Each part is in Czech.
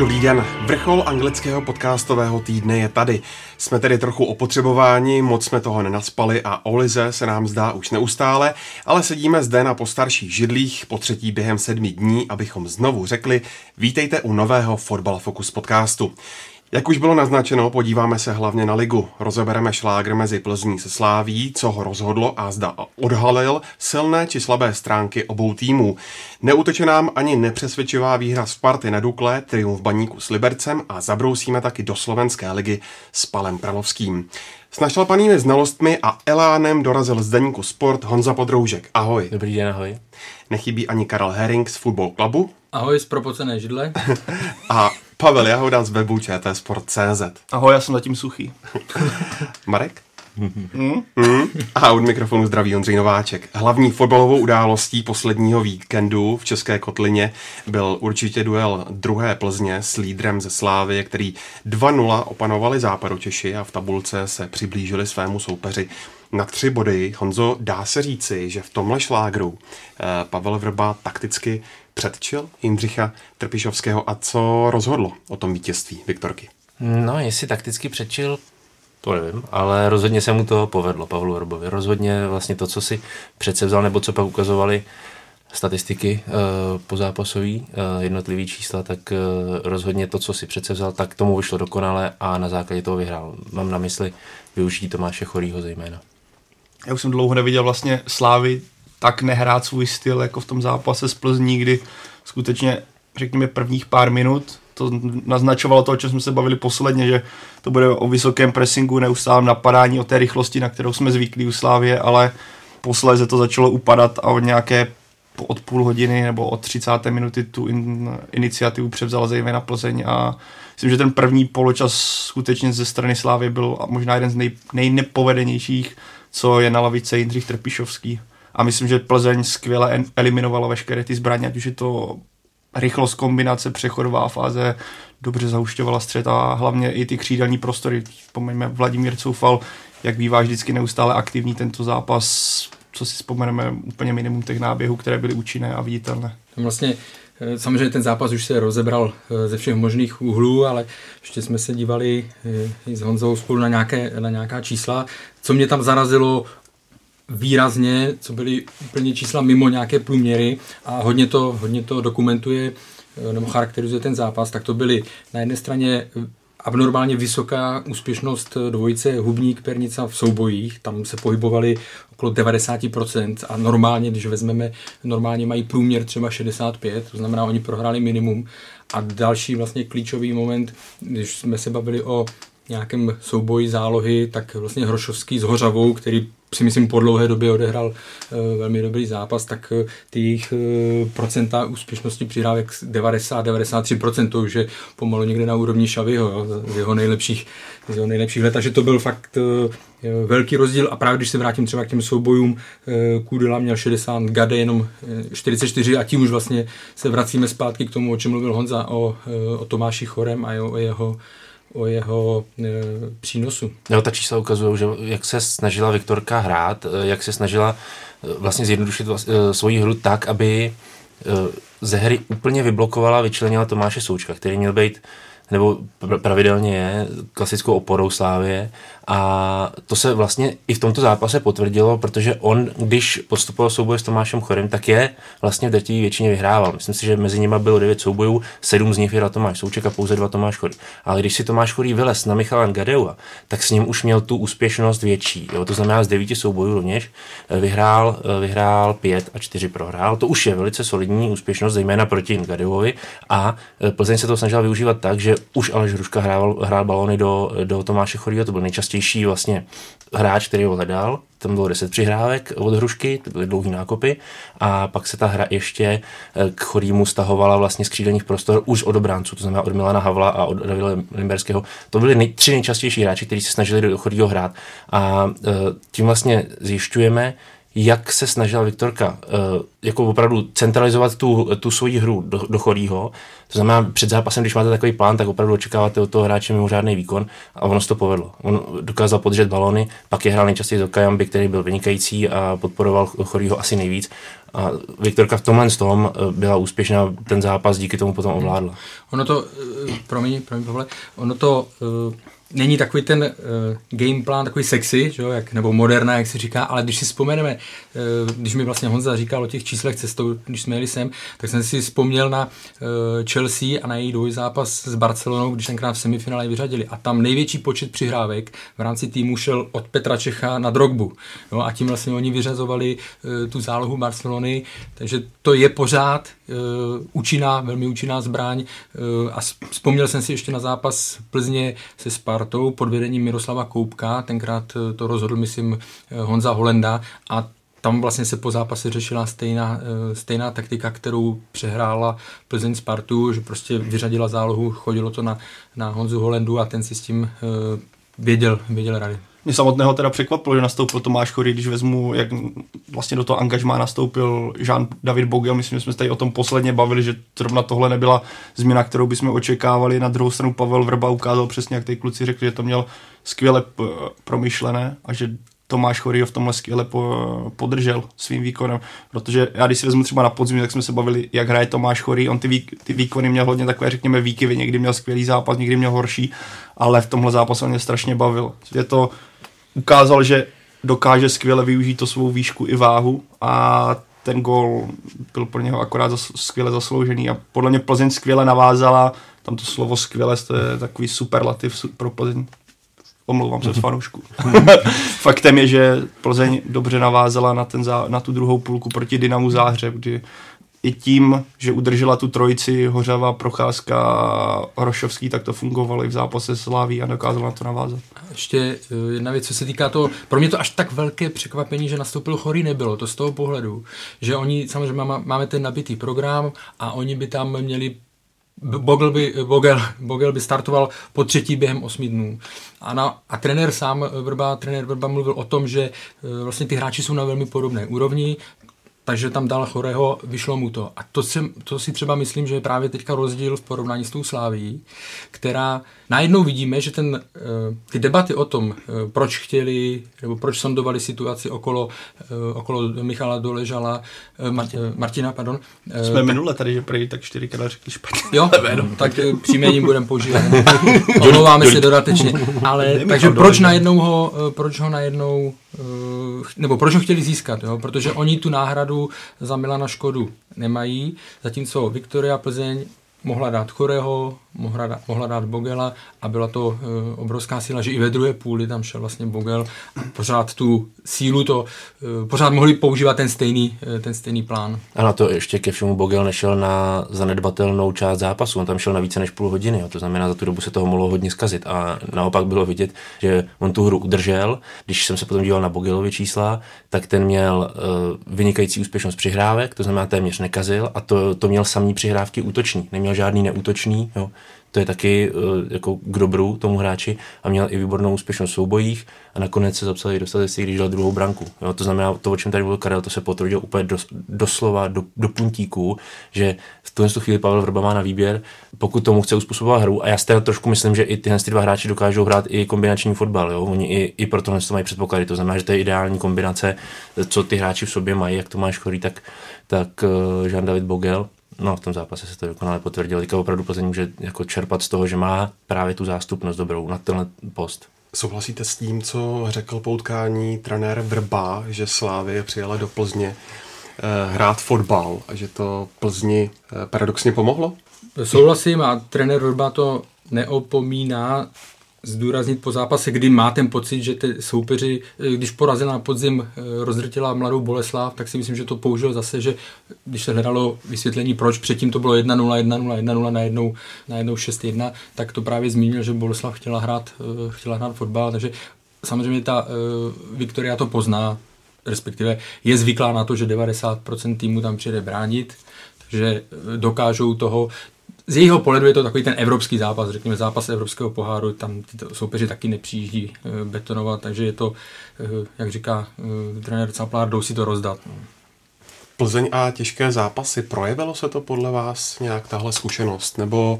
Dobrý den, vrchol anglického podcastového týdne je tady. Jsme tedy trochu opotřebováni, moc jsme toho nenaspali a Olize se nám zdá už neustále, ale sedíme zde na postarších židlích po třetí během sedmi dní, abychom znovu řekli, vítejte u nového Fotbal Focus podcastu. Jak už bylo naznačeno, podíváme se hlavně na ligu. Rozebereme šlágr mezi Plzní se Sláví, co ho rozhodlo a zda odhalil silné či slabé stránky obou týmů. Neuteče nám ani nepřesvědčivá výhra Sparty na Dukle, triumf baníku s Libercem a zabrousíme taky do slovenské ligy s Palem Pralovským. S našlapanými znalostmi a elánem dorazil z deníku Sport Honza Podroužek. Ahoj. Dobrý den, ahoj. Nechybí ani Karel Herring z Football Clubu. Ahoj z propocené židle. a Pavel Jahoda z webu Sport.cz. Ahoj, já jsem zatím suchý. Marek? Mm. Mm. A od mikrofonu zdraví Ondřej Nováček. Hlavní fotbalovou událostí posledního víkendu v České kotlině byl určitě duel druhé Plzně s lídrem ze Slávy, který 2-0 opanovali Češi a v tabulce se přiblížili svému soupeři na tři body. Honzo, dá se říci, že v tomhle šlágru eh, Pavel Vrba takticky předčil Jindřicha Trpišovského a co rozhodlo o tom vítězství Viktorky? No, jestli takticky předčil, to nevím, ale rozhodně se mu to povedlo Pavlu Vrbovi. Rozhodně vlastně to, co si přece vzal, nebo co pak ukazovali statistiky uh, po zápasový, uh, jednotlivý čísla, tak uh, rozhodně to, co si přece vzal, tak tomu vyšlo dokonale a na základě toho vyhrál. Mám na mysli využití Tomáše Chorýho zejména. Já už jsem dlouho neviděl vlastně Slávy tak nehrát svůj styl jako v tom zápase s Plzní, kdy skutečně, řekněme, prvních pár minut to naznačovalo to, o čem jsme se bavili posledně, že to bude o vysokém pressingu, neustálém napadání, o té rychlosti, na kterou jsme zvyklí u Slávě, ale posléze to začalo upadat a od nějaké od půl hodiny nebo od 30. minuty tu in, iniciativu převzala zejména Plzeň a myslím, že ten první poločas skutečně ze strany Slávy byl možná jeden z nej, nejnepovedenějších, co je na lavice Jindřich Trpišovský. A myslím, že Plzeň skvěle eliminovala veškeré ty zbraně, ať už je to rychlost kombinace, přechodová fáze, dobře zahušťovala střed a hlavně i ty křídelní prostory. Vzpomeňme Vladimír Coufal, jak bývá vždycky neustále aktivní tento zápas, co si vzpomeneme úplně minimum těch náběhů, které byly účinné a viditelné. Vlastně eh, Samozřejmě ten zápas už se rozebral eh, ze všech možných úhlů, ale ještě jsme se dívali eh, i s Honzou spolu na, nějaké, na nějaká čísla. Co mě tam zarazilo výrazně, co byly úplně čísla mimo nějaké průměry a hodně to, hodně to dokumentuje eh, nebo charakterizuje ten zápas, tak to byly na jedné straně abnormálně vysoká úspěšnost dvojice Hubník Pernica v soubojích, tam se pohybovali okolo 90% a normálně, když vezmeme, normálně mají průměr třeba 65, to znamená, oni prohráli minimum. A další vlastně klíčový moment, když jsme se bavili o nějakém souboji zálohy, tak vlastně Hrošovský s Hořavou, který si myslím po dlouhé době odehrál uh, velmi dobrý zápas, tak uh, ty jejich uh, procenta úspěšnosti přihrávek 90-93%, to už je pomalu někde na úrovni Šavyho, z jeho nejlepších, z jeho nejlepších let, takže to byl fakt velký rozdíl. A právě když se vrátím třeba k těm soubojům, Kudela měl 60, Gade jenom 44 a tím už vlastně se vracíme zpátky k tomu, o čem mluvil Honza, o, o Tomáši Chorem a o jeho o jeho e, přínosu. No, ta čísla ukazují, že jak se snažila Viktorka hrát, e, jak se snažila e, vlastně zjednodušit vlast, e, svoji hru tak, aby e, ze hry úplně vyblokovala, vyčlenila Tomáše Součka, který měl být nebo pravidelně je klasickou oporou Slávě a to se vlastně i v tomto zápase potvrdilo, protože on, když postupoval souboj s Tomášem Chorem, tak je vlastně v drtivé většině vyhrával. Myslím si, že mezi nimi bylo 9 soubojů, 7 z nich vyhrál Tomáš Souček a pouze dva Tomáš Chorý. Ale když si Tomáš Chorý vylez na Michala Gadeua, tak s ním už měl tu úspěšnost větší. Jo? To znamená, z 9 soubojů rovněž eh, vyhrál, eh, vyhrál 5 a 4 prohrál. To už je velice solidní úspěšnost, zejména proti Gadeuovi a eh, Plzeň se to snažila využívat tak, že už Aleš Hruška hrál, hrál balony do, do Tomáše Chorýho, to byl nejčastější vlastně hráč, který ho hledal tam bylo 10 přihrávek od hrušky, to byly dlouhý nákopy. A pak se ta hra ještě eh, k Chorýmu stahovala vlastně z křídelních prostor už od obránců, to znamená od Milana Havla a od Davida Limberského. To byly nej, tři nejčastější hráči, kteří se snažili do Chorýho hrát. A eh, tím vlastně zjišťujeme, jak se snažila Viktorka uh, jako opravdu centralizovat tu, tu svoji hru do, do chorýho. To znamená, před zápasem, když máte takový plán, tak opravdu očekáváte od toho hráče mimořádný výkon a ono se to povedlo. On dokázal podržet balony, pak je hrál nejčastěji do Kajamby, který byl vynikající a podporoval chorýho asi nejvíc. A Viktorka v tomhle tom eh, byla úspěšná, ten zápas díky tomu potom ovládla. Ono to, eh, promiň, promiň, tohle, ono to není takový ten uh, game plan takový sexy, že jo, jak, nebo moderná, jak se říká, ale když si vzpomeneme, uh, když mi vlastně Honza říkal o těch číslech cestou, když jsme jeli sem, tak jsem si vzpomněl na uh, Chelsea a na její zápas s Barcelonou, když tenkrát v semifinále vyřadili. A tam největší počet přihrávek v rámci týmu šel od Petra Čecha na Drogbu. Jo, a tím vlastně oni vyřazovali uh, tu zálohu Barcelony, takže to je pořád uh, účinná, velmi účinná zbraň. Uh, a vzpomněl jsem si ještě na zápas Plzně se Spar Spartou pod vedením Miroslava Koupka, tenkrát eh, to rozhodl, myslím, eh, Honza Holenda a tam vlastně se po zápase řešila stejná, eh, stejná taktika, kterou přehrála Plzeň Spartu, že prostě vyřadila zálohu, chodilo to na, na Honzu Holendu a ten si s tím věděl, věděl rady. Mě samotného teda překvapilo, že nastoupil Tomáš Chory, když vezmu, jak vlastně do toho angažmá nastoupil Jean David Bogel. Myslím, že jsme se tady o tom posledně bavili, že zrovna tohle nebyla změna, kterou bychom očekávali. Na druhou stranu Pavel Vrba ukázal přesně, jak ty kluci řekli, že to měl skvěle promyšlené a že Tomáš Chory v tomhle skvěle podržel svým výkonem, protože já když si vezmu třeba na podzim, tak jsme se bavili, jak hraje Tomáš Chory, on ty, vý, ty výkony měl hodně takové, řekněme, výkyvy, někdy měl skvělý zápas, někdy měl horší, ale v tomhle zápase mě strašně bavil. Je to ukázal, že dokáže skvěle využít to svou výšku i váhu a ten gol byl pro něho akorát zas, skvěle zasloužený a podle mě Plzeň skvěle navázala, tam to slovo skvěle, to je takový superlativ pro Plzeň. Omlouvám se z fanoušku. Faktem je, že Plzeň dobře navázala na, ten zá, na tu druhou půlku proti Dynamu Záhřeb, kdy i tím, že udržela tu trojici Hořava, Procházka, Hrošovský, tak to fungovalo i v zápase s a dokázala na to navázat. Ještě eh, jedna věc, co se týká toho, pro mě to až tak velké překvapení, že nastoupil chorý nebylo, to z toho pohledu, že oni, samozřejmě máme ten nabitý program a oni by tam měli Bogel by, Bogel, Bogel by startoval po třetí během osmi dnů. A, na, a trenér sám, Vrba, trenér Vrba mluvil o tom, že eh, vlastně ty hráči jsou na velmi podobné úrovni, takže tam dal chorého, vyšlo mu to. A to, jsem, to si třeba myslím, že je právě teďka rozdíl v porovnání s tou Sláví, která najednou vidíme, že ten, eh, ty debaty o tom, eh, proč chtěli, nebo proč sondovali situaci okolo, eh, okolo Michala Doležala, Martina, pardon. Jsme tak, minule tady, že prý tak čtyřikrát řekli špatně. Jo, no, tak příjmením budeme používat. Omlouváme se dodatečně. Ale, takže proč najednou ho, proč ho najednou, nebo proč ho chtěli získat, jo? protože oni tu náhradu za Milana Škodu nemají, zatímco Viktoria Plzeň mohla dát Choreho, mohla, dát, mohla dát Bogela a byla to e, obrovská síla, že i ve druhé půli tam šel vlastně Bogel a pořád tu sílu to, e, pořád mohli používat ten stejný, e, ten stejný plán. A na to ještě ke všemu Bogel nešel na zanedbatelnou část zápasu, on tam šel na více než půl hodiny, jo. to znamená, za tu dobu se toho mohlo hodně zkazit. A naopak bylo vidět, že on tu hru udržel, když jsem se potom díval na Bogelovi čísla, tak ten měl uh, vynikající úspěšnost přihrávek, to znamená téměř nekazil a to, to měl samý přihrávky útoční, neměl žádný neútočný, jo to je taky uh, jako k dobru tomu hráči a měl i výbornou úspěšnost v soubojích a nakonec se zapsal i dostatečně, když dal druhou branku. Jo, to znamená, to, o čem tady byl Karel, to se potvrdilo úplně dos, doslova do, do puntíku, že v tuhle chvíli Pavel Vrba má na výběr, pokud tomu chce uspůsobovat hru a já si trošku myslím, že i tyhle dva hráči dokážou hrát i kombinační fotbal. Jo? Oni i, i pro tohle to mají předpoklady, to znamená, že to je ideální kombinace, co ty hráči v sobě mají, jak Tomáš Chorý, tak, tak uh, Jean-David Bogel No, v tom zápase se to dokonale potvrdilo. Teďka opravdu Plzeň může jako čerpat z toho, že má právě tu zástupnost dobrou na tenhle post. Souhlasíte s tím, co řekl poutkání trenér Vrba, že Slávy přijela do Plzně eh, hrát fotbal a že to Plzni eh, paradoxně pomohlo? Souhlasím a trenér Vrba to neopomíná zdůraznit po zápase, kdy má ten pocit, že ty soupeři, eh, když porazila na podzim, eh, rozrtila mladou Boleslav, tak si myslím, že to použil zase, že když se hledalo vysvětlení, proč předtím to bylo 1-0, 1-0, 1-0, najednou, najednou 6-1, tak to právě zmínil, že Boleslav chtěla hrát, eh, chtěla hrát fotbal, takže samozřejmě ta uh, Viktoria to pozná, respektive je zvyklá na to, že 90% týmu tam přijde bránit, takže dokážou toho, z jejího pohledu je to takový ten evropský zápas, řekněme zápas evropského poháru, tam ty soupeři taky nepřijíždí betonovat, takže je to, jak říká trenér Caplár, jdou si to rozdat. No. Plzeň a těžké zápasy, projevilo se to podle vás nějak tahle zkušenost, nebo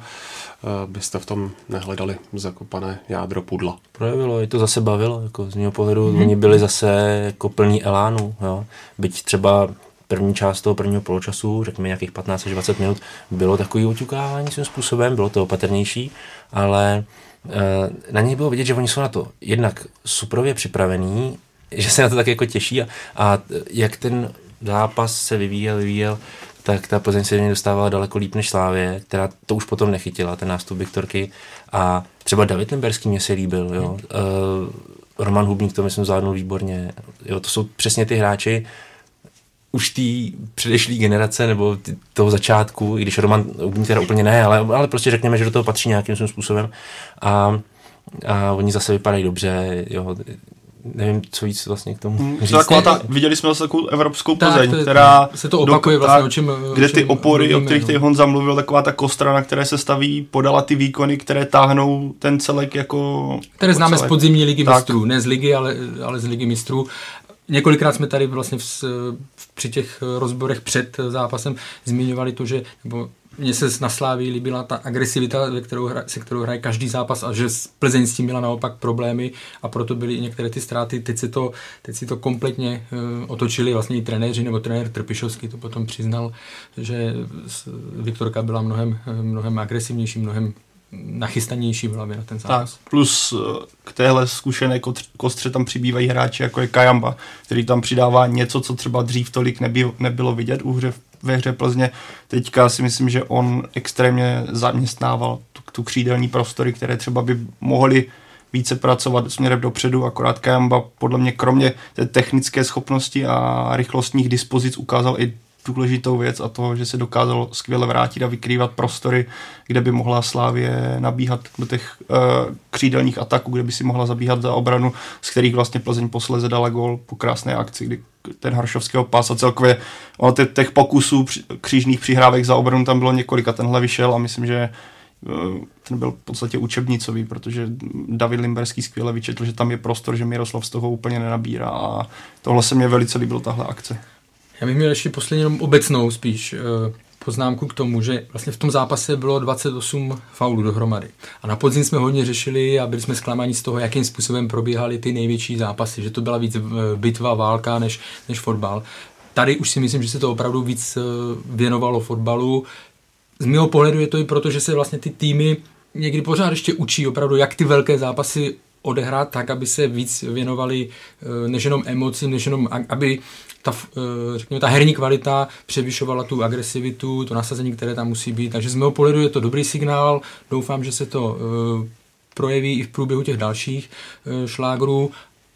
byste v tom nehledali zakopané jádro pudla? Projevilo, je to zase bavilo, jako z mého pohledu, mm-hmm. oni byli zase jako plní elánu, jo. byť třeba první část toho prvního poločasu, řekněme nějakých 15 až 20 minut, bylo takový oťukávání svým způsobem, bylo to opatrnější, ale e, na něj bylo vidět, že oni jsou na to jednak suprově připravení, že se na to tak jako těší a, a jak ten zápas se vyvíjel, vyvíjel, tak ta Plzeň se dostávala daleko líp než Slávě, která to už potom nechytila, ten nástup Viktorky. A třeba David Limberský mě se líbil, jo. Uh, Roman Hubník to myslím zvládnul výborně. Jo, to jsou přesně ty hráči, už té předešlé generace nebo tý, toho začátku, i když Roman Hubník teda úplně ne, ale, ale prostě řekněme, že do toho patří nějakým svým způsobem. A, a oni zase vypadají dobře, jo, nevím, co víc vlastně k tomu hmm, říct. Taková ta, viděli jsme zase takovou evropskou Plzeň, tak, která se to opakuje do, vlastně, o čem, kde o čem ty opory, mluvíme, o kterých ty no. Honza mluvil, taková ta kostra, na které se staví, podala ty výkony, které táhnou ten celek jako... Které známe celek. z podzimní ligy tak. mistrů, ne z ligy, ale, ale z ligy mistrů. Několikrát jsme tady vlastně v, při těch rozborech před zápasem zmiňovali to, že nebo mně se na Slávii líbila ta agresivita, se kterou, hra, se kterou hraje každý zápas a že Plzeň s tím měla naopak problémy a proto byly i některé ty ztráty. Teď si to, teď si to kompletně uh, otočili vlastně i trenéři, nebo trenér Trpišovský to potom přiznal, že Viktorka byla mnohem, mnohem agresivnější, mnohem nachystanější byla na ten zápas. Tak, plus eh, k téhle zkušené kostře tam přibývají hráči, jako je Kajamba, který tam přidává něco, co třeba dřív tolik nebylo, nebylo vidět u hře, ve hře Plzně. Teďka si myslím, že on extrémně zaměstnával tu, tu křídelní prostory, které třeba by mohly více pracovat směrem dopředu, akorát Kajamba podle mě kromě té technické schopnosti a rychlostních dispozic ukázal i důležitou věc a to, že se dokázalo skvěle vrátit a vykrývat prostory, kde by mohla Slávě nabíhat do těch uh, křídelních ataků, kde by si mohla zabíhat za obranu, z kterých vlastně Plzeň posleze dala gol po krásné akci, kdy ten Haršovského pás a celkově ono těch, těch pokusů křížných přihrávek za obranu tam bylo několik a tenhle vyšel a myslím, že eh, ten byl v podstatě učebnicový, protože David Limberský skvěle vyčetl, že tam je prostor, že Miroslav z toho úplně nenabírá a tohle se mě velice líbilo, tahle akce. Já bych měl ještě poslední jenom obecnou spíš eh, poznámku k tomu, že vlastně v tom zápase bylo 28 faulů dohromady. A na podzim jsme hodně řešili a byli jsme zklamáni z toho, jakým způsobem probíhaly ty největší zápasy, že to byla víc eh, bitva, válka než, než fotbal. Tady už si myslím, že se to opravdu víc eh, věnovalo fotbalu. Z mého pohledu je to i proto, že se vlastně ty týmy někdy pořád ještě učí opravdu, jak ty velké zápasy odehrát tak, aby se víc věnovali než jenom emocím, než jenom, aby ta, eh, řekněme, ta herní kvalita převyšovala tu agresivitu, to nasazení, které tam musí být. Takže z mého pohledu je to dobrý signál. Doufám, že se to eh, projeví i v průběhu těch dalších eh, šlágrů.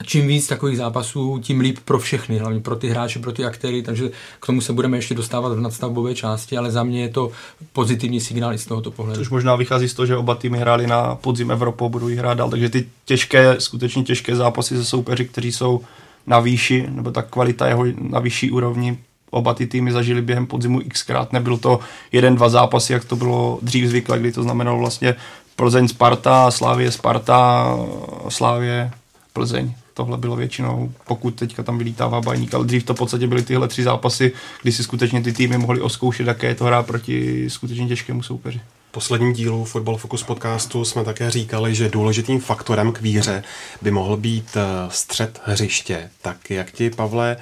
Čím víc takových zápasů, tím líp pro všechny, hlavně pro ty hráče, pro ty aktéry, takže k tomu se budeme ještě dostávat v nadstavbové části, ale za mě je to pozitivní signál i z tohoto pohledu. Což možná vychází z toho, že oba týmy hráli na podzim Evropu, budou jí hrát dál, takže ty těžké, skutečně těžké zápasy se soupeři, kteří jsou na výši, nebo ta kvalita jeho na vyšší úrovni. Oba ty týmy zažili během podzimu xkrát. Nebylo to jeden, dva zápasy, jak to bylo dřív zvykle, kdy to znamenalo vlastně Plzeň Sparta, Slávě Sparta, Slávě Plzeň. Tohle bylo většinou, pokud teďka tam vylítává baník, ale dřív to v podstatě byly tyhle tři zápasy, kdy si skutečně ty týmy mohly oskoušet, jaké je to hrát proti skutečně těžkému soupeři posledním dílu Football Focus podcastu jsme také říkali, že důležitým faktorem k víře by mohl být eh, střed hřiště. Tak jak ti, Pavle,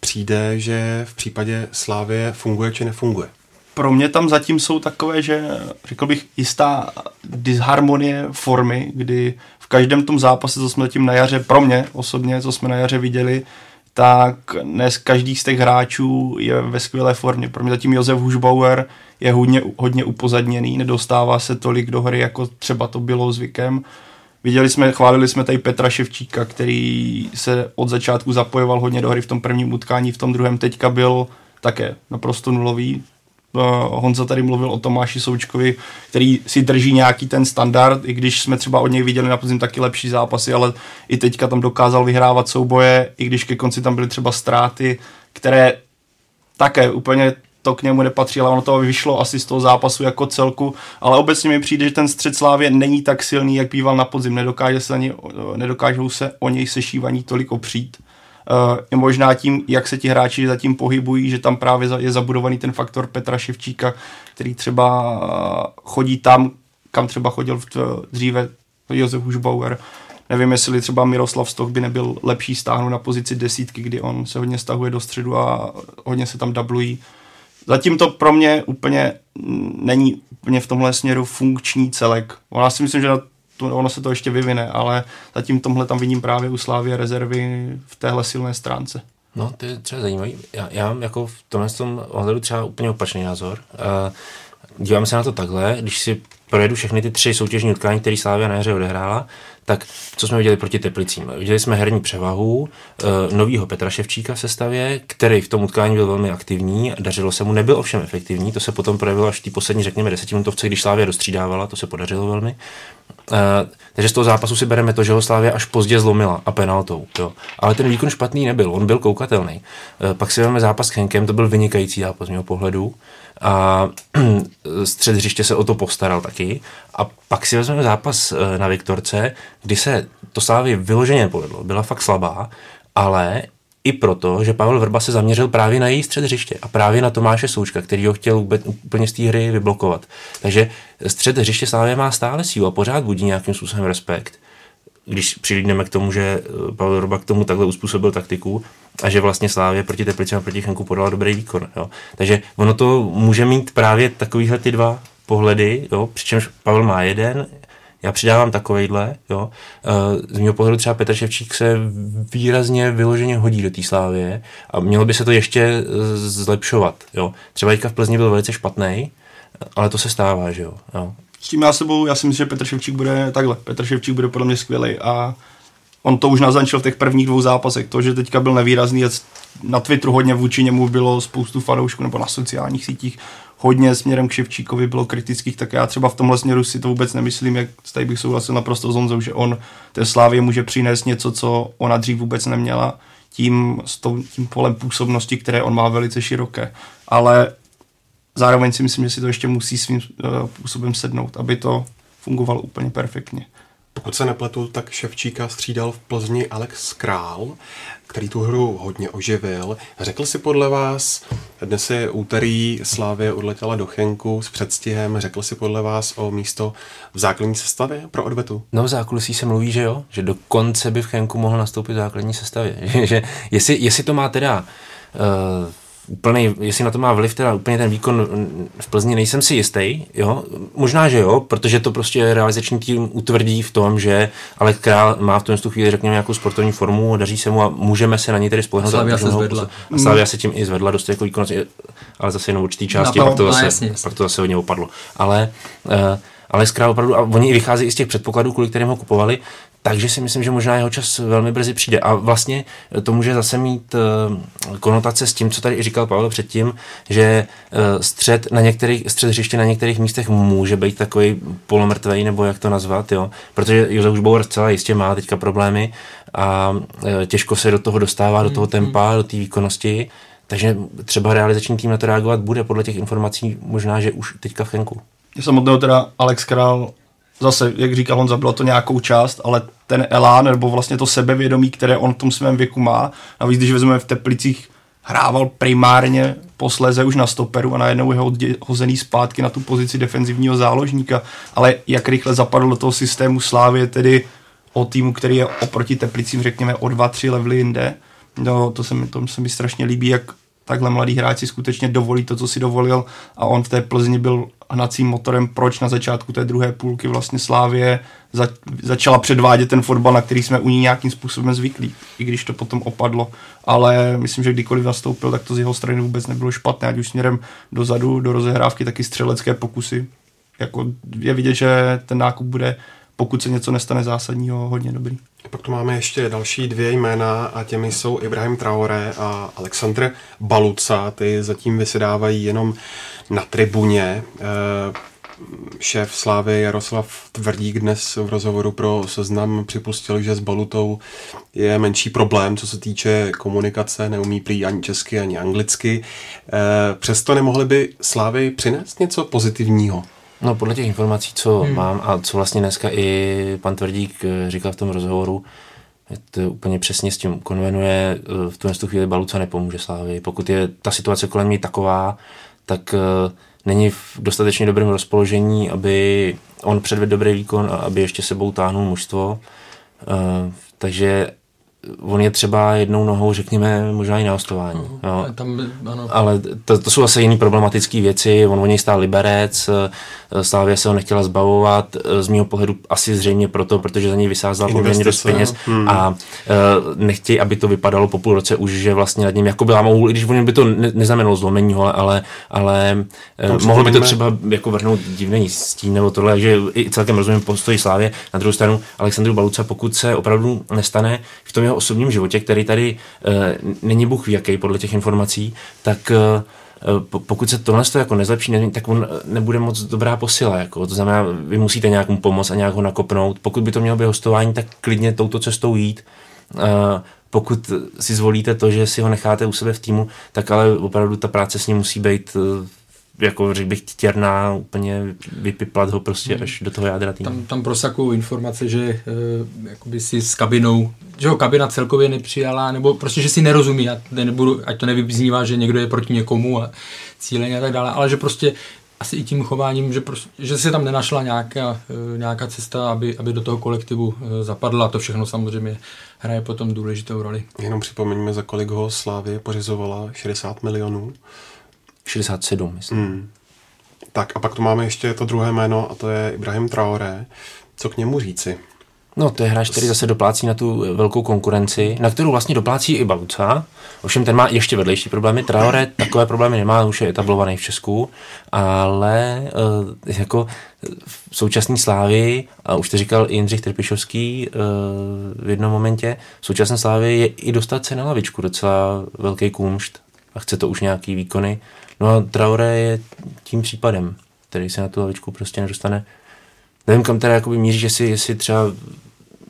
přijde, že v případě Slávie funguje či nefunguje? Pro mě tam zatím jsou takové, že řekl bych jistá disharmonie formy, kdy v každém tom zápase, co jsme zatím na jaře, pro mě osobně, co jsme na jaře viděli, tak dnes každý z těch hráčů je ve skvělé formě. Pro mě zatím Josef Hušbauer je hodně, hodně upozadněný, nedostává se tolik do hry, jako třeba to bylo zvykem. Viděli jsme, chválili jsme tady Petra Ševčíka, který se od začátku zapojoval hodně do hry v tom prvním utkání, v tom druhém teďka byl také naprosto nulový. Honza tady mluvil o Tomáši Součkovi, který si drží nějaký ten standard, i když jsme třeba od něj viděli na podzim taky lepší zápasy, ale i teďka tam dokázal vyhrávat souboje, i když ke konci tam byly třeba ztráty, které také úplně to k němu nepatří, ale ono to vyšlo asi z toho zápasu jako celku, ale obecně mi přijde, že ten střed Slávě není tak silný, jak býval na podzim, nedokáže se ani, nedokážou se o něj sešívaní tolik opřít. Uh, možná tím, jak se ti hráči zatím pohybují, že tam právě je zabudovaný ten faktor Petra Ševčíka, který třeba chodí tam, kam třeba chodil v dříve Josef Hušbauer. Nevím, jestli třeba Miroslav Stoch by nebyl lepší stáhnout na pozici desítky, kdy on se hodně stahuje do středu a hodně se tam dublují. Zatím to pro mě úplně není úplně v tomhle směru funkční celek. Já si myslím, že na to, ono se to ještě vyvine, ale zatím tomhle tam vidím právě u Slávy rezervy v téhle silné stránce. No, to je třeba zajímavý. Já, já mám jako v tomhle tom ohledu třeba úplně opačný názor. Uh, dívám se na to takhle, když si projedu všechny ty tři soutěžní utkání, které Slávia na hře odehrála, tak co jsme viděli proti Teplicím? Viděli jsme herní převahu e, novýho Petra Ševčíka v sestavě, který v tom utkání byl velmi aktivní, dařilo se mu, nebyl ovšem efektivní, to se potom projevilo až v té poslední, řekněme, desetiminutovce, když Slávia dostřídávala, to se podařilo velmi. E, takže z toho zápasu si bereme to, že ho Slávia až pozdě zlomila a penaltou. Jo. Ale ten výkon špatný nebyl, on byl koukatelný. E, pak si vezmeme zápas s Henkem, to byl vynikající zápas z mého pohledu a střed hřiště se o to postaral taky. A pak si vezmeme zápas eh, na Viktorce, kdy se to Slávy vyloženě povedlo. Byla fakt slabá, ale i proto, že Pavel Vrba se zaměřil právě na její střed hřiště a právě na Tomáše Součka, který ho chtěl úplně z té hry vyblokovat. Takže střed hřiště Slávy má stále sílu a pořád budí nějakým způsobem respekt když přilídneme k tomu, že eh, Pavel Roba k tomu takhle uspůsobil taktiku a že vlastně Slávě proti Teplicím a proti Chenku podala dobrý výkon. Jo. Takže ono to může mít právě takovýhle ty dva pohledy, jo, přičemž Pavel má jeden, já přidávám takovejhle, jo. Eh, z mého pohledu třeba Petr Ševčík se výrazně vyloženě hodí do té slávě a mělo by se to ještě eh, zlepšovat, jo. Třeba teďka v Plzni byl velice špatný, ale to se stává, že jo. jo s tím já sebou, já si myslím, že Petr Ševčík bude takhle. Petr Ševčík bude podle mě skvělý a on to už naznačil v těch prvních dvou zápasech. To, že teďka byl nevýrazný, na Twitteru hodně vůči němu bylo spoustu fanoušků nebo na sociálních sítích hodně směrem k Ševčíkovi bylo kritických, tak já třeba v tomhle směru si to vůbec nemyslím, jak tady bych souhlasil naprosto s Honzou, že on té Slávě může přinést něco, co ona dřív vůbec neměla, tím, s tím polem působnosti, které on má velice široké. Ale zároveň si myslím, že si to ještě musí svým uh, způsobem sednout, aby to fungovalo úplně perfektně. Pokud se nepletu, tak Ševčíka střídal v Plzni Alex Král, který tu hru hodně oživil. Řekl si podle vás, dnes je úterý, Slávě odletěla do Chenku s předstihem, řekl si podle vás o místo v základní sestavě pro odvetu? No v zákulisí se mluví, že jo, že dokonce by v Chenku mohl nastoupit v základní sestavě. že, jestli, jestli to má teda uh, úplný, jestli na to má vliv teda úplně ten výkon v Plzni, nejsem si jistý, jo, možná, že jo, protože to prostě realizační tým utvrdí v tom, že ale Král má v tom tu chvíli, řekněme, nějakou sportovní formu, daří se mu a můžeme se na ní tedy spolehnout. Slavia se zvedla. A Slavia se tím i zvedla dost jako výkon, ale zase jenom určitý části, no, pak, to zase, jasně, jasně. pak to zase hodně opadlo. Ale uh, ale Král opravdu, a oni i vychází i z těch předpokladů, kvůli kterým ho kupovali, takže si myslím, že možná jeho čas velmi brzy přijde. A vlastně to může zase mít uh, konotace s tím, co tady říkal Pavel předtím, že uh, střed, na některých, střed hřiště na některých místech může být takový polomrtvej, nebo jak to nazvat, jo. Protože Josef Bauer zcela jistě má teďka problémy a uh, těžko se do toho dostává, do toho tempa, do té výkonnosti. Takže třeba realizační tým na to reagovat bude podle těch informací možná, že už teďka v Chenku. Samotného teda Alex Král zase, jak říkal Honza, bylo to nějakou část, ale ten elán, nebo vlastně to sebevědomí, které on v tom svém věku má, navíc když vezmeme v Teplicích, hrával primárně posléze už na stoperu a najednou je hozený zpátky na tu pozici defenzivního záložníka, ale jak rychle zapadl do toho systému Slávě, tedy o týmu, který je oproti Teplicím, řekněme, o dva, tři levely jinde, no, to se mi, to se mi strašně líbí, jak takhle mladý hráč si skutečně dovolí to, co si dovolil. A on v té Plzni byl hnacím motorem, proč na začátku té druhé půlky vlastně Slávě za, začala předvádět ten fotbal, na který jsme u ní nějakým způsobem zvyklí, i když to potom opadlo. Ale myslím, že kdykoliv nastoupil, tak to z jeho strany vůbec nebylo špatné, ať už směrem dozadu, do rozehrávky, taky střelecké pokusy. Jako je vidět, že ten nákup bude pokud se něco nestane zásadního, hodně dobrý. Pak tu máme ještě další dvě jména a těmi jsou Ibrahim Traore a Aleksandr Baluca. Ty zatím vysedávají jenom na tribuně. Eh, šéf Slávy Jaroslav Tvrdík dnes v rozhovoru pro seznam připustil, že s Balutou je menší problém, co se týče komunikace, neumí prý ani česky, ani anglicky. Eh, přesto nemohli by Slávy přinést něco pozitivního? No podle těch informací, co hmm. mám a co vlastně dneska i pan Tvrdík eh, říkal v tom rozhovoru, to úplně přesně s tím konvenuje, eh, v tuhle chvíli Baluca nepomůže Slávy. Pokud je ta situace kolem ní taková, tak není v dostatečně dobrém rozpoložení, aby on předvedl dobrý výkon a aby ještě sebou táhnul mužstvo. Takže on je třeba jednou nohou, řekněme, možná i na hostování. Uh, jo. Tam, ano. Ale to, to jsou zase jiné problematické věci. On o něj stál Liberec, eh, Slávě se ho nechtěla zbavovat, eh, z mého pohledu asi zřejmě proto, protože za něj vysázal poměrně dost peněz hmm. a uh, nechtějí, aby to vypadalo po půl roce už, že vlastně nad ním jako byla mohl, i když on by to ne, neznamenalo zlomení, ale, ale, ale uh, mohlo by to třeba jako vrhnout divný stín nebo tohle, že i celkem rozumím postoji Slávě. Na druhou stranu Alexandru Baluca, pokud se opravdu nestane v tom jeho jeho osobním životě, který tady uh, není Bůh jaký podle těch informací, tak uh, pokud se tohle jako nezlepší, tak on nebude moc dobrá posila. Jako. To znamená, vy musíte nějakou pomoc a nějak ho nakopnout. Pokud by to mělo být hostování, tak klidně touto cestou jít. Pokud si zvolíte to, že si ho necháte u sebe v týmu, tak ale opravdu ta práce s ním musí být jako řekl bych těrná, úplně vypiplat ho prostě hmm. až do toho jádra týmu. Tam, tam prosakují informace, že uh, jakoby si s kabinou, že ho kabina celkově nepřijala, nebo prostě, že si nerozumí, a nebudu, ať to nevyznívá, že někdo je proti někomu a cíleně a tak dále, ale že prostě asi i tím chováním, že, prostě, že se tam nenašla nějaká, uh, nějaká cesta, aby, aby do toho kolektivu uh, zapadla. To všechno samozřejmě hraje potom důležitou roli. Jenom připomeňme, za kolik ho Slávě pořizovala 60 milionů. 67, myslím. Hmm. Tak a pak tu máme ještě to druhé jméno a to je Ibrahim Traoré. Co k němu říci? No, to je hráč, který zase doplácí na tu velkou konkurenci, na kterou vlastně doplácí i Baluca. Ovšem ten má ještě vedlejší problémy. Traore takové problémy nemá, už je etablovaný v Česku, ale uh, jako v současné slávy, a už to říkal i Jindřich Trpišovský uh, v jednom momentě, v současné slávy je i dostat se na lavičku docela velký kůmšt a chce to už nějaký výkony. No a Traore je tím případem, který se na tu lavičku prostě nedostane. Nevím, kam teda jakoby míří, jestli, jestli třeba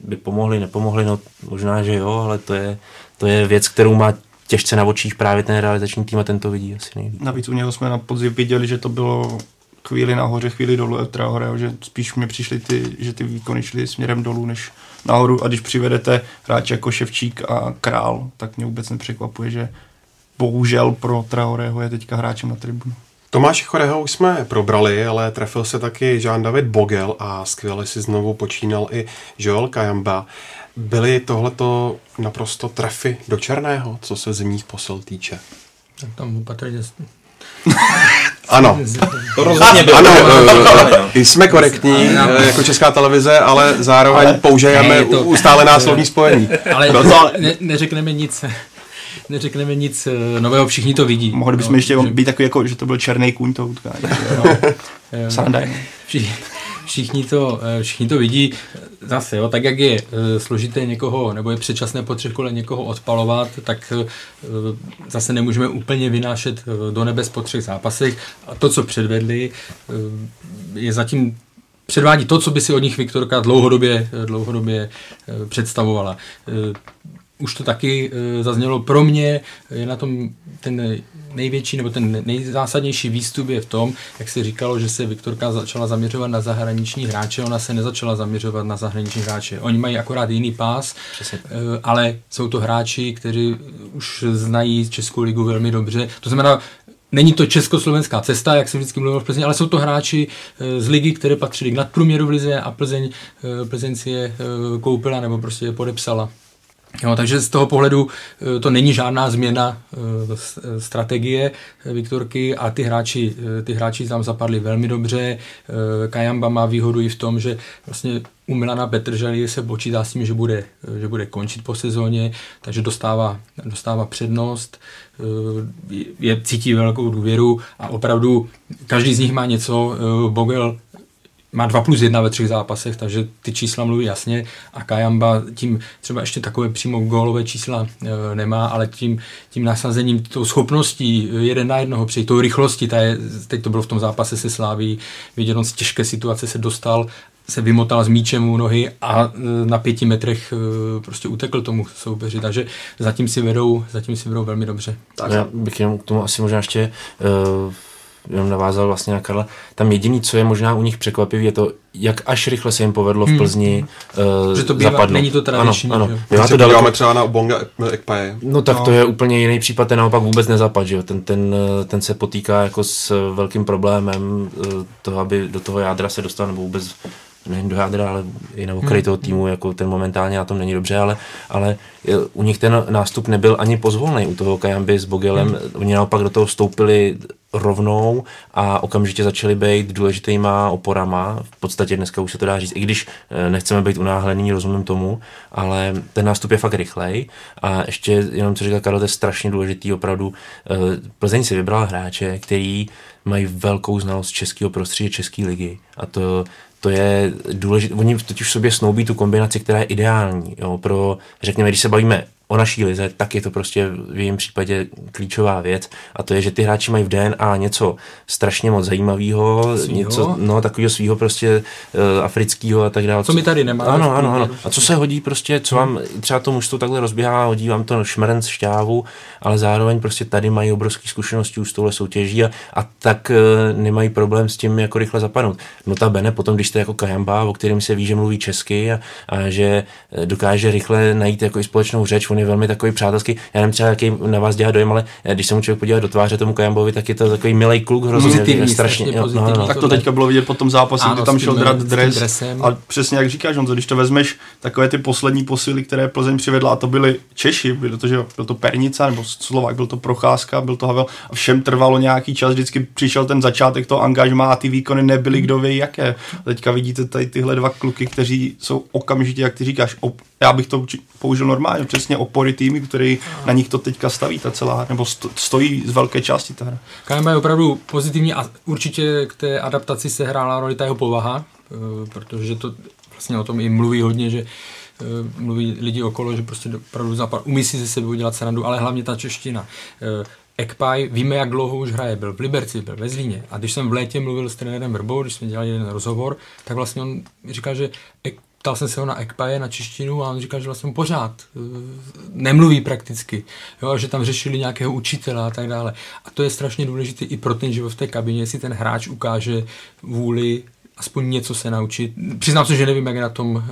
by pomohli, nepomohli, no možná, že jo, ale to je, to je věc, kterou má těžce na očích právě ten realizační tým a ten to vidí asi nejvíc. Navíc u něho jsme na podzim viděli, že to bylo chvíli nahoře, chvíli dolů Traore, že spíš mi přišly ty, že ty výkony šly směrem dolů než nahoru a když přivedete hráče jako Ševčík a Král, tak mě vůbec nepřekvapuje, že bohužel pro Traoreho je teďka hráčem na tribunu. Tomáš Choreho už jsme probrali, ale trefil se taky Jean-David Bogel a skvěle si znovu počínal i Joel Kajamba. Byly tohleto naprosto trefy do černého, co se zimních posil týče? Tam opatrně ano. To rozhodně bylo. Ano, jsme korektní jako česká televize, ale zároveň použijeme to... ustálená slovní spojení. Ale to... ne, neřekneme nic neřekneme nic eh, nového, všichni to vidí. Mohli bychom no, ještě že... být takový, jako, že to byl černý kůň to utkání. No, všichni, všichni, to, eh, všichni to vidí. Zase, jo, tak jak je eh, složité někoho, nebo je předčasné po třech kole někoho odpalovat, tak zase nemůžeme úplně vynášet do nebes po třech zápasech. A to, co předvedli, je zatím předvádí to, co by si od nich Viktorka dlouhodobě, dlouhodobě představovala už to taky e, zaznělo pro mě, je na tom ten největší nebo ten nejzásadnější výstup je v tom, jak se říkalo, že se Viktorka začala zaměřovat na zahraniční hráče, ona se nezačala zaměřovat na zahraniční hráče. Oni mají akorát jiný pás. E, ale jsou to hráči, kteří už znají Českou ligu velmi dobře. To znamená, Není to československá cesta, jak jsem vždycky mluvil v Plzni, ale jsou to hráči e, z ligy, které patřili k nadprůměru v lize a Plzeň, Plzeň si je koupila nebo prostě je podepsala. Jo, takže z toho pohledu eh, to není žádná změna eh, strategie Viktorky a ty hráči, eh, ty hráči tam zapadli velmi dobře. Kajamba má výhodu i v tom, že vlastně u Milana Petrželi se počítá s tím, že bude, že bude končit po sezóně, takže dostává, dostává přednost, je, cítí velkou důvěru a opravdu každý z nich má něco. Bogel má 2 plus 1 ve třech zápasech, takže ty čísla mluví jasně a Kajamba tím třeba ještě takové přímo gólové čísla e, nemá, ale tím, tím nasazením, tou schopností jeden na jednoho při tou rychlosti, ta je, teď to bylo v tom zápase se Sláví, viděl z těžké situace se dostal se vymotal s míčem u nohy a e, na pěti metrech e, prostě utekl tomu soupeři, takže zatím si vedou, zatím si vedou velmi dobře. Tak. Já bych jenom k tomu asi možná ještě uh, jenom navázal vlastně na Karla. Tam jediný, co je možná u nich překvapivý, je to, jak až rychle se jim povedlo v hmm. Plzni hmm. uh, Že to bývá, zapadnout. není to tradiční. Ano, ano. Já to daleko... třeba na Ubonga Ekpaje. No tak no. to je úplně jiný případ, ten naopak vůbec nezapad, že jo? Ten, ten, ten se potýká jako s velkým problémem toho, aby do toho jádra se dostal, nebo vůbec nejen do jádra, ale i na okraji hmm. toho týmu, jako ten momentálně na tom není dobře, ale, ale u nich ten nástup nebyl ani pozvolný u toho Kajamby s Bogelem, hmm. oni naopak do toho vstoupili rovnou a okamžitě začali být důležitýma oporama. V podstatě dneska už se to dá říct, i když eh, nechceme být unáhlený, rozumím tomu, ale ten nástup je fakt rychlej a ještě jenom co říkal Karol, to je strašně důležitý opravdu. Eh, Plzeň si vybrala hráče, který mají velkou znalost českého prostředí, české ligy a to to je důležité, oni totiž v sobě snoubí tu kombinaci, která je ideální jo, pro, řekněme, když se bavíme o naší lize, tak je to prostě v jejím případě klíčová věc a to je, že ty hráči mají v DNA něco strašně moc zajímavého, něco no, takového svého prostě uh, afrického a tak dále. Co mi tady nemá. Ano, ano, ano. A co se hodí prostě, co vám třeba to mužstvo takhle rozběhá, hodí vám to šmrnc šťávu, ale zároveň prostě tady mají obrovské zkušenosti už s touhle soutěží a, a tak uh, nemají problém s tím jako rychle zapadnout. Notabene potom, když jste jako Kajamba, o kterém se ví, že mluví česky a, a že eh, dokáže rychle najít jako i společnou řeč, on je velmi takový přátelský. Já nevím třeba, jaký na vás dělá dojem, ale když se mu člověk podívá do tváře tomu Kajambovi, tak je to takový milý kluk, hrozně pozitivní, strašně. No, no, no. Tak to teďka bylo vidět po tom zápase, kdy tam šel drat dres. A přesně jak říkáš, on, když to vezmeš, takové ty poslední posily, které Plzeň přivedla, a to byly Češi, bylo to, že byl to Pernica nebo Slovak, byl to Procházka, byl to Havel, a všem trvalo nějaký čas, vždycky přišel ten začátek toho angažmá a ty výkony nebyly kdo ví jaké. A teďka vidíte tady tyhle dva kluky, kteří jsou okamžitě, jak ty říkáš, op, já bych to použil normálně, přesně opory týmy, který na nich to teďka staví ta celá, nebo stojí z velké části ta hra. KMB je opravdu pozitivní a určitě k té adaptaci se hrála roli ta jeho povaha, eh, protože to vlastně o tom i mluví hodně, že eh, mluví lidi okolo, že prostě opravdu zapad, umí si ze sebe udělat srandu, ale hlavně ta čeština. Eh, Ekpaj, víme, jak dlouho už hraje, byl v Liberci, byl ve Zlíně. A když jsem v létě mluvil s trenérem Vrbou, když jsme dělali jeden rozhovor, tak vlastně on říkal, že ptal jsem se ho na Ekpaje, na češtinu a on říkal, že vlastně pořád eh, nemluví prakticky, jo, že tam řešili nějakého učitele a tak dále. A to je strašně důležité i pro ten život v té kabině, jestli ten hráč ukáže vůli aspoň něco se naučit. Přiznám se, že nevím, jak je na tom uh,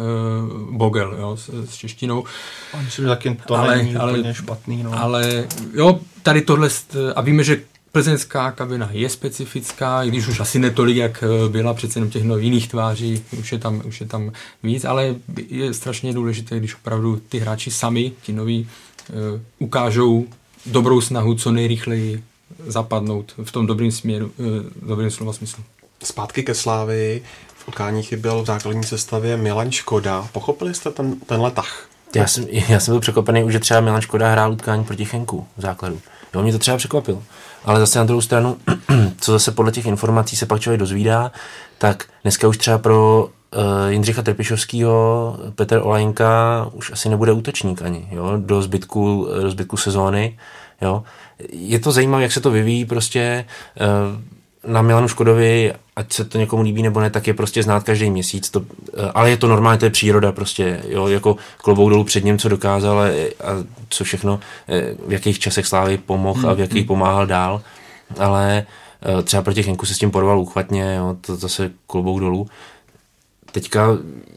Bogel jo, s, s češtinou. Myslím, že taky to ale, není ale, úplně špatný. No. Ale jo, tady tohle, a víme, že Plzeňská kabina je specifická, i když už asi netolik, jak eh, byla přece jenom těch no, jiných tváří, už je, tam, už je tam víc, ale je strašně důležité, když opravdu ty hráči sami, ti noví, uh, ukážou dobrou snahu co nejrychleji zapadnout v tom dobrým směru, uh, dobrým slova smyslu. Zpátky ke Slávy. V utkání chyběl v základní sestavě Milan Škoda. Pochopili jste ten, tenhle tah? Já jsem, já jsem byl překvapený už, že třeba Milan Škoda hrál utkání proti Chenku v základu. Jo, mě to třeba překvapilo. Ale zase na druhou stranu, co zase podle těch informací se pak člověk dozvídá, tak dneska už třeba pro uh, Jindřicha Trpišovského Petr Olajnka už asi nebude útočník ani, jo, do zbytku, do zbytku sezóny, jo. Je to zajímavé, jak se to vyvíjí prostě uh, na Milanu Škodovi, ať se to někomu líbí nebo ne, tak je prostě znát každý měsíc, to, uh, ale je to normálně, to je příroda prostě, jo, jako klobouk dolů před ním, co dokázal a, a co všechno, v jakých časech Slávy pomohl a v jakých hmm. pomáhal dál, ale třeba proti Henku se s tím porval uchvatně, jo, to zase klobouk dolů teďka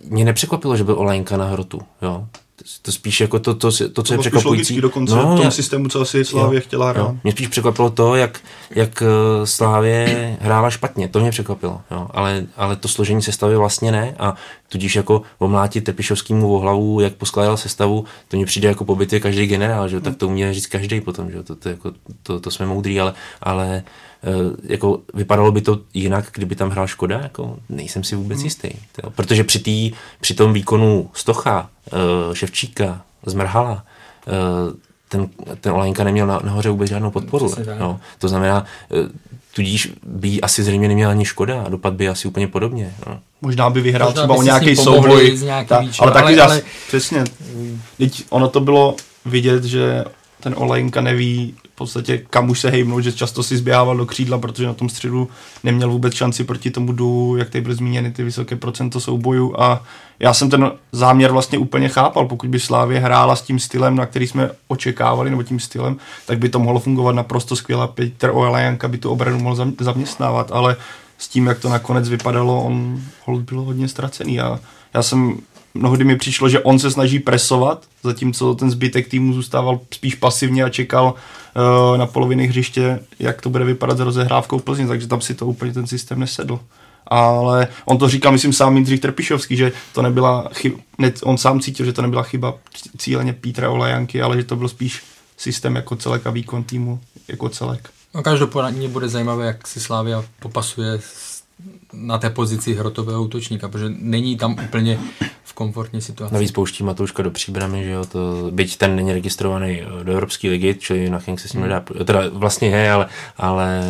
mě nepřekvapilo, že byl Olajnka na hrotu, jo. To spíš jako to, to, to, to co je překvapující. dokonce no, v tom systému, co asi Slávě chtěla hrát. Jo. Mě spíš překvapilo to, jak, jak eh, Slávě hrála špatně, to mě překvapilo, jo. Ale, ale to složení sestavy vlastně ne a tudíž jako omlátit Tepišovskýmu o hlavu, jak poskládal sestavu, to mě přijde jako pobyty každý generál, že? tak to umí říct každý potom, že? To, to, jako, to, to jsme moudrý, ale, ale jako vypadalo by to jinak, kdyby tam hrál Škoda, jako nejsem si vůbec hmm. jistý. Jo. Protože při, tý, při tom výkonu Stocha, eh, Ševčíka, Zmrhala, eh, ten, ten Olajnka neměl na, nahoře vůbec žádnou podporu. No. To znamená, tudíž by asi zřejmě neměla ani škoda a dopad by asi úplně podobně. No. Možná by vyhrál Možná třeba by o nějaký souboj. Ta, ale taky ale- ale- přesně. Teď ono to bylo vidět, že ten Olejnka neví v podstatě kam už se hejbnout, že často si zběhával do křídla, protože na tom středu neměl vůbec šanci proti tomu du, jak tady byly zmíněny ty vysoké procento soubojů. A já jsem ten záměr vlastně úplně chápal, pokud by Slávě hrála s tím stylem, na který jsme očekávali, nebo tím stylem, tak by to mohlo fungovat naprosto skvěle. Petr Olejanka by tu obranu mohl zam- zaměstnávat, ale s tím, jak to nakonec vypadalo, on byl hodně ztracený. A já jsem mnohdy mi přišlo, že on se snaží presovat, zatímco ten zbytek týmu zůstával spíš pasivně a čekal uh, na poloviny hřiště, jak to bude vypadat s rozehrávkou Plzně, takže tam si to úplně ten systém nesedl. Ale on to říkal, myslím, sám Jindřich Trpišovský, že to nebyla chyba, ne, on sám cítil, že to nebyla chyba cíleně Pítra Olajanky, ale že to byl spíš systém jako celek a výkon týmu jako celek. No, každopádně bude zajímavé, jak si Slávia popasuje na té pozici hrotového útočníka, protože není tam úplně komfortní situaci. Navíc pouští Matouška do příbramy, že jo, to, byť ten není registrovaný eh, do Evropské ligy, čili na King se s ním nedá, teda vlastně je, ale, ale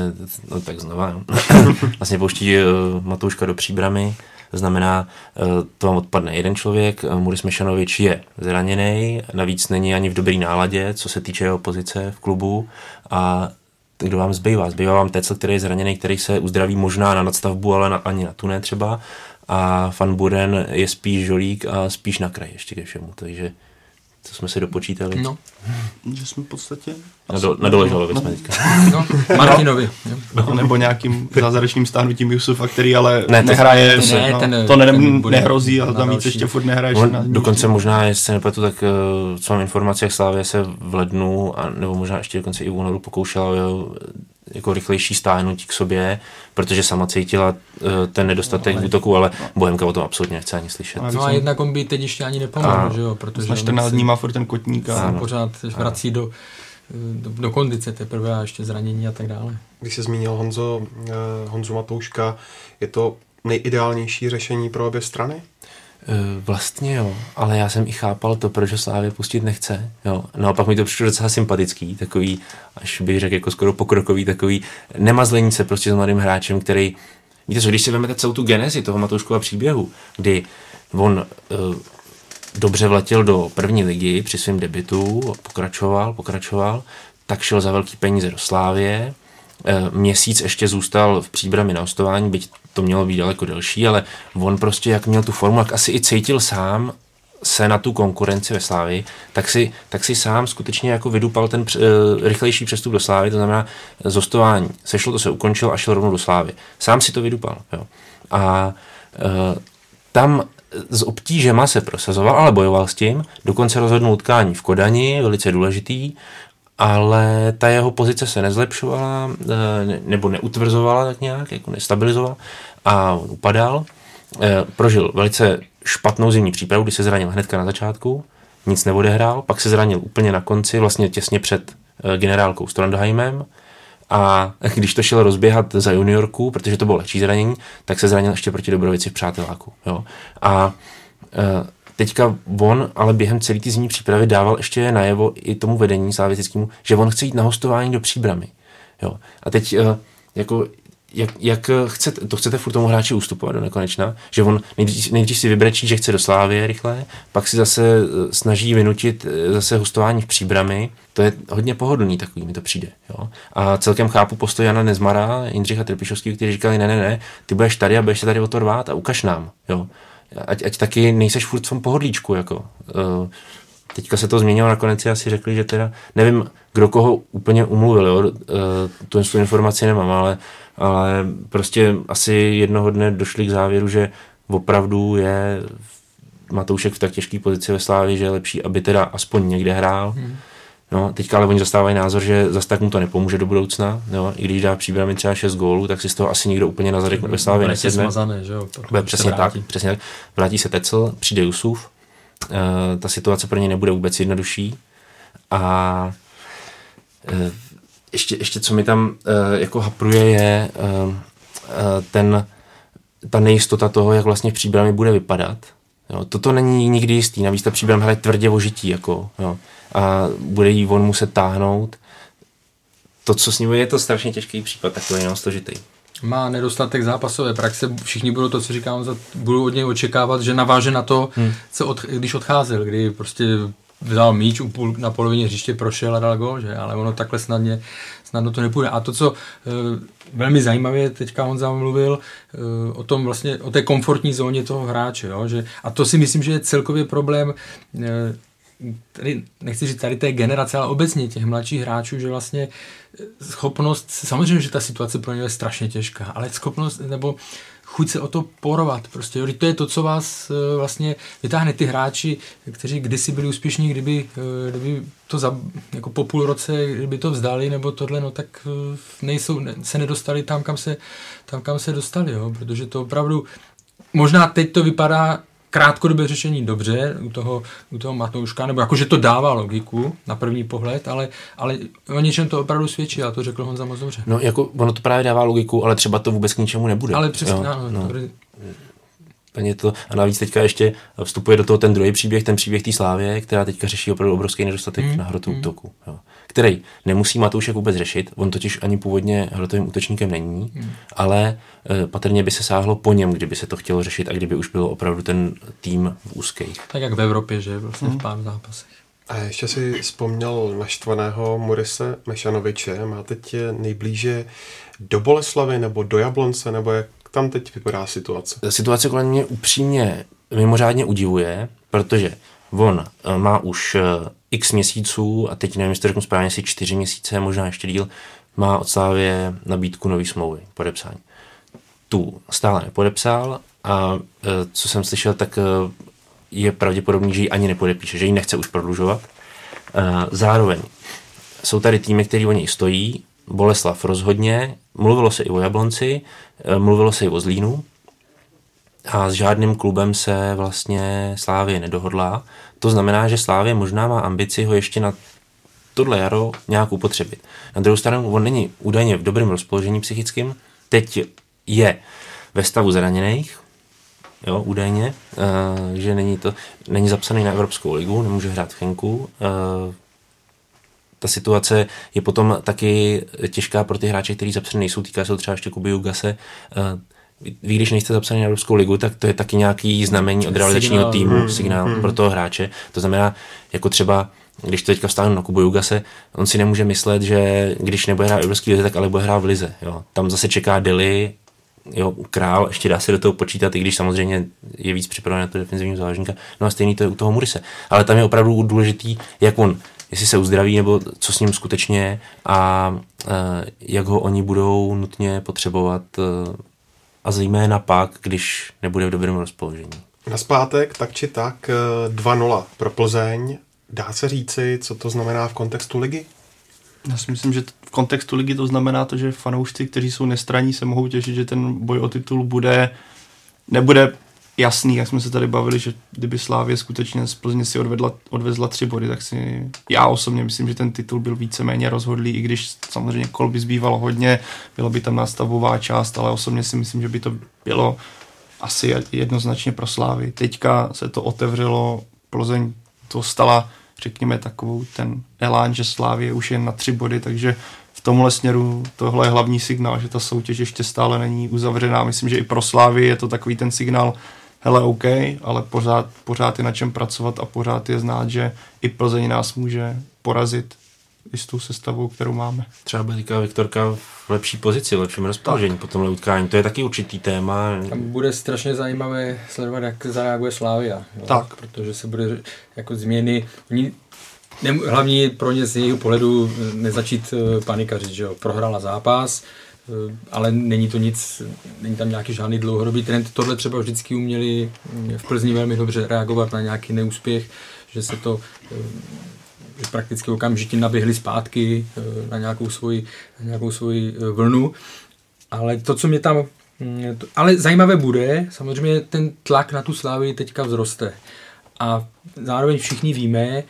no, tak znova, jo. vlastně pouští uh, Matouška do příbramy, to znamená, uh, to vám odpadne jeden člověk, Muris Mešanovič je zraněný, navíc není ani v dobré náladě, co se týče jeho pozice v klubu a kdo vám zbývá? Zbývá vám Tecel, který je zraněný, který se uzdraví možná na nadstavbu, ale na, ani na tu ne třeba. A Van Buren je spíš žolík a spíš na kraj ještě ke všemu. Takže to jsme si dopočítali. No, Že jsme v podstatě... Na, do, na dole žalovi jsme teďka. no, Martinovi. No, nebo nějakým zázračným stáhnutím Jusufa, který ale Ne, nehraje, ten ne, no, ten- to ne, ten bude nehrozí a tam víc ještě furt nehraješ. On, na dokonce možná, jestli se nepletu, tak eh, co mám informace, jak Slávě se v lednu, a, nebo možná ještě dokonce i v únoru pokoušela o jeho eh, jako rychlejší stáhnutí k sobě, protože sama cítila eh, ten nedostatek v útoku, ale Bohemka o tom absolutně nechce ani slyšet. Ale No a jednak on by teď ještě ani nepomohl, Ano. že jo, protože na on 14 se- dní má furt ten kotník a se Ano. pořád vrací do, do, do kondice teprve a ještě zranění a tak dále. Když se zmínil Honzo, eh, Honzu Matouška, je to nejideálnější řešení pro obě strany? Eh, Vlastně jo, ale já jsem i chápal to, proč ho Slávě pustit nechce. Jo. Naopak mi to přišlo docela sympatický, takový, až bych řekl jako skoro pokrokový, takový nemazlení se prostě s mladým hráčem, který, víte co, když si vezmete celou tu genezi toho Matouškova příběhu, kdy on uh, dobře vletěl do první ligy při svém debitu, pokračoval, pokračoval, tak šel za velký peníze do Slávě, Eh, měsíc ještě zůstal v příbrami na hostování, byť to mělo být daleko delší, ale on prostě, jak měl tu formu, jak asi i cítil sám se na tu konkurenci ve Slávii, tak si, tak si sám skutečně jako vydupal ten uh, rychlejší přestup do Slávy, to znamená z hostování. Sešlo to se ukončilo a šel rovnou do Slávy. Sám si to vydupal. Jo. A uh, tam s obtížema se prosazoval, ale bojoval s tím. Dokonce rozhodnul utkání v Kodani, velice důležitý, ale ta jeho pozice se nezlepšovala, eh, ne- nebo neutvrzovala tak nějak, jako nestabilizovala a on upadal. Eh, Prožil velice špatnou zimní přípravu, kdy se zranil hnedka na začátku, nic neodehrál, pak se zranil úplně na konci, vlastně těsně před eh, generálkou Strandheimem a když to šel rozběhat za juniorku, protože to bylo lehčí zranění, tak se zranil ještě proti Dobrovici v přáteláku. Jo. A teďka on ale během celé té zimní přípravy dával ještě najevo i tomu vedení slavětickému, že on chce jít na hostování do příbramy. Jo. A teď eh, jako jak, jak chcete, to chcete furt tomu hráči ustupovat do nekonečna, že on nejdřív, nejdřív si vybrečí, že chce do Slávie rychle, pak si zase eh, snaží vynutit eh, zase hostování v příbrami, to je hodně pohodlný, takový mi to přijde. Jo? A celkem chápu postoj Jana Nezmara, Jindřicha Trpišovský, kteří říkali, ne, ne, ne, ty budeš tady a budeš se tady o to rvát a ukaž nám. Jo? Ať, ať taky nejseš furt v tom pohodlíčku. Jako. Uh, teďka se to změnilo, nakonec si asi řekli, že teda, nevím, kdo koho úplně umluvil, jo? Uh, tu, tu informaci nemám, ale, ale prostě asi jednoho dne došli k závěru, že opravdu je Matoušek v tak těžké pozici ve Slávě, že je lepší, aby teda aspoň někde hrál. Hmm. No, teďka ale oni zastávají názor, že zase tak mu to nepomůže do budoucna. Jo? I když dá příbrami třeba 6 gólů, tak si z toho asi nikdo úplně na zadek ve Slávě nesedne. smazané, že jo? Bude přesně tak, přesně tak. Vrátí se Tecel, přijde Jusuf. E, ta situace pro ně nebude vůbec jednodušší. A e, ještě, ještě co mi tam e, jako hapruje je ten, ta nejistota toho, jak vlastně příbrami bude vypadat. Jo, toto není nikdy jistý, navíc ta příbram hraje tvrdě o žití, jako, jo, a bude jí on muset táhnout. to, co s ním je, je to strašně těžký případ, takový jenom složitý. Má nedostatek zápasové praxe, všichni budou to, co říkám, budou od něj očekávat, že naváže na to, hmm. co od, když odcházel, kdy prostě vzal míč na polovině hřiště, prošel a dal gol, že? ale ono takhle snadně, snadno to nepůjde. A to, co e, velmi zajímavě teďka Honza mluvil e, o tom vlastně, o té komfortní zóně toho hráče, jo? Že, a to si myslím, že je celkově problém e, tady, nechci říct tady té generace, ale obecně těch mladších hráčů, že vlastně schopnost, samozřejmě, že ta situace pro ně je strašně těžká, ale schopnost, nebo chuť se o to porovat. Prostě, jo, to je to, co vás eh, vlastně vytáhne ty hráči, kteří kdysi byli úspěšní, kdyby, eh, kdyby to za, jako po půl roce, kdyby to vzdali nebo tohle, no tak nejsou, se nedostali tam, kam se, tam, kam se dostali, jo, protože to opravdu, možná teď to vypadá krátkodobé řešení dobře u toho, u toho Matouška, nebo jakože to dává logiku na první pohled, ale, ale o něčem to opravdu svědčí a to řekl Honza moc dobře. No jako ono to právě dává logiku, ale třeba to vůbec k ničemu nebude. Ale přesně, jo, no, no. Dobrý. To, a navíc teďka ještě vstupuje do toho ten druhý příběh, ten příběh té Slávě, která teďka řeší opravdu obrovský nedostatek mm. na hrotu mm. útoku. Jo. Který nemusí Matoušek vůbec řešit, on totiž ani původně hrotovým útočníkem není, mm. ale e, patrně by se sáhlo po něm, kdyby se to chtělo řešit a kdyby už bylo opravdu ten tým v úzkých. Tak jak v Evropě, že vlastně mm. v pár zápasech. A ještě si vzpomněl naštvaného Morise Mešanoviče, má teď nejblíže do Boleslavy nebo do Jablonce, nebo jak tam teď vypadá situace? Situace kolem mě upřímně mimořádně udivuje, protože on eh, má už eh, x měsíců, a teď nevím, jestli řeknu správně, asi čtyři měsíce, možná ještě díl, má od Slávě nabídku nový smlouvy, podepsání. Tu stále nepodepsal a eh, co jsem slyšel, tak je pravděpodobný, že ji ani nepodepíše, že ji nechce už prodlužovat. Zároveň jsou tady týmy, které o něj stojí, Boleslav rozhodně, mluvilo se i o Jablonci, mluvilo se i o Zlínu a s žádným klubem se vlastně Slávě nedohodla. To znamená, že Slávě možná má ambici ho ještě na tohle jaro nějak upotřebit. Na druhou stranu, on není údajně v dobrém rozpoložení psychickým, teď je ve stavu zraněných, jo, údajně, uh, že není to, není zapsaný na Evropskou ligu, nemůže hrát v Chenku, uh, ta situace je potom taky těžká pro ty hráče, kteří zapsaní nejsou, týká se třeba ještě Kuby Ugase. Eh, vy, když nejste zapsaný na Evropskou ligu, tak to je taky nějaký znamení od realizačního týmu, hmm, signál hmm. pro toho hráče. To znamená, jako třeba když to teďka vstáhnu na Kubu Jugase, on si nemůže myslet, že když nebude hrát Evropský lize, tak ale bude hrát v lize. Jo. Tam zase čeká Deli, jo, král, ještě dá se do toho počítat, i když samozřejmě je víc připraven na to defenzivního záložníka. No a stejný to je u toho Murise. Ale tam je opravdu důležitý, jak on jestli se uzdraví, nebo co s ním skutečně je a uh, jak ho oni budou nutně potřebovat uh, a zejména pak, když nebude v dobrém rozpoložení. Na zpátek, tak či tak, 2-0 pro Plzeň. Dá se říci, co to znamená v kontextu ligy? Já si myslím, že v kontextu ligy to znamená to, že fanoušci, kteří jsou nestraní, se mohou těšit, že ten boj o titul bude nebude jasný, jak jsme se tady bavili, že kdyby Slávě skutečně z Plzně si odvedla, odvezla tři body, tak si já osobně myslím, že ten titul byl víceméně rozhodlý, i když samozřejmě kol by zbývalo hodně, byla by tam nástavová část, ale osobně si myslím, že by to bylo asi jednoznačně pro Slávy. Teďka se to otevřelo, Plzeň to stala, řekněme, takovou ten elán, že Slávě už je na tři body, takže v tomhle směru tohle je hlavní signál, že ta soutěž ještě stále není uzavřená. Myslím, že i pro Slávy je to takový ten signál, hele OK, ale pořád, pořád je na čem pracovat a pořád je znát, že i Plzeň nás může porazit i s tou sestavou, kterou máme. Třeba by teďka Viktorka v lepší pozici, v lepším rozpoložení po tomhle utkání. To je taky určitý téma. Tam bude strašně zajímavé sledovat, jak zareaguje Slávia. Jo? Tak. Protože se bude jako změny. Oni hlavní pro ně z jejího pohledu nezačít eh, panikařit, že jo. Prohrála zápas, ale není to nic, není tam nějaký žádný dlouhodobý trend. Tohle třeba vždycky uměli mm, v Plzni velmi dobře reagovat na nějaký neúspěch, že se to eh, že prakticky okamžitě naběhli zpátky eh, na nějakou svoji, na nějakou svoji vlnu. Ale to, co mě tam... Mm, ale zajímavé bude, samozřejmě ten tlak na tu slávy teďka vzroste. A zároveň všichni víme,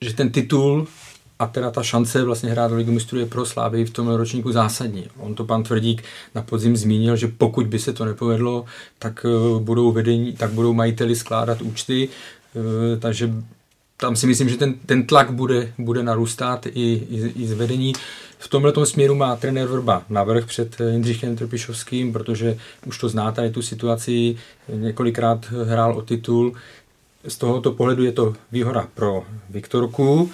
že ten titul a teda ta šance vlastně hrát Ligu mistrů je pro Slávy v tom ročníku zásadní. On to pan Tvrdík na podzim zmínil, že pokud by se to nepovedlo, tak eh, budou vedení, tak budou majiteli skládat účty, eh, takže tam si myslím, že ten, ten tlak bude, bude narůstat i, i, i z vedení. V tomhle směru má trenér Vrba navrh před Jindřichem Trpišovským, protože už to zná tady tu situaci, několikrát hrál o titul. Z tohoto pohledu je to výhoda pro Viktorku,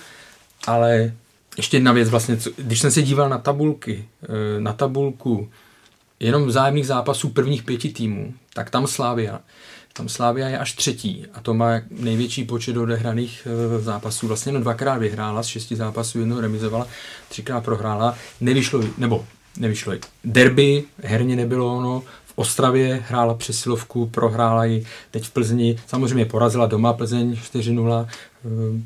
ale ještě jedna věc, vlastně, když jsem se díval na tabulky, eh, na tabulku jenom vzájemných zápasů prvních pěti týmů, tak tam Slávia tam Slávia je až třetí a to má největší počet odehraných e, zápasů. Vlastně jenom dvakrát vyhrála z šesti zápasů, jednou remizovala, třikrát prohrála. Nevyšlo, nebo nevyšlo. Derby herně nebylo ono, v Ostravě hrála přesilovku, prohrála ji teď v Plzni. Samozřejmě porazila doma Plzeň 4-0, e,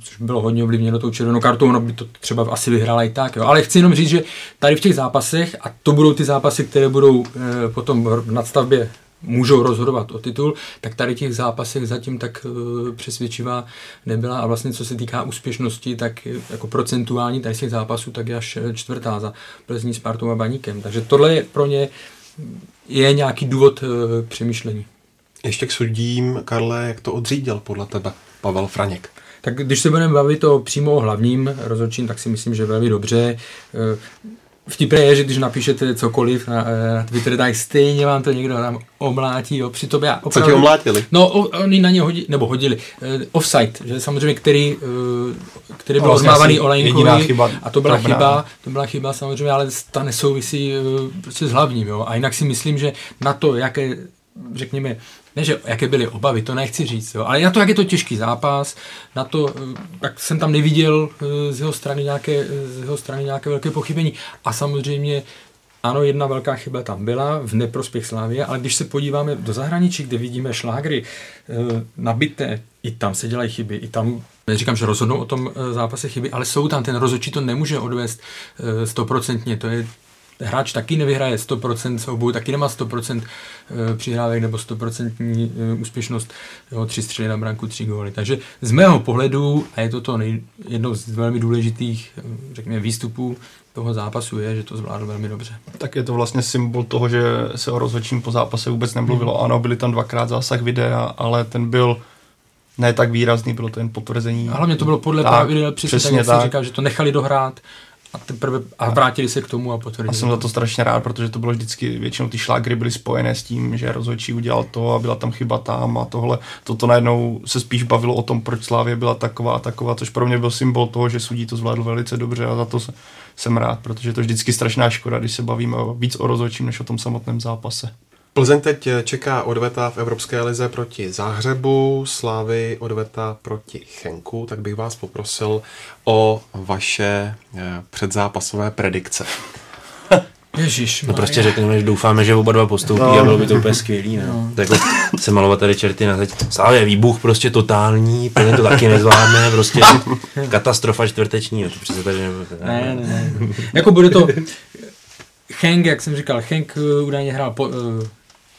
což bylo hodně ovlivněno tou červenou kartou, ono by to třeba asi vyhrála i tak. Jo. Ale chci jenom říct, že tady v těch zápasech, a to budou ty zápasy, které budou e, potom v nadstavbě můžou rozhodovat o titul, tak tady těch zápasech zatím tak uh, přesvědčivá nebyla a vlastně co se týká úspěšnosti, tak jako procentuální tady z těch zápasů, tak je až eh, čtvrtá za Plzní, Spartou a Baníkem. Takže tohle je pro ně je nějaký důvod k přemýšlení. Ještě k sudím, Karle, jak to odřídil podle tebe Pavel Franěk? Tak když se budeme bavit o přímo o hlavním rozhodčím, tak si myslím, že velmi dobře. Vtipné je, že když napíšete cokoliv na, eh, na Twitter, tak stejně vám to někdo tam omlátí. Jo. Přitom já opravdu, Co ti omlátili? No, oni na ně hodili, nebo hodili. Uh, offside, že samozřejmě, který, uh, který byl oznávaný Olejnkovi. A to byla chyba, chyba, to byla chyba samozřejmě, ale ta nesouvisí uh, prostě s hlavním. Jo. A jinak si myslím, že na to, jaké řekněme, ne, že jaké byly obavy, to nechci říct, jo, ale na to, jak je to těžký zápas, na to, tak jsem tam neviděl eh, z jeho strany nějaké, z jeho strany nějaké velké pochybení. A samozřejmě ano, jedna velká chyba tam byla v neprospěch Slávě, ale když se podíváme do zahraničí, kde vidíme šlágry nabité, i tam se dělají chyby, i tam neříkám, že rozhodnou o tom eh, zápase chyby, ale jsou tam, ten rozhodčí to nemůže odvést stoprocentně, to je hráč taky nevyhraje 100% soubojů, taky nemá 100% eh, přihrávek nebo 100% eh, úspěšnost, jo, tři střely na branku, tři góly. Takže z mého pohledu, a je to to nej, jedno z velmi důležitých, eh, řekněme, výstupů toho zápasu je, že to zvládl velmi dobře. Tak je to vlastně symbol toho, že se o rozhodčím po zápase vůbec nemluvilo. Ano, byly tam dvakrát zásah videa, ale ten byl ne tak výrazný, bylo to jen potvrzení. A hlavně to bylo podle pravidel, přesně, přesně tak, tak. říká, že to nechali dohrát a, teprve, a vrátili se k tomu a potvrdili. A jsem za to strašně rád, protože to bylo vždycky, většinou ty šlágry byly spojené s tím, že rozhodčí udělal to a byla tam chyba tam a tohle. Toto najednou se spíš bavilo o tom, proč Slávě byla taková a taková, což pro mě byl symbol toho, že sudí to zvládl velice dobře a za to jsem rád, protože to je vždycky strašná škoda, když se bavíme víc o rozhodčím, než o tom samotném zápase. Plzeň teď čeká odveta v Evropské lize proti Záhřebu, Slávy odveta proti Chenku, tak bych vás poprosil o vaše eh, předzápasové predikce. Ježíš. No prostě řekneme, že doufáme, že oba dva postoupí no. a bylo by to úplně skvělý. Ne? No. Tak se malovat tady čerty na teď. Slávě výbuch prostě totální, plně to taky nezvládne, prostě katastrofa čtvrteční. To přece tady ne, ne, ne. jako bude to, Henk, jak jsem říkal, Henk eh, údajně hrál po, uh,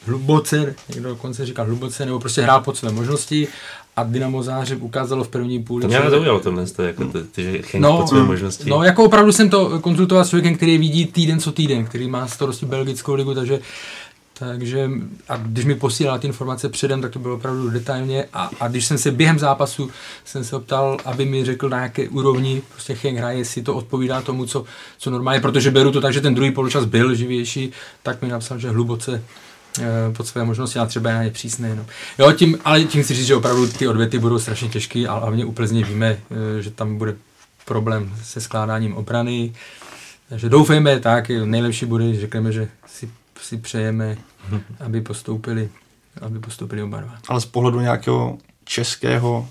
hluboce, někdo dokonce říkal hluboce, nebo prostě hrál pod své možnosti a Dynamo Zářeb ukázalo v první půli. To mě zaujalo tohle, jako ty, ty, no, pod své možnosti. No, jako opravdu jsem to konzultoval s člověkem, který vidí týden co týden, který má starosti belgickou ligu, takže takže a když mi posílal ty informace předem, tak to bylo opravdu detailně a, a když jsem se během zápasu jsem se optal, aby mi řekl na jaké úrovni prostě Henk hraje, jestli to odpovídá tomu, co, co normálně, protože beru to tak, že ten druhý poločas byl živější, tak mi napsal, že hluboce pod své možnosti a třeba je přísný. No. Jo, tím, ale tím chci říct, že opravdu ty odvěty budou strašně těžké a hlavně úplně víme, eh, že tam bude problém se skládáním obrany. Takže doufejme, tak nejlepší bude, řekneme, že si, si přejeme, aby postoupili, aby postoupili oba dva. Ale z pohledu nějakého českého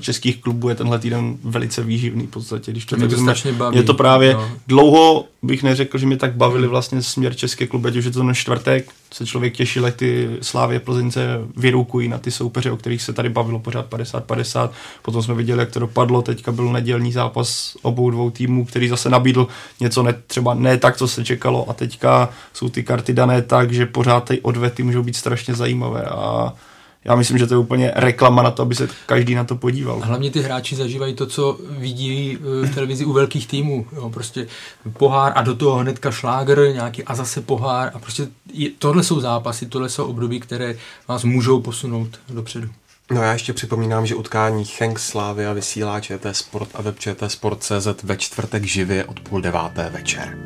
českých klubů je tenhle týden velice výživný v podstatě. Když to, mě to strašně baví. Je to právě no. dlouho bych neřekl, že mě tak bavili vlastně směr české kluby, ať už je to na čtvrtek, se člověk těšil, jak ty Slávě Plzeňce vyrukují na ty soupeře, o kterých se tady bavilo pořád 50-50. Potom jsme viděli, jak to dopadlo. Teďka byl nedělní zápas obou dvou týmů, který zase nabídl něco ne, třeba ne tak, co se čekalo. A teďka jsou ty karty dané tak, že pořád ty odvety můžou být strašně zajímavé. A já myslím, že to je úplně reklama na to, aby se každý na to podíval. Hlavně ty hráči zažívají to, co vidí eh, v televizi u velkých týmů. Jo, prostě pohár a do toho hnedka šlágr, nějaký a zase pohár. A prostě je, tohle jsou zápasy, tohle jsou období, které vás můžou posunout dopředu. No já ještě připomínám, že utkání Henk Slávia vysílá ČT Sport a web ČT Sport.cz ve čtvrtek živě od půl deváté večer.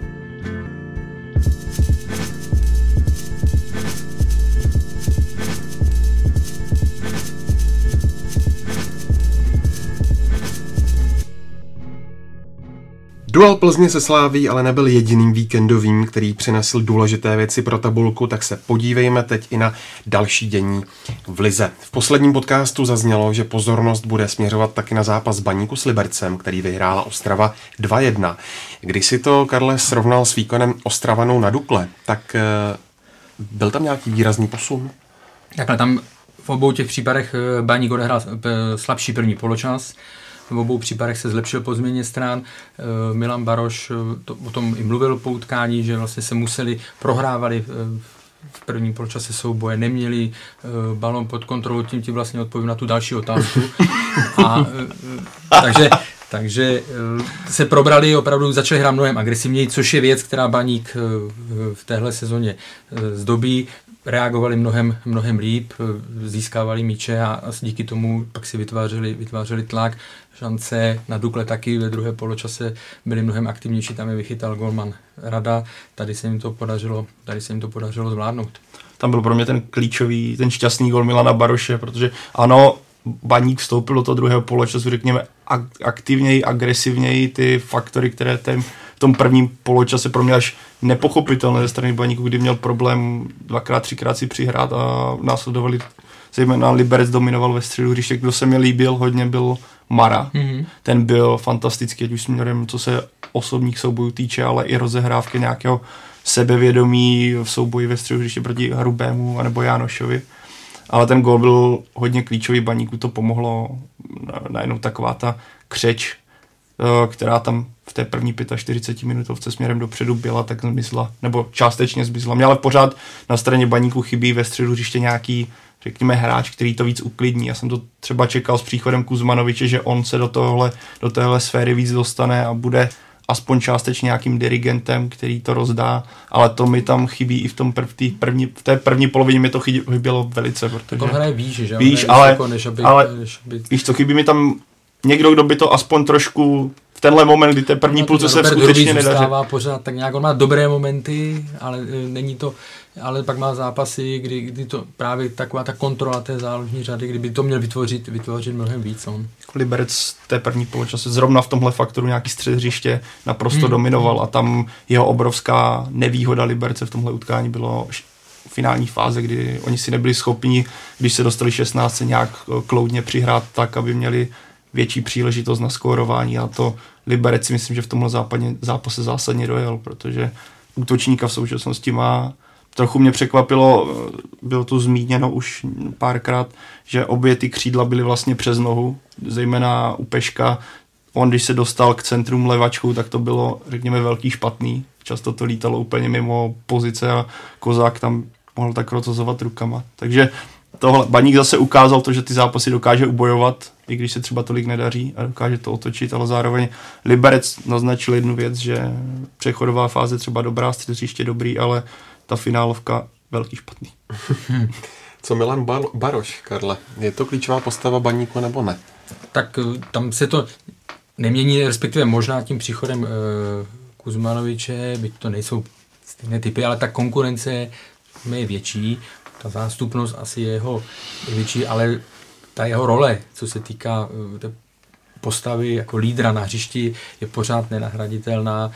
Duel Plzně se sláví ale nebyl jediným víkendovým, který přinesl důležité věci pro tabulku, tak se podívejme teď i na další dění v Lize. V posledním podcastu zaznělo, že pozornost bude směřovat taky na zápas Baníku s Libercem, který vyhrála Ostrava 2-1. Když si to, Karle, srovnal s výkonem Ostravanou na Dukle, tak eh, byl tam nějaký výrazný posun? Takhle tam v obou těch případech eh, Baník odehrál eh, slabší první poločas, v obou případech se zlepšil po změně stran. Eh, Milan Baroš eh, to, o tom i mluvil po utkání, že vlastně se museli, prohrávali eh, v prvním poločase souboje, neměli balon pod kontrolou, tím ti vlastně odpovím na tu další otázku. A, takže takže se probrali, opravdu začali hrát mnohem agresivněji, což je věc, která Baník v téhle sezóně zdobí reagovali mnohem, mnohem líp, získávali míče a, a díky tomu pak si vytvářeli, vytvářeli tlak. Šance na Dukle taky ve druhé poločase byly mnohem aktivnější, tam je vychytal golman Rada, tady se jim to podařilo, tady se jim to podařilo zvládnout. Tam byl pro mě ten klíčový, ten šťastný gol Milana Baroše, protože ano, Baník vstoupil do toho druhého poločasu, řekněme, aktivněji, agresivněji, ty faktory, které ten tom prvním poločase pro mě až nepochopitelné ze strany Baníku, kdy měl problém dvakrát, třikrát si přihrát a následovali zejména Liberec dominoval ve středu hřiště, kdo se mi líbil hodně byl Mara. Mm-hmm. Ten byl fantastický, ať už směrem, co se osobních soubojů týče, ale i rozehrávky nějakého sebevědomí v souboji ve středu hřiště proti Hrubému nebo Jánošovi. Ale ten gol byl hodně klíčový, Baníku to pomohlo najednou taková ta křeč, eh, která tam v té první 45 minutovce směrem dopředu byla, tak zmizla, nebo částečně zmizla. Mě ale pořád na straně baníku chybí ve středu hřiště nějaký, řekněme, hráč, který to víc uklidní. Já jsem to třeba čekal s příchodem Kuzmanoviče, že on se do tohle, do téhle sféry víc dostane a bude aspoň částečně nějakým dirigentem, který to rozdá, ale to mi tam chybí i v, tom prv, první, v té první polovině mi to chybělo velice, protože... To hraje víš, že? Víš, ale, jako, než aby, ale než aby... víš co, chybí mi tam někdo, kdo by to aspoň trošku tenhle moment, kdy té první no, půlce se skutečně nedaří. pořád tak nějak, on má dobré momenty, ale e, není to, ale pak má zápasy, kdy, kdy to právě taková ta kontrola té záložní řady, kdyby to měl vytvořit, vytvořit mnohem víc. On. Liberec té první poločase zrovna v tomhle faktoru nějaký střed hřiště naprosto hmm. dominoval a tam jeho obrovská nevýhoda Liberce v tomhle utkání bylo finální fáze, kdy oni si nebyli schopni, když se dostali 16, se nějak e, kloudně přihrát tak, aby měli větší příležitost na skórování a to Liberec si myslím, že v tomhle západě, zápase zásadně dojel, protože útočníka v současnosti má. Trochu mě překvapilo, bylo to zmíněno už párkrát, že obě ty křídla byly vlastně přes nohu, zejména u Peška. On, když se dostal k centrum levačkou, tak to bylo, řekněme, velký špatný. Často to lítalo úplně mimo pozice a Kozák tam mohl tak rozhazovat rukama. Takže tohle, Baník zase ukázal to, že ty zápasy dokáže ubojovat, i když se třeba tolik nedaří a dokáže to otočit, ale zároveň Liberec naznačil jednu věc, že přechodová fáze třeba dobrá, středřiště dobrý, ale ta finálovka velký špatný. Co Milan Bar- Baroš, Karle? Je to klíčová postava Baníku nebo ne? Tak eh, tam se to nemění, respektive možná tím příchodem e, Kuzmanoviče, byť to nejsou stejné typy, ale ta konkurence je větší ta zástupnost asi je jeho větší, ale ta jeho role, co se týká eh, postavy jako lídra na hřišti, je pořád nenahraditelná.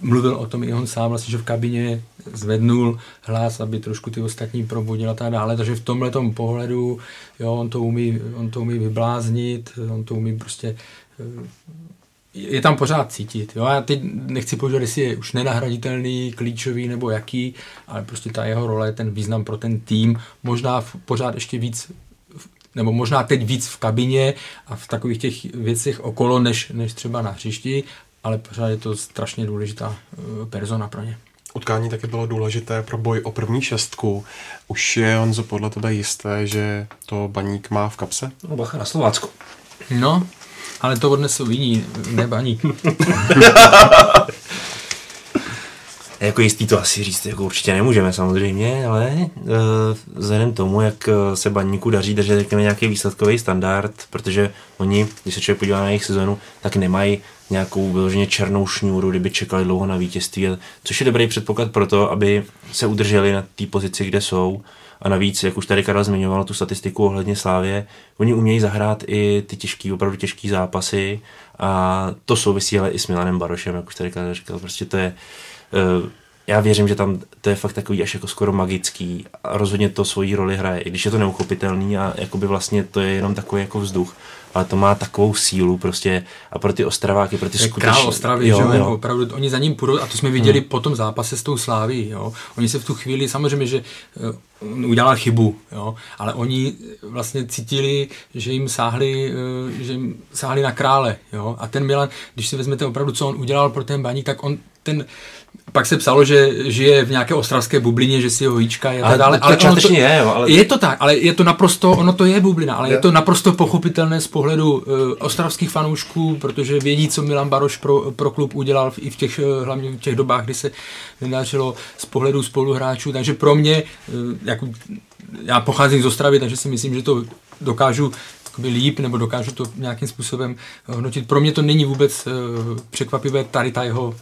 Mluvil o tom i on sám, vlastně, že v kabině zvednul hlas, aby trošku ty ostatní probudil a tak dále. Takže v tomhle pohledu jo, on, to umí, on to umí vybláznit, on to umí prostě eh, je tam pořád cítit. Jo? Já teď nechci používat, jestli je už nenahraditelný, klíčový nebo jaký, ale prostě ta jeho role, ten význam pro ten tým, možná v, pořád ještě víc nebo možná teď víc v kabině a v takových těch věcech okolo, než, než třeba na hřišti, ale pořád je to strašně důležitá uh, persona pro ně. Utkání taky bylo důležité pro boj o první šestku. Už je, Honzo, podle tebe jisté, že to baník má v kapse? No, bacha na Slovácku. No, ale to odnesou jiní, ne baník. jako jistý to asi říct jako určitě nemůžeme samozřejmě, ale uh, vzhledem tomu, jak eh, se baníku daří držet řekněme, nějaký výsledkový standard, protože oni, když se člověk podívá na jejich sezonu, tak nemají nějakou vyloženě černou šňůru, kdyby čekali dlouho na vítězství, což je dobrý předpoklad pro to, aby se udrželi na té pozici, kde jsou. A navíc, jak už tady Karel zmiňoval tu statistiku ohledně Slávě, oni umějí zahrát i ty těžký, opravdu těžký zápasy a to souvisí ale i s Milanem Barošem, jak už tady Karel říkal. Prostě to je, uh, já věřím, že tam to je fakt takový až jako skoro magický a rozhodně to svoji roli hraje, i když je to neuchopitelný a jakoby vlastně to je jenom takový jako vzduch ale to má takovou sílu prostě a pro ty Ostraváky, pro ty skutečně... Král Ostravy, jo, že jo. opravdu, oni za ním půjdou a to jsme viděli hmm. po tom zápase s tou Sláví, jo. Oni se v tu chvíli, samozřejmě, že uh, udělal chybu, jo, ale oni vlastně cítili, že jim sáhli, uh, že jim sáhli na krále, jo, a ten Milan, když si vezmete opravdu, co on udělal pro ten baník, tak on ten pak se psalo, že žije v nějaké ostravské bublině, že si ho hýčka a tak dále. Ale to, to je, jo, ale... je to tak, ale je to naprosto, ono to je bublina, ale je, je to naprosto pochopitelné z pohledu uh, ostravských fanoušků, protože vědí, co Milan Baroš pro, pro klub udělal i v těch, uh, hlavně v těch dobách, kdy se nedařilo z pohledu spoluhráčů, takže pro mě, uh, jako, já pocházím z Ostravy, takže si myslím, že to dokážu líp nebo dokážu to nějakým způsobem hodnotit. Pro mě to není vůbec uh, překvapivé tady ta jeho uh,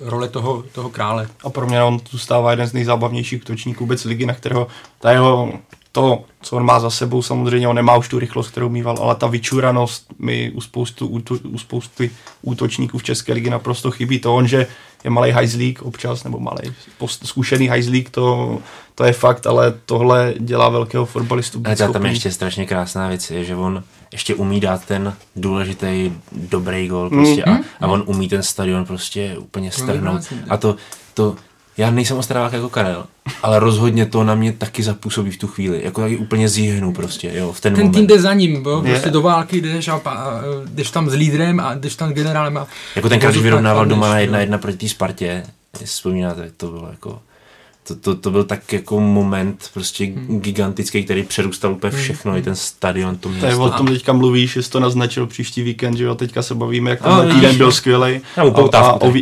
role toho, toho krále. A pro mě on zůstává jeden z nejzábavnějších útočníků vůbec ligy, na kterého ta jeho to, co on má za sebou, samozřejmě on nemá už tu rychlost, kterou mýval, ale ta vyčuranost mi u, spoustu, u, u spousty útočníků v České ligy naprosto chybí. To on, že je malý hajzlík občas, nebo malý zkušený hajzlík, to, to je fakt, ale tohle dělá velkého fotbalistu. Ale tam je ještě strašně krásná věc, je, že on ještě umí dát ten důležitý dobrý gol prostě mm-hmm. a, a on umí ten stadion prostě úplně strhnout. A to, to já nejsem ostravák jako Karel, ale rozhodně to na mě taky zapůsobí v tu chvíli. Jako taky úplně zjihnu prostě, jo, v ten, ten moment. tým jde za ním, jo, prostě do války jdeš, a, a, jdeš tam s lídrem a jdeš tam s generálem. A, jako ten když vyrovnával doma na jedna jedna proti té Spartě, vzpomínáte, to bylo jako to, to, to byl tak jako moment prostě hmm. gigantický, který přerůstal úplně hmm. všechno, hmm. i ten stadion, to město. o tom teďka mluvíš, že jsi to naznačil příští víkend, že jo, teďka se bavíme, jak ten týden byl skvělý. A, a, a, o,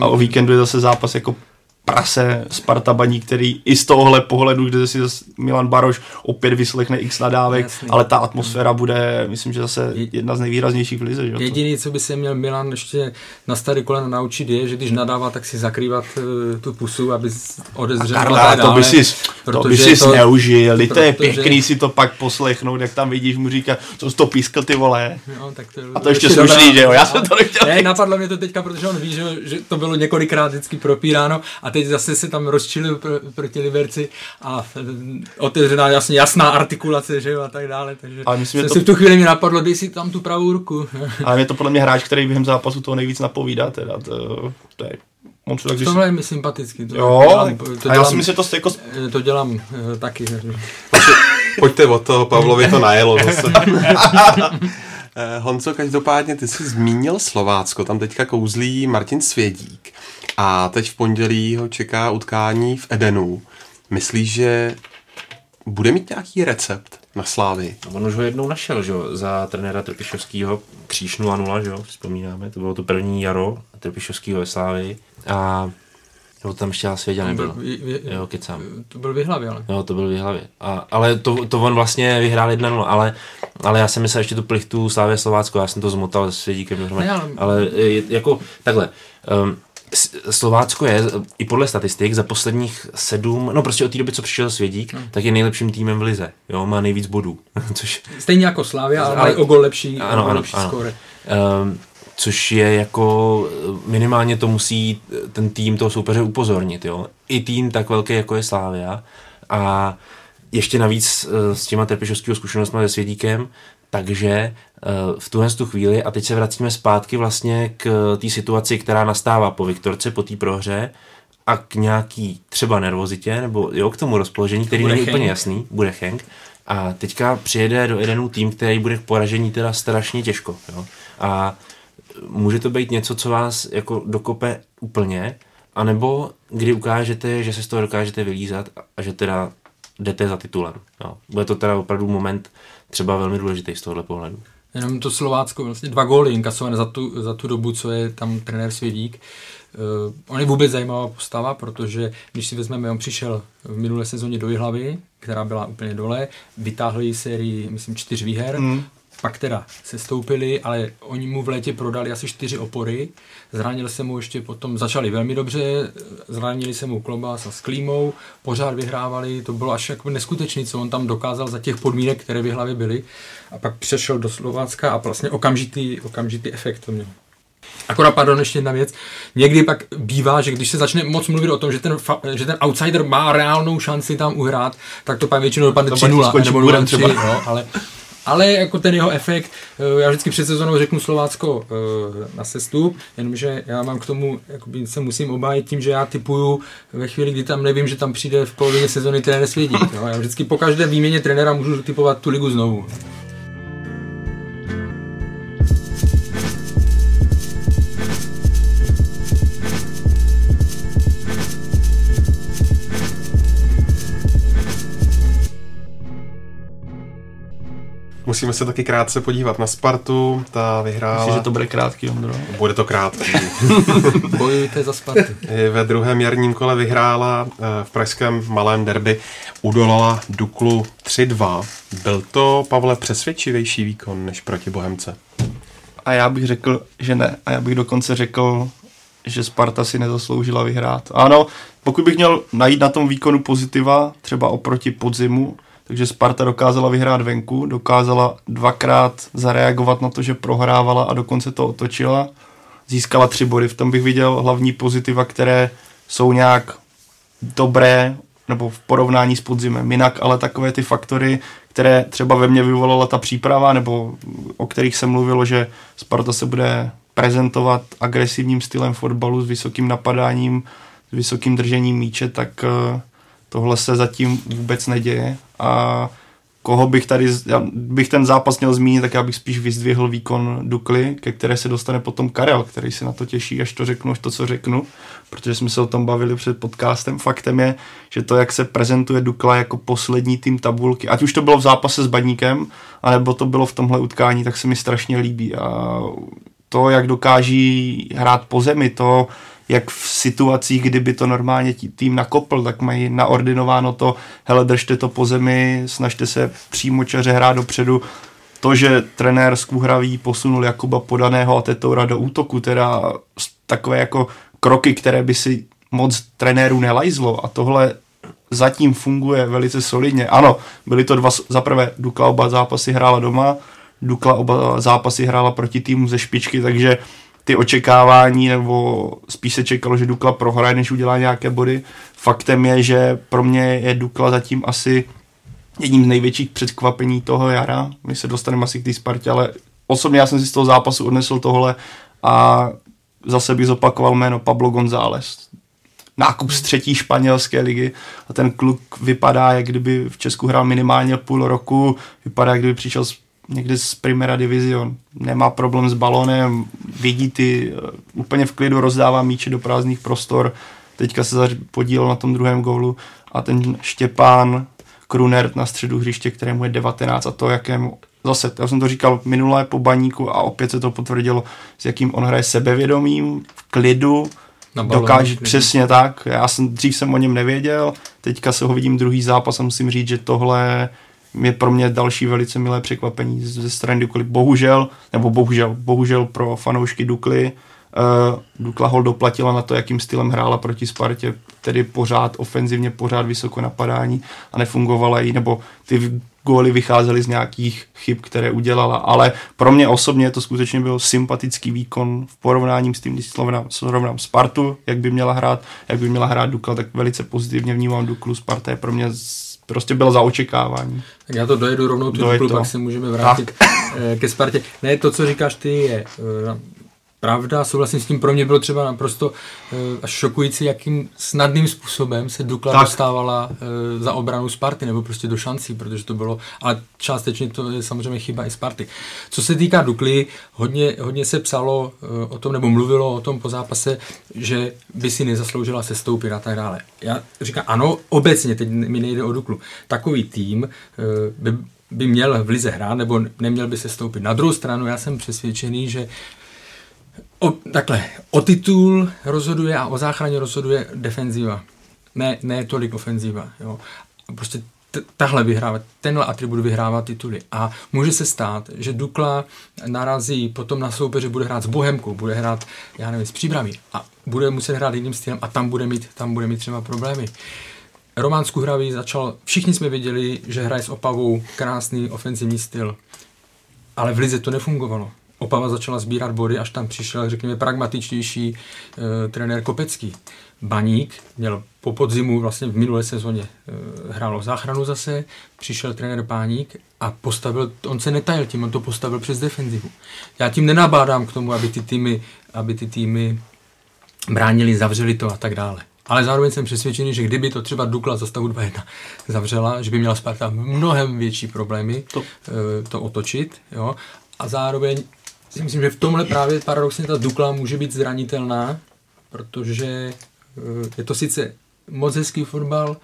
a o víkendu je zase zápas jako prase Sparta Baní, který i z tohohle pohledu, kde si Milan Baroš opět vyslechne x nadávek, Jasný. ale ta atmosféra bude, myslím, že zase jedna z nejvýraznějších v lize. Že? Jediný, co by se měl Milan ještě na starý kolena naučit, je, že když nadává, tak si zakrývat uh, tu pusu, aby odezřel. Karla, to by si, to by si to, neužil, to je pěkný si to pak poslechnout, jak tam vidíš, mu říká, co jsi to pískl ty vole. No, tak to, a to ještě slušný, že jo, já jsem to nechtěl. Ne, napadlo mě to teďka, protože on ví, že, že to bylo několikrát vždycky propíráno a teď zase se tam rozčili pro, proti Liberci a eh, otevřená jasně jasná artikulace, že jo, a tak dále, takže ale myslím, jsem to... si v tu chvíli mi napadlo, dej si tam tu pravou ruku. Ale je to podle mě hráč, který během zápasu toho nejvíc napovídá, teda to, to je On tak, když... Tohle je mi sympatický. To jo, dělám, to dělám, a já si myslím, že to jako... Eh, to dělám uh, taky. Pojďte od toho, Pavlovi to najelo zase. Honco, každopádně ty jsi zmínil Slovácko, tam teďka kouzlí Martin Svědík. A teď v pondělí ho čeká utkání v Edenu. Myslíš, že bude mít nějaký recept na Slávy? No, on už ho jednou našel, že jo, za trenéra Trpišovského kříž 0-0, že jo, vzpomínáme, to bylo to první jaro Trpišovského ve Slávy a nebo tam ještě Svědě nebyl. Byl, je, jo, kecám. To byl vyhlavě, ale. Jo, to byl vyhlavě. A, ale to, to on vlastně vyhrál 1-0, ale, ale já jsem myslel ještě tu plichtu Slávě Slovácko, já jsem to zmotal s Svědíkem. Ne, ale... ale je, jako takhle, um, Slovácko je i podle statistik za posledních sedm, no prostě od té doby, co přišel Svědík, hmm. tak je nejlepším týmem v lize. Jo, má nejvíc bodů. Což... Stejně jako Slávia, ale, ale o gol lepší, ano, ano, lepší ano. skóre. Um, což je jako minimálně to musí ten tým toho soupeře upozornit. Jo? I tým tak velký, jako je Slávia a ještě navíc eh, s těma trpišovského zkušenostmi se Svědíkem, takže eh, v tuhle tu chvíli, a teď se vracíme zpátky vlastně k té situaci, která nastává po Viktorce, po té prohře, a k nějaký třeba nervozitě, nebo jo, k tomu rozpoložení, který není úplně jasný, bude Henk. A teďka přijede do Edenu tým, který bude k poražení teda strašně těžko. Jo? A může to být něco, co vás jako dokope úplně, anebo kdy ukážete, že se z toho dokážete vylízat a že teda jdete za titulem. Jo. Bude to teda opravdu moment třeba velmi důležitý z tohohle pohledu. Jenom to Slovácko, vlastně dva góly inkasované za tu, za tu dobu, co je tam trenér Svědík. Uh, on je vůbec zajímavá postava, protože když si vezmeme, on přišel v minulé sezóně do Jihlavy, která byla úplně dole, vytáhl jí sérii, myslím, čtyř výher, mm pak teda se stoupili, ale oni mu v létě prodali asi čtyři opory, zranil se mu ještě potom, začali velmi dobře, zranili se mu Klobás a s Klímou, pořád vyhrávali, to bylo až jako neskutečné, co on tam dokázal za těch podmínek, které v hlavě byly a pak přešel do Slovácka a vlastně okamžitý, okamžitý efekt to měl. Akorát, pardon, ještě jedna věc. Někdy pak bývá, že když se začne moc mluvit o tom, že ten, že ten outsider má reálnou šanci tam uhrát, tak to pak většinou dopadne 3-0 nebo 0-3, no, ale ale jako ten jeho efekt, eh, já vždycky před sezónou řeknu Slovácko eh, na sestup, jenomže já mám k tomu, jakoby se musím obájit tím, že já typuju ve chvíli, kdy tam nevím, že tam přijde v polovině sezóny trenér svědí. No, já vždycky po každé výměně trenéra můžu typovat tu ligu znovu. Musíme se taky krátce podívat na Spartu, ta vyhrála... Myslím, že to bude krátký, Ondro? Bude to krátký. Bojujte za Spartu. Ve druhém jarním kole vyhrála eh, v pražském malém derby, udolala Duklu 3-2. Byl to, Pavle, přesvědčivější výkon než proti Bohemce? A já bych řekl, že ne. A já bych dokonce řekl, že Sparta si nezasloužila vyhrát. Ano, pokud bych měl najít na tom výkonu pozitiva, třeba oproti podzimu, takže Sparta dokázala vyhrát venku, dokázala dvakrát zareagovat na to, že prohrávala a dokonce to otočila. Získala tři body, v tom bych viděl hlavní pozitiva, které jsou nějak dobré, nebo v porovnání s podzimem. Jinak ale takové ty faktory, které třeba ve mně vyvolala ta příprava, nebo o kterých se mluvilo, že Sparta se bude prezentovat agresivním stylem fotbalu s vysokým napadáním, s vysokým držením míče, tak uh, Tohle se zatím vůbec neděje a koho bych tady, já bych ten zápas měl zmínit, tak já bych spíš vyzdvihl výkon Dukly, ke které se dostane potom Karel, který se na to těší, až to řeknu, až to, co řeknu, protože jsme se o tom bavili před podcastem. Faktem je, že to, jak se prezentuje Dukla jako poslední tým tabulky, ať už to bylo v zápase s Badníkem, anebo to bylo v tomhle utkání, tak se mi strašně líbí. A to, jak dokáží hrát po zemi, to, jak v situacích, kdyby to normálně tým nakopl, tak mají naordinováno to, hele, držte to po zemi, snažte se přímo čaře hrát dopředu. To, že trenér Skůhravý posunul Jakuba Podaného a Tetoura do útoku, teda takové jako kroky, které by si moc trenérů nelajzlo a tohle zatím funguje velice solidně. Ano, byly to dva, zaprvé Dukla oba zápasy hrála doma, Dukla oba zápasy hrála proti týmu ze špičky, takže ty očekávání, nebo spíš se čekalo, že Dukla prohraje, než udělá nějaké body. Faktem je, že pro mě je Dukla zatím asi jedním z největších překvapení toho jara. My se dostaneme asi k té Spartě, ale osobně já jsem si z toho zápasu odnesl tohle a zase bych zopakoval jméno Pablo González. Nákup z třetí španělské ligy a ten kluk vypadá, jak kdyby v Česku hrál minimálně půl roku, vypadá, jak kdyby přišel z někde z Primera Division. Nemá problém s balonem, vidí ty, eh, úplně v klidu rozdává míče do prázdných prostor. Teďka se podílel na tom druhém gólu a ten Štěpán Krunert na středu hřiště, kterému je 19 a to, jakému zase, já jsem to říkal minulé po baníku a opět se to potvrdilo, s jakým on hraje sebevědomím, v klidu, dokáže přesně tak. Já jsem, dřív jsem o něm nevěděl, teďka se ho vidím druhý zápas a musím říct, že tohle je pro mě další velice milé překvapení ze strany Dukly. Bohužel, nebo bohužel, bohužel pro fanoušky Dukly, uh, Dukla hol doplatila na to, jakým stylem hrála proti Spartě, tedy pořád ofenzivně, pořád vysoko napadání a nefungovala jí, nebo ty góly vycházely z nějakých chyb, které udělala, ale pro mě osobně to skutečně byl sympatický výkon v porovnání s tím, když srovnám, srovnám Spartu, jak by měla hrát, jak by měla hrát Dukla, tak velice pozitivně vnímám Duklu. Sparta je pro mě prostě bylo za očekávání. Tak já to dojedu rovnou tu Dojed pak se můžeme vrátit tak. Eh, ke Spartě. Ne, to, co říkáš ty, je eh, pravda, souhlasím s tím, pro mě bylo třeba naprosto uh, až šokující, jakým snadným způsobem se Dukla tak. dostávala uh, za obranu Sparty, nebo prostě do šancí, protože to bylo, ale částečně to je samozřejmě chyba i Sparty. Co se týká Dukly, hodně, hodně se psalo uh, o tom, nebo mluvilo o tom po zápase, že by si nezasloužila se stoupit a tak dále. Já říkám, ano, obecně, teď mi nejde o Duklu. Takový tým by by měl v lize hrát, nebo neměl by se stoupit. Na druhou stranu já jsem přesvědčený, že o, takhle, o titul rozhoduje a o záchraně rozhoduje defenziva. Ne, ne tolik ofenziva. Jo. Prostě tahle vyhrávat, tenhle atribut vyhrává tituly. A může se stát, že Dukla narazí potom na soupeře, bude hrát s Bohemkou, bude hrát, já nevím, s Příbrami a bude muset hrát jiným stylem a tam bude mít, tam bude mít třeba problémy. Roman Skuhravý začal, všichni jsme viděli, že hraje s Opavou krásný ofenzivní styl, ale v Lize to nefungovalo. Opava začala sbírat body, až tam přišel, řekněme, pragmatičtější e, trenér Kopecký. Baník měl po podzimu vlastně v minulé sezóně e, hrálo záchranu zase, přišel trenér Páník a postavil, on se netajil tím, on to postavil přes defenzivu. Já tím nenabádám k tomu, aby ty týmy, aby ty týmy bránili, zavřeli to a tak dále. Ale zároveň jsem přesvědčený, že kdyby to třeba Dukla za stavu 2-1 zavřela, že by měla Sparta mnohem větší problémy to, e, to otočit. Jo? A zároveň si myslím, že v tomhle právě paradoxně ta Dukla může být zranitelná, protože eh, je to sice moc hezký fotbal,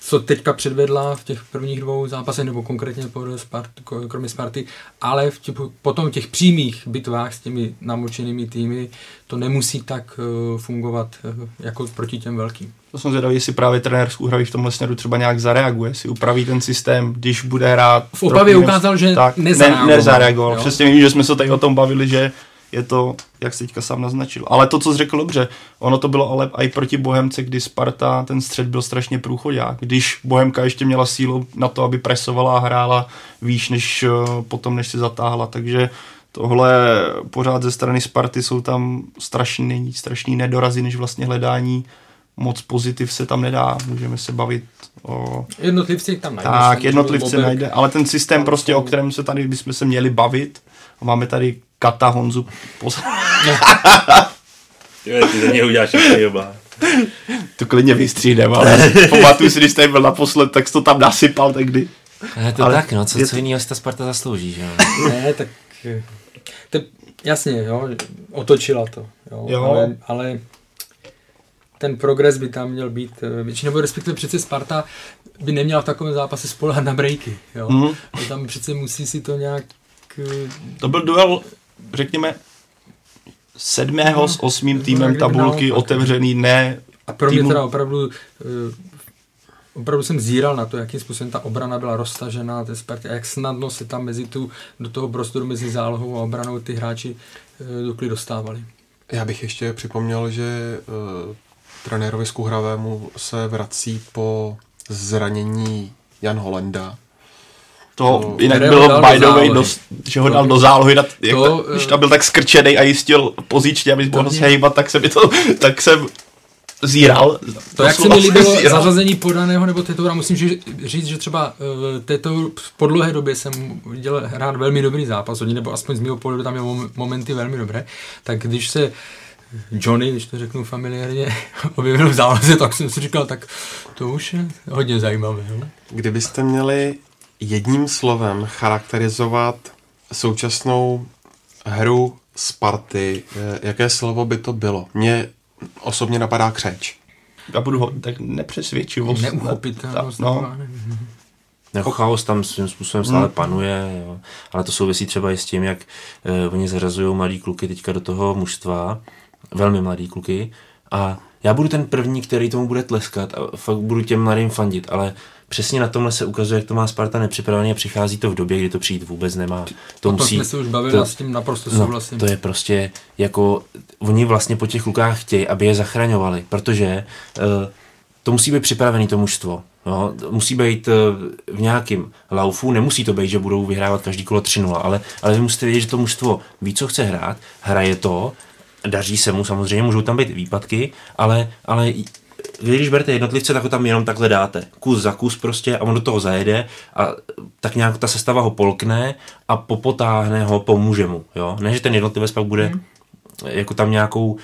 co teďka předvedla v těch prvních dvou zápasech, nebo konkrétně Spart, kromě Sparty, ale v těch, potom v těch přímých bitvách s těmi namočenými týmy to nemusí tak uh, fungovat uh, jako proti těm velkým. To jsem zvědavý, jestli právě trenér z Úhraví v tomhle směru třeba nějak zareaguje, si upraví ten systém, když bude hrát. V Opavě ukázal, že tak, nezareagoval. Ne, nezareagoval. Přesně vím, že jsme se tady o tom bavili, že je to, jak se teďka sám naznačil. Ale to, co jsi řekl dobře, ono to bylo ale i proti Bohemce, kdy Sparta, ten střed byl strašně průchodák. Když Bohemka ještě měla sílu na to, aby presovala a hrála výš, než eh, potom, než si zatáhla. Takže tohle pořád ze strany Sparty jsou tam strašný, strašný nedorazy, než vlastně hledání moc pozitiv se tam nedá, můžeme se bavit o... Jednotlivci tam najde. Tak, jednotlivci najde, ale ten systém prostě, o kterém se tady bychom se měli bavit, máme tady Kata Honzu. Pos... ty něj uděláš. To klidně vystřídem, ale pamatuju si, když jsi byl naposled, tak jsi to tam nasypal tehdy. Je to ale tak, no, co, co jiného si ta Sparta zaslouží, že ne, tak to, jasně, jo, otočila to, jo, jo. Ale, ale ten progres by tam měl být eh, větší, nebo respektive přece Sparta by neměla v takovém zápase spolehat na breaky, jo. Mm. Tam přece musí si to nějak... Eh, to byl duel řekněme, sedmého no, s osmým týmem tabulky otevřený, ne A pro mě týmu... teda opravdu eh, opravdu jsem zíral na to, jakým způsobem ta obrana byla roztažená té Spartě a jak snadno se tam mezi tu, do toho prostoru mezi zálohou a obranou ty hráči uh, dukli dostávali. Já bych ještě připomněl, že uh, trenérovi Skuhravému se vrací po zranění Jan Holenda, to, to jinak bylo by the way, dost, že ho dal do zálohy, nad, jak to, ta, když tam byl tak skrčený a jistil pozičně, aby mohl se hejbat, tak se mi to, tak jsem zíral. To, jak se mi líbilo zíral. zařazení podaného nebo tetoura, musím říct, že třeba uh, této v podlohe době jsem viděl hrát velmi dobrý zápas, nebo aspoň z mého pohledu tam měl momenty velmi dobré, tak když se Johnny, když to řeknu familiárně, objevil v záloze, tak jsem si říkal, tak to už je hodně zajímavé. No? Kdybyste měli jedním slovem charakterizovat současnou hru Sparty, eh, jaké slovo by to bylo? Mně osobně napadá křeč. Já budu ho tak nepřesvědčivost. Neuchopitelnost. No. Jako chaos tam svým způsobem stále hmm. panuje, jo. ale to souvisí třeba i s tím, jak eh, oni zařazují mladí kluky teďka do toho mužstva, velmi mladí kluky, a já budu ten první, který tomu bude tleskat a fakt budu těm mladým fandit, ale přesně na tomhle se ukazuje, jak to má Sparta nepřipraveně a přichází to v době, kdy to přijít vůbec nemá. To musí, jsme se už bavili to, s tím naprosto no, souhlasím. No, to je prostě jako, oni vlastně po těch klukách chtějí, aby je zachraňovali, protože uh, to musí být připravený to mužstvo. No, musí být uh, v nějakém laufu, nemusí to být, že budou vyhrávat každý kolo 3-0, ale, ale vy musíte vědět, že to mužstvo ví, co chce hrát, hraje to, daří se mu samozřejmě, můžou tam být výpadky, ale, ale když berete jednotlivce, tak ho tam jenom takhle dáte. Kus za kus prostě a on do toho zajede a tak nějak ta sestava ho polkne a popotáhne ho, pomůže mu. Jo? Ne, že ten jednotlivec pak bude hmm. jako tam nějakou uh,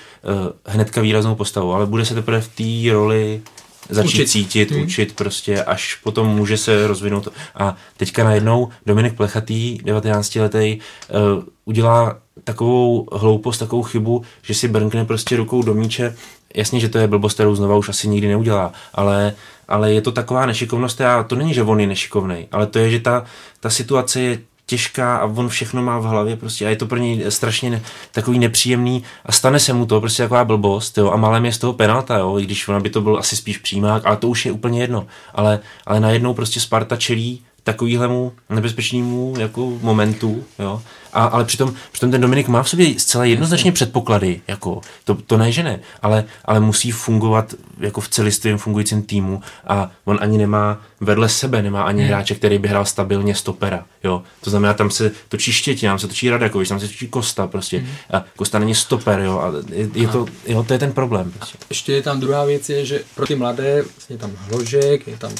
hnedka výraznou postavou, ale bude se teprve v té roli začít učit. cítit, hmm. učit prostě, až potom může se rozvinout. A teďka najednou Dominik Plechatý, 19 letý, uh, udělá takovou hloupost, takovou chybu, že si brnkne prostě rukou do míče jasně, že to je blbost, kterou znova už asi nikdy neudělá, ale, ale je to taková nešikovnost a to není, že on je nešikovný, ale to je, že ta, ta situace je těžká a on všechno má v hlavě prostě a je to pro něj strašně ne, takový nepříjemný a stane se mu to prostě taková blbost jo, a malém je z toho penalta, jo, i když ona by to byl asi spíš přímák, ale to už je úplně jedno, ale, ale najednou prostě Sparta čelí takovýhlemu nebezpečnému jako momentu, jo. A, ale přitom, přitom ten Dominik má v sobě zcela jednoznačně předpoklady, jako to, to ne, že ne, ale, ale musí fungovat jako v celistvém fungujícím týmu a on ani nemá vedle sebe, nemá ani hmm. hráče, který by hrál stabilně stopera, jo. To znamená, tam se točí Štětina, tam se točí Radakovič, tam se točí Kosta prostě hmm. a Kosta není stoper, jo, a je, je to, jo, to je ten problém. Prostě. Ještě je tam druhá věc, je, že pro ty mladé, vlastně je tam Hložek, je tam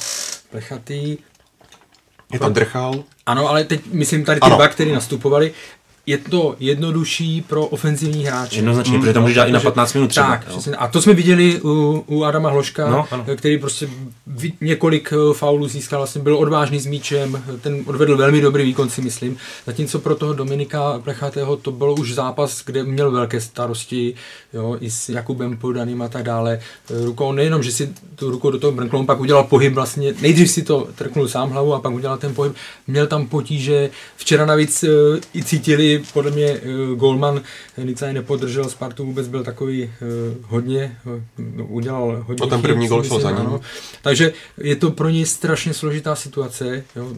Plechatý, je tam drchal. Ano, ale teď myslím tady ty ano. dva, který nastupovali, je to jednodušší pro ofenzivní hráče. Jednoznačně, protože to může dát i na 15 minut třeba. Tak, přesně. A to jsme viděli u, u Adama Hloška, no, který prostě několik eh, faulů získal, vlastně byl odvážný s míčem, ten odvedl velmi dobrý výkon, si myslím. Zatímco pro toho Dominika Plechatého to bylo už zápas, kde měl velké starosti, jo, i s Jakubem Podaným a tak dále. Eh, rukou nejenom, že si tu rukou do toho brnknul, on pak udělal pohyb vlastně, nejdřív si to trknul sám hlavu a pak udělal ten pohyb. Měl tam potíže, včera navíc eh, i cítili podle mě uh, Golman Nicaj nepodržel Spartu, vůbec byl takový uh, hodně, uh, udělal hodně A ten první gol šel za ním. Takže je to pro něj strašně složitá situace. Jo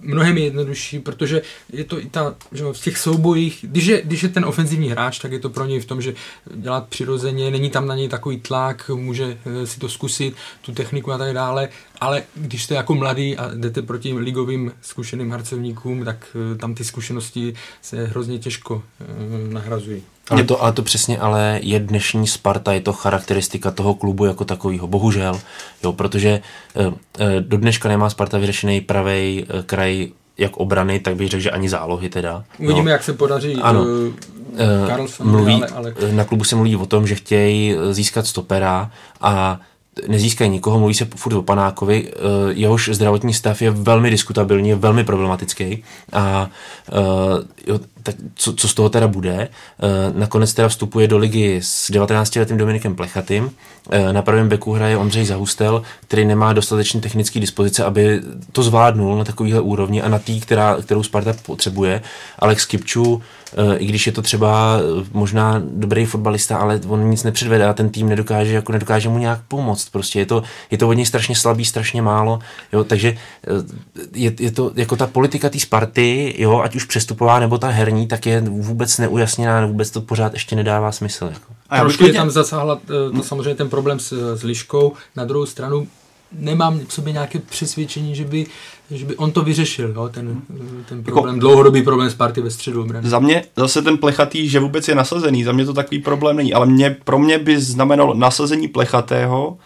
mnohem jednodušší, protože je to i ta, že v těch soubojích, když je, když je ten ofenzivní hráč, tak je to pro něj v tom, že dělat přirozeně, není tam na něj takový tlak, může eh, si to zkusit, tu techniku a tak dále, ale když jste jako mladý a jdete proti ligovým zkušeným harcovníkům, tak eh, tam ty zkušenosti se hrozně těžko eh, nahrazují. Ale to, ale to přesně ale je dnešní Sparta, je to charakteristika toho klubu jako takového. Bohužel, jo, protože e, e, do dneška nemá Sparta vyřešený pravý kraj jak obrany, tak bych řekl, že ani zálohy teda. Uvidíme, no. jak se podaří ano. Carlson, mluví, ale, ale... Na klubu se mluví o tom, že chtějí získat stopera a nezískají nikoho, mluví se furt o Panákovi, eh, jehož zdravotní stav je velmi diskutabilní, je velmi problematický a eh, jo, tak co, co z toho teda bude? Eh, nakonec teda vstupuje do ligy s 19-letým Dominikem Plechatým, na pravém beku hraje Ondřej Zahustel, který nemá dostatečný technický dispozice, aby to zvládnul na takovýhle úrovni a na tý, která, kterou Sparta potřebuje. Alex Kipču Eh, i když je to třeba eh, možná dobrý fotbalista, ale on nic nepředvede a ten tým nedokáže, jako nedokáže mu nějak pomoct. Prostě je to, je to od něj strašně slabý, strašně málo, jo, takže eh, je, je to jako ta politika té Sparty, jo, ať už přestupová nebo ta herní, tak je vůbec neujasněná, vůbec to pořád ještě nedává smysl. Jako. A Trošku je tam zasáhla to samozřejmě ten problém s, s Liškou, na druhou stranu nemám v sobě nějaké přesvědčení, že by, že by on to vyřešil, jo, ten, ten jako- problém, jako, dlouhodobý problém Sparty ve středu obrany. Za mě zase ten plechatý, že vůbec je nasazený, za mě to takový problém není, ale mě, pro mě by znamenalo nasazení plechatého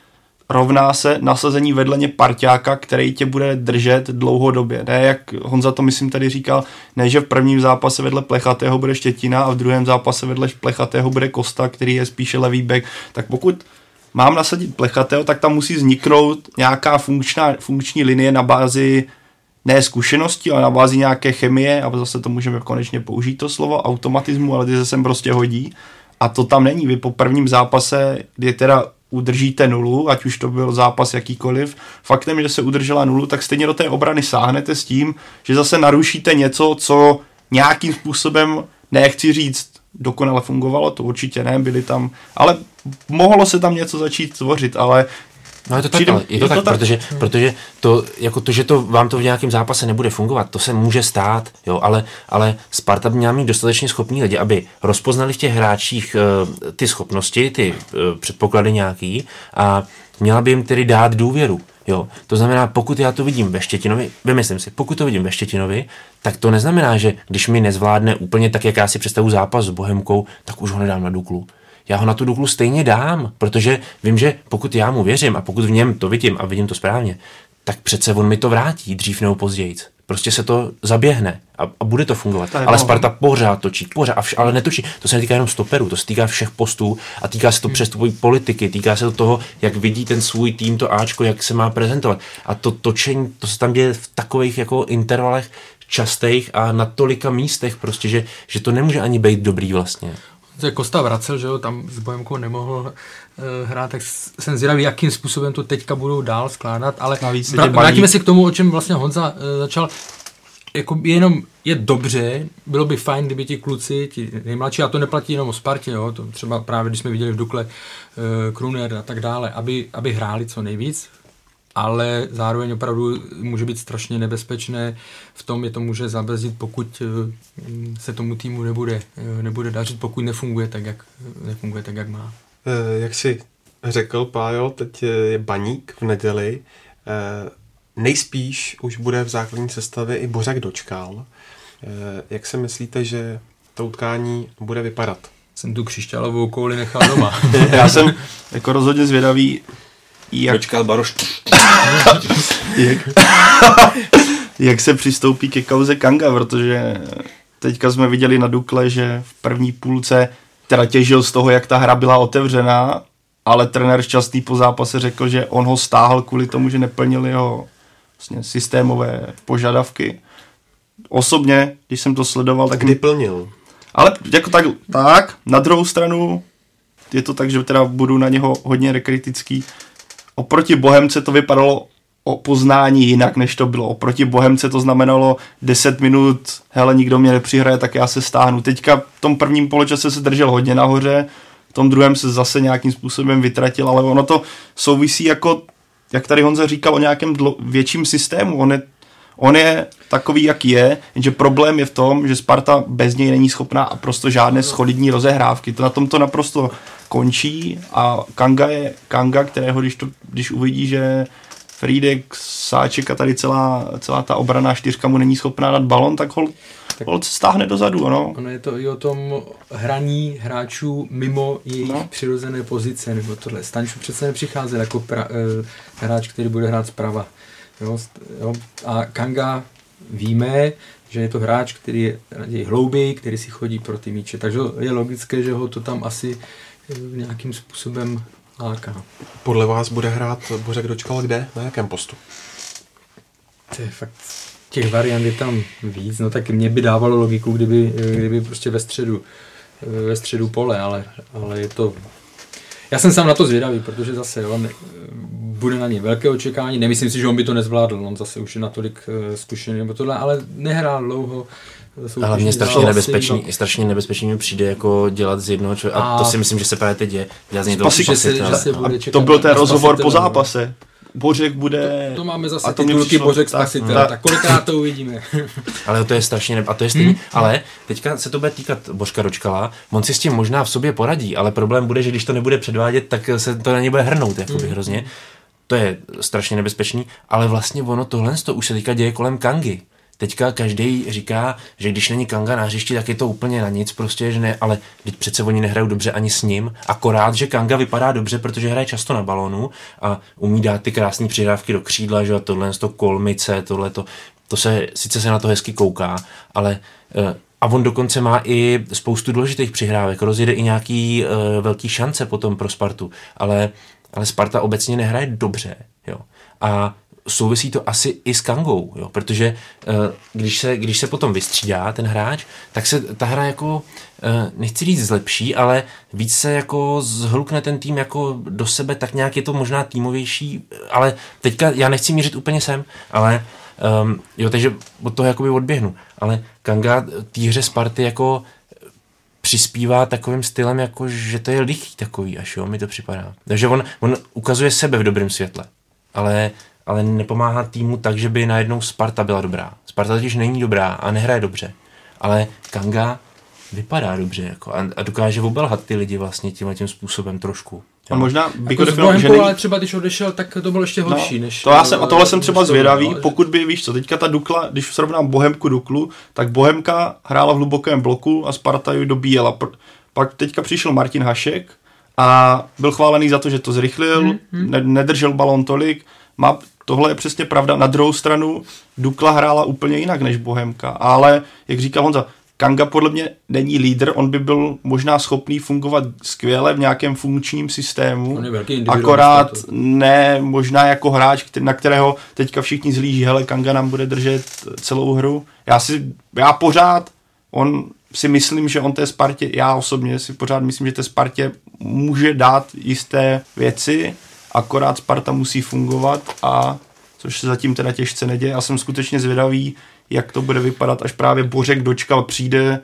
rovná se nasazení vedle ně parťáka, který tě bude držet dlouhodobě. Ne, jak Honza to myslím tady říkal, ne, že v prvním zápase vedle Plechatého bude Štětina a v druhém zápase vedle Plechatého bude Kosta, který je spíše levý back. Tak pokud mám nasadit plechatého, tak tam musí vzniknout nějaká funkčná, funkční linie na bázi ne zkušenosti, ale na bázi nějaké chemie, a zase to můžeme konečně použít to slovo automatismu, ale ty se sem prostě hodí. A to tam není. Vy po prvním zápase, kdy teda udržíte nulu, ať už to byl zápas jakýkoliv, faktem, že se udržela nulu, tak stejně do té obrany sáhnete s tím, že zase narušíte něco, co nějakým způsobem, nechci říct, dokonale fungovalo, to určitě ne, byli tam, ale mohlo se tam něco začít tvořit, ale No je to tak, ale je to, je tak, to tak, protože, protože to, jako to, že to vám to v nějakém zápase nebude fungovat, to se může stát, jo, ale, ale Sparta by měla mít dostatečně schopní lidi, aby rozpoznali v těch hráčích uh, ty schopnosti, ty uh, předpoklady nějaký a měla by jim tedy dát důvěru. Jo, to znamená, pokud já to vidím ve Štětinovi, vymyslím si, pokud to vidím ve Štětinovi, tak to neznamená, že když mi nezvládne úplně tak, jak já si představu zápas s Bohemkou, tak už ho nedám na Duklu. Já ho na tu Duklu stejně dám, protože vím, že pokud já mu věřím a pokud v něm to vidím a vidím to správně, tak přece on mi to vrátí dřív nebo později. Prostě se to zaběhne a, a bude to fungovat. To ale Sparta pořád točí, pořád, vš, ale netočí. To se netýká jenom stoperů, to se týká všech postů a týká se to hmm. přestupové politiky, týká se to toho, jak vidí ten svůj tým, to Ačko, jak se má prezentovat. A to točení, to se tam děje v takových jako intervalech častých a na tolika místech prostě, že, že to nemůže ani být dobrý vlastně. Se Kosta vracel, že jo, tam s Bohemkou nemohl uh, hrát, tak jsem zvědavý, jakým způsobem to teďka budou dál skládat, ale vra- vrátíme se k tomu, o čem vlastně Honza uh, začal, jako jenom je dobře, bylo by fajn, kdyby ti kluci, ti nejmladší, a to neplatí jenom o Spartě, jo, to třeba právě, když jsme viděli v Dukle uh, Kruner a tak dále, aby, aby hráli co nejvíc, ale zároveň opravdu může být strašně nebezpečné v tom, je to může zabrzdit, pokud eh, se tomu týmu nebude, eh, nebude dařit, pokud nefunguje tak, jak, nefunguje tak, jak má. Eh, Jak si řekl, Pájo, teď je baník v neděli. Eh, Nejspíš už bude v základní sestavě i Bořek dočkal. Eh, Jak si myslíte, že to utkání bude vypadat? Jsem tu křišťálovou kouli nechal doma. Já jsem jako rozhodně zvědavý, jak, Dočkal Baroš. Jak, jak se přistoupí ke kauze Kanga, protože teďka jsme viděli na Dukle, že v první půlce teda těžil z toho, jak ta hra byla otevřená, ale trenér Šťastný po zápase řekl, že on ho stáhl kvůli tomu, že neplnil jeho vlastně, systémové požadavky. Osobně, když jsem to sledoval, tak Kdy plnil? ale jako tak, tak, na druhou stranu je to tak, že teda budu na něho hodně kritický. Oproti Bohemce to vypadalo o poznání jinak, než to bylo. Oproti Bohemce to znamenalo 10 minut, hele, nikdo mě nepřihraje, tak já se stáhnu. Teďka v tom prvním poločase se držel hodně nahoře, v tom druhém se zase nějakým způsobem vytratil, ale ono to souvisí jako, jak tady Honza říkal, o nějakém dlo- větším systému. On je On je takový, jak je, jenže problém je v tom, že Sparta bez něj není schopná a prostě žádné solidní rozehrávky. To na tom to naprosto končí a Kanga je Kanga, kterého když, to, když uvidí, že Frídek, Sáček a tady celá, celá ta obraná čtyřka mu není schopná dát balon, tak hol, hol se stáhne dozadu, ano. Ono je to i o tom hraní hráčů mimo jejich No. no. přirozené pozice, nebo tohle. Stanču přece nepřicházel jako pra, eh, hráč, který bude hrát zprava. Jo, jo. A Kanga víme, že je to hráč, který je raději hlouběji, který si chodí pro ty míče. Takže je logické, že ho to tam asi eh, nějakým způsobem láká. Podle vás bude hrát Bořek dočkal kde? Na jakém postu? To je fakt, těch variant je tam víc, no tak mě by dávalo logiku, kdyby, kdyby prostě ve středu, ve středu pole, ale, ale je to, já jsem sám na to zvědavý, protože zase on bude na něj velké očekávání, nemyslím si, že on by to nezvládl, on zase už je natolik eh, zkušený nebo tohle, ale nehrál dlouho. Soutěžní Ale mě strašně zápasy, nebezpečný, no. strašně nebezpečný mi přijde jako dělat z jednoho člověka. A, A- to si myslím, že se právě teď děje. Dělat z něj toho Spasi- že se, že spasitele. se bude A čekat to byl ten rozhovor po no. zápase. Bořek bude... To máme zase a to titulky přišlo- Bořek tak, spasitel, tak. tak kolikrát to uvidíme. Ale to je strašně, ne... a to je stejný. Hmm. Ale teďka se to bude týkat Božka Dočkala. On si s tím možná v sobě poradí, ale problém bude, že když to nebude předvádět, tak se to na něj bude hrnout, jakoby hmm. hrozně. To je strašně nebezpečný, ale vlastně ono tohle to už se teďka děje kolem Kangy. Teďka každý říká, že když není Kanga na hřišti, tak je to úplně na nic, prostě, že ne, ale teď přece oni nehrajou dobře ani s ním, akorát, že Kanga vypadá dobře, protože hraje často na balónu a umí dát ty krásné přihrávky do křídla, že a tohle to kolmice, tohle to, to se, sice se na to hezky kouká, ale eh, a on dokonce má i spoustu důležitých přihrávek, rozjede i nějaký uh, velký šance potom pro Spartu, ale, ale Sparta obecně nehraje dobře, jo. A souvisí to asi i s Kangou, jo, protože uh, když, se, když se potom vystřídá ten hráč, tak se ta hra jako, uh, nechci říct zlepší, ale víc se jako zhlukne ten tým jako do sebe, tak nějak je to možná týmovější, ale teďka já nechci mířit úplně sem, ale um, jo, takže od toho jakoby odběhnu, ale Kanga té hře Sparty jako přispívá takovým stylem, jako že to je lichý takový, až jo, mi to připadá. Takže on, on ukazuje sebe v dobrém světle, ale, ale nepomáhá týmu tak, že by najednou Sparta byla dobrá. Sparta totiž není dobrá a nehraje dobře, ale Kanga vypadá dobře jako a, a dokáže obelhat ty lidi vlastně tímhle tím způsobem trošku. A možná bych Jako definoval, že není... ale třeba když odešel, tak to bylo ještě horší, než... No, to já jsem, a tohle jsem třeba než zvědavý, bylo, pokud by, víš co, teďka ta Dukla, když srovnám Bohemku Duklu, tak Bohemka hrála v hlubokém bloku a Sparta ji dobíjela. Pr- Pak teďka přišel Martin Hašek a byl chválený za to, že to zrychlil, Mhm. ne- nedržel balon tolik. Má, tohle je přesně pravda. Na druhou stranu Dukla hrála úplně jinak než Bohemka, ale jak říkal Honza, Kanga podle mě není lídr, on by byl možná schopný fungovat skvěle v nějakém funkčním systému, akorát ne možná jako hráč, na kterého teďka všichni zlíží, hele, Kanga nám bude držet celou hru. Já si, já pořád, on si myslím, že on té Spartě, já osobně si pořád myslím, že té Spartě může dát jisté věci, akorát Sparta musí fungovat a což se zatím teda těžce neděje. Já jsem skutečně zvědavý, jak to bude vypadat, až právě Bořek dočkal přijde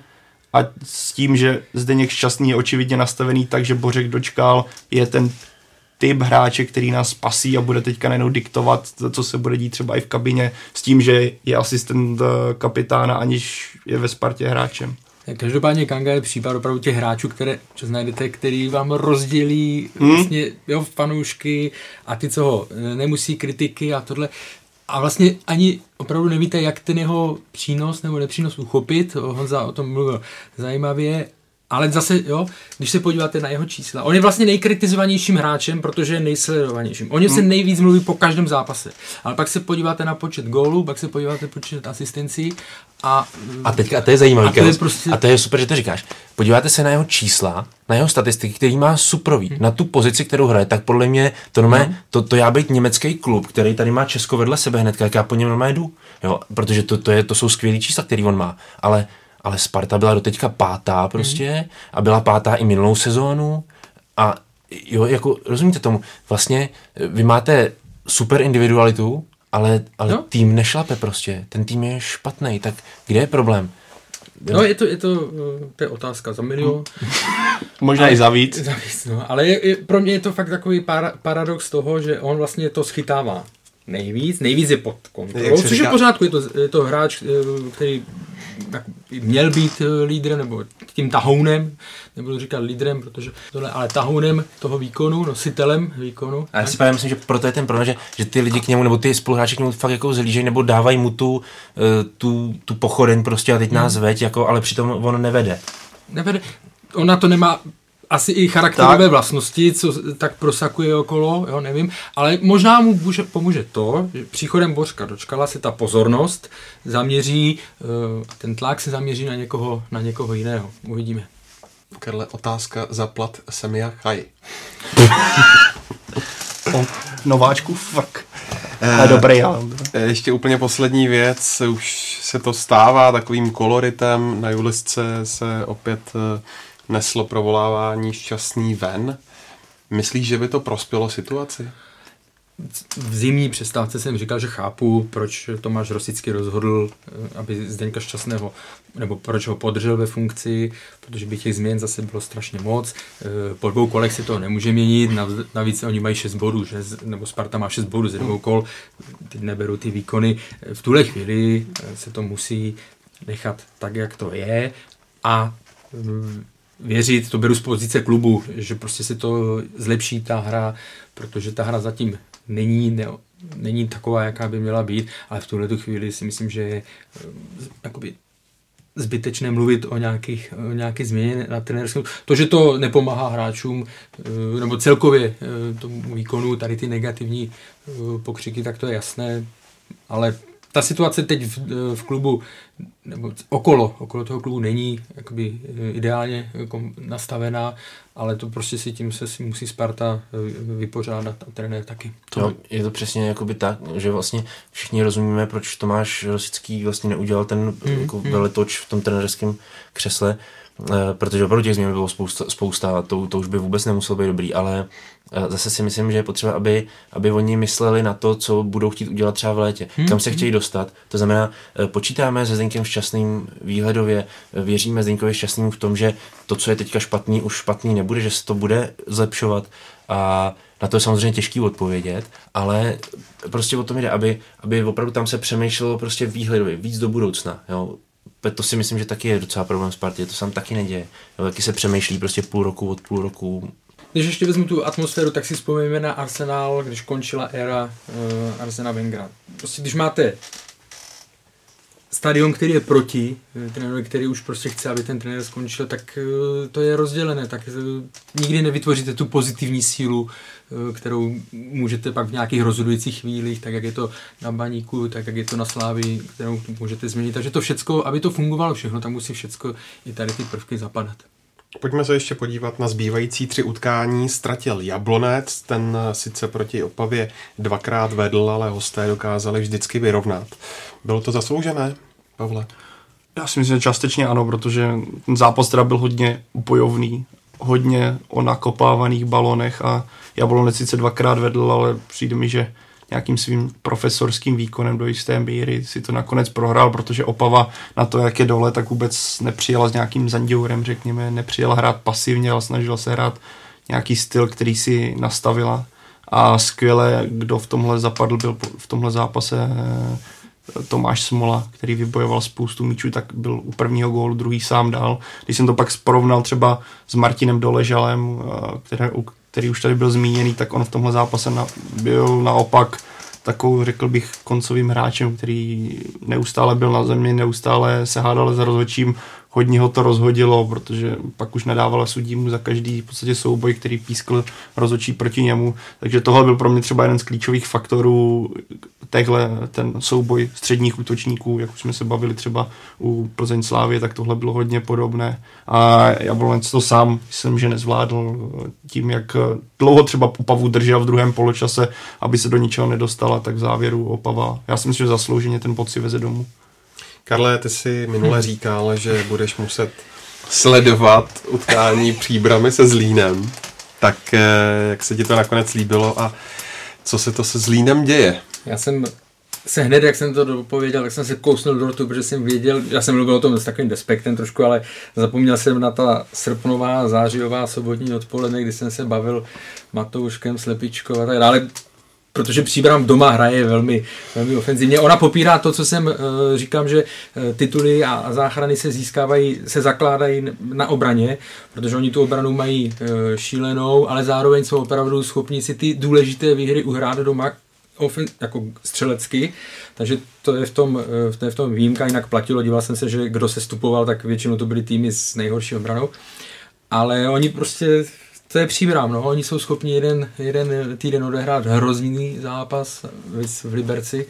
a s tím, že Zdeněk Šťastný je očividně nastavený tak, že Bořek dočkal je ten typ hráče, který nás spasí a bude teďka najednou diktovat, co se bude dít třeba i v kabině, s tím, že je asistent eh, kapitána, aniž je ve Spartě hráčem. Každopádně Kanga je případ opravdu těch hráčů, které čas najdete, který vám rozdělí hmm. vlastně, jo, fanoušky a ty, co ho nemusí kritiky a tohle. A vlastně ani opravdu nevíte, jak ten jeho přínos nebo nepřínos uchopit. Honza o tom mluvil zajímavě ale zase, jo, když se podíváte na jeho čísla, on je vlastně nejkritizovanějším hráčem, protože je nejsledovanějším. O něm se hmm. nejvíc mluví po každém zápase. Ale pak se podíváte na počet gólů, pak se podíváte na počet asistencí a... A teďka, a to je zajímavé, a to je, prostě... a to je super, že to říkáš. Podíváte se na jeho čísla, na jeho statistiky, který má suprový, hmm. na tu pozici, kterou hraje, tak podle mě to, normálně, hmm. to, to já být německý klub, který tady má Česko vedle sebe hned, jak já po něm normálně jdu. Jo, protože to, to, je, to jsou skvělé čísla, který on má. Ale ale Sparta byla doteďka pátá prostě mm. a byla pátá i minulou sezónu a jo, jako rozumíte tomu, vlastně eh, vy máte super individualitu, ale, ale no. tým nešlape prostě, ten tým je špatný, tak kde je problém? Jo. No je to, je to, eh, to je otázka za milion. Možná ale, i za víc. Za víc no. Ale je, je, pro mě je to fakt takový para, paradox toho, že on vlastně to schytává nejvíc, nejvíc je pod kontrolou, což je v pořádku, je to, je to hráč, eh, který tak měl být eh, lídrem, nebo tím tahounem, nebudu říkat lídrem, protože tohle, ale tahounem toho výkonu, nositelem výkonu. A já si právě myslím, že proto je ten problém, že, že ty lidi k němu, nebo ty spoluhráči k němu fakt jako zlížejí, nebo dávají mu tu, eh, tu, tu pochodeň prostě a teď nás hmm. veď, jako, ale přitom on nevede. Nevede. Ona to nemá asi i charakterové tak. vlastnosti, co tak prosakuje okolo, jo, nevím, ale možná mu může, pomůže to, že příchodem Bořka dočkala se ta pozornost, zaměří, uh, ten tlak se zaměří na někoho, na někoho jiného. Uvidíme. Karle, otázka za plat Semia Chaj. o nováčku fakt. Ale dobrý, ale... Ještě úplně poslední věc, už se to stává takovým koloritem, na Julisce se opět uh, neslo provolávání šťastný ven. Myslíš, že by to prospělo situaci? V zimní přestávce jsem říkal, že chápu, proč Tomáš Rosický rozhodl, eh, aby Zdeňka Šťastného, nebo proč ho podržel ve funkci, protože by těch změn zase bylo strašně moc. Eh, po dvou kolech se to nemůže měnit, navíc oni mají 6 bodů, že, nebo Sparta má 6 bodů ze dvou kol, teď neberu ty výkony. V tuhle chvíli eh, se to musí nechat tak, jak to je a mm, věřit, to beru z pozice klubu, že prostě se to zlepší ta hra, protože ta hra zatím není, ne, není taková, jaká by měla být, ale v tuhle chvíli si myslím, že je eh, jakoby zbytečné mluvit o nějakých, o nějaké změně na trenérském. To, že to nepomáhá hráčům, eh, nebo celkově eh, tomu výkonu, tady ty negativní pokřiky, tak to je jasné, ale ta situace teď v, v klubu, nebo okolo, okolo toho klubu není jakoby eh, ideálně jako nastavená, ale to prostě si tím se si musí Sparta eh, vypořádat a trenér taky. To jo, je to přesně jakoby tak, že vlastně všichni rozumíme, proč Tomáš Rosický vlastně neudělal ten mm, jako mm. veletoč v tom trenérském křesle, Eh, protože opravdu těch změn bylo spousta, spousta to, to už by vůbec nemuselo být dobrý, ale eh, zase si myslím, že je potřeba, aby, aby oni mysleli na to, co budou chtít udělat třeba v létě, hmm. kam se hmm. chtějí dostat. To znamená, eh, počítáme se Zdenkem šťastným výhledově, věříme Zdenkovi šťastným v tom, že to, co je teďka špatný, už špatný nebude, že se to bude zlepšovat a na to je samozřejmě těžký odpovědět, ale prostě o tom jde, aby, aby opravdu tam se přemýšlelo prostě výhledově, víc do budoucna. Jo to si myslím, že taky je docela problém Sparty, to se tam taky neděje. Jo, taky se přemýšlí prostě půl roku od půl roku. Když ještě vezmu tu atmosféru, tak si vzpomeňme na Arsenal, když končila éra uh, Arsena Wenger. Prostě když máte stadion, který je proti, eh, trenér, který už prostě chce, aby ten trenér skončil, tak eh, to je rozdělené, tak nikdy nevytvoříte tu pozitivní sílu, kterou můžete pak v nějakých rozhodujících chvílích, tak jak je to na baníku, tak jak je to na slávy, kterou můžete změnit. Takže to všecko, aby to fungovalo všechno, tam musí všecko i tady ty prvky zapadat. Pojďme se ještě podívat na zbývající tři utkání. Ztratil Jablonec, ten sice proti Opavě dvakrát vedl, ale hosté dokázali vždycky vyrovnat. Bylo to zasloužené, Pavle? Já si myslím, že částečně ano, protože ten zápas teda byl hodně bojovný, hodně o nakopávaných balonech a Jablonec sice dvakrát vedl, ale přijde mi, že nějakým svým profesorským výkonem do jisté míry si to nakonec prohrál, protože Opava na to, jak je dole, tak vůbec nepřijela s nějakým zanděurem, řekněme, nepřijela hrát pasivně, ale snažila se hrát nějaký styl, který si nastavila. A skvěle, kdo v tomhle zapadl, byl v tomhle zápase eh, Tomáš Smola, který vybojoval spoustu míčů, tak byl u prvního gólu, druhý sám dál. Když jsem to pak porovnal třeba s Martinem Doležalem, eh, který, který už tady byl zmíněný, tak on v tomhle zápase na, byl naopak takovou, řekl bych, koncovým hráčem, který neustále byl na zemi, neustále se hádal za rozhodčím, hodně ho to rozhodilo, protože pak už nedávala sudímu za každý v podstatě souboj, který pískl rozhodčí proti němu. Takže tohle byl pro mě třeba jeden z klíčových faktorů tehle, ten souboj středních útočníků, jak už jsme se bavili třeba u Plzeň Slávy, tak tohle bylo hodně podobné. A Jablonec to sám myslím, že nezvládl tím, jak dlouho třeba Opavu držel v druhém poločase, aby se do ničeho nedostala, tak v závěru Opava. Já si myslím, že zaslouženě ten pocit veze domů. Karle, ty si minule říkal, že budeš muset sledovat utkání příbramy se Zlínem. Tak eh, jak se ti to nakonec líbilo a co se to se Zlínem děje? Já jsem se hned, jak jsem to dopověděl, tak jsem se kousnul do rtu, protože jsem věděl, já jsem mluvil o tom s takovým despektem trošku, ale zapomněl jsem na ta srpnová, zářijová, sobotní odpoledne, kdy jsem se bavil Matouškem, Slepičkou a tak dále protože Příbram doma hraje velmi, velmi ofenzivně. Ona popírá to, co jsem uh, říkám, že uh, tituly a, záchrany se získávají, se zakládají na obraně, protože oni tu obranu mají uh, šílenou, ale zároveň jsou opravdu schopni si ty důležité výhry uhrát doma ofen, jako střelecky, takže to je v tom, to je v tom výjimka, jinak platilo, díval jsem se, že kdo se stupoval, tak většinou to byly týmy s nejhorší obranou, ale oni prostě to je příbram, no. Oni jsou schopni jeden, jeden týden odehrát hrozný zápas v Liberci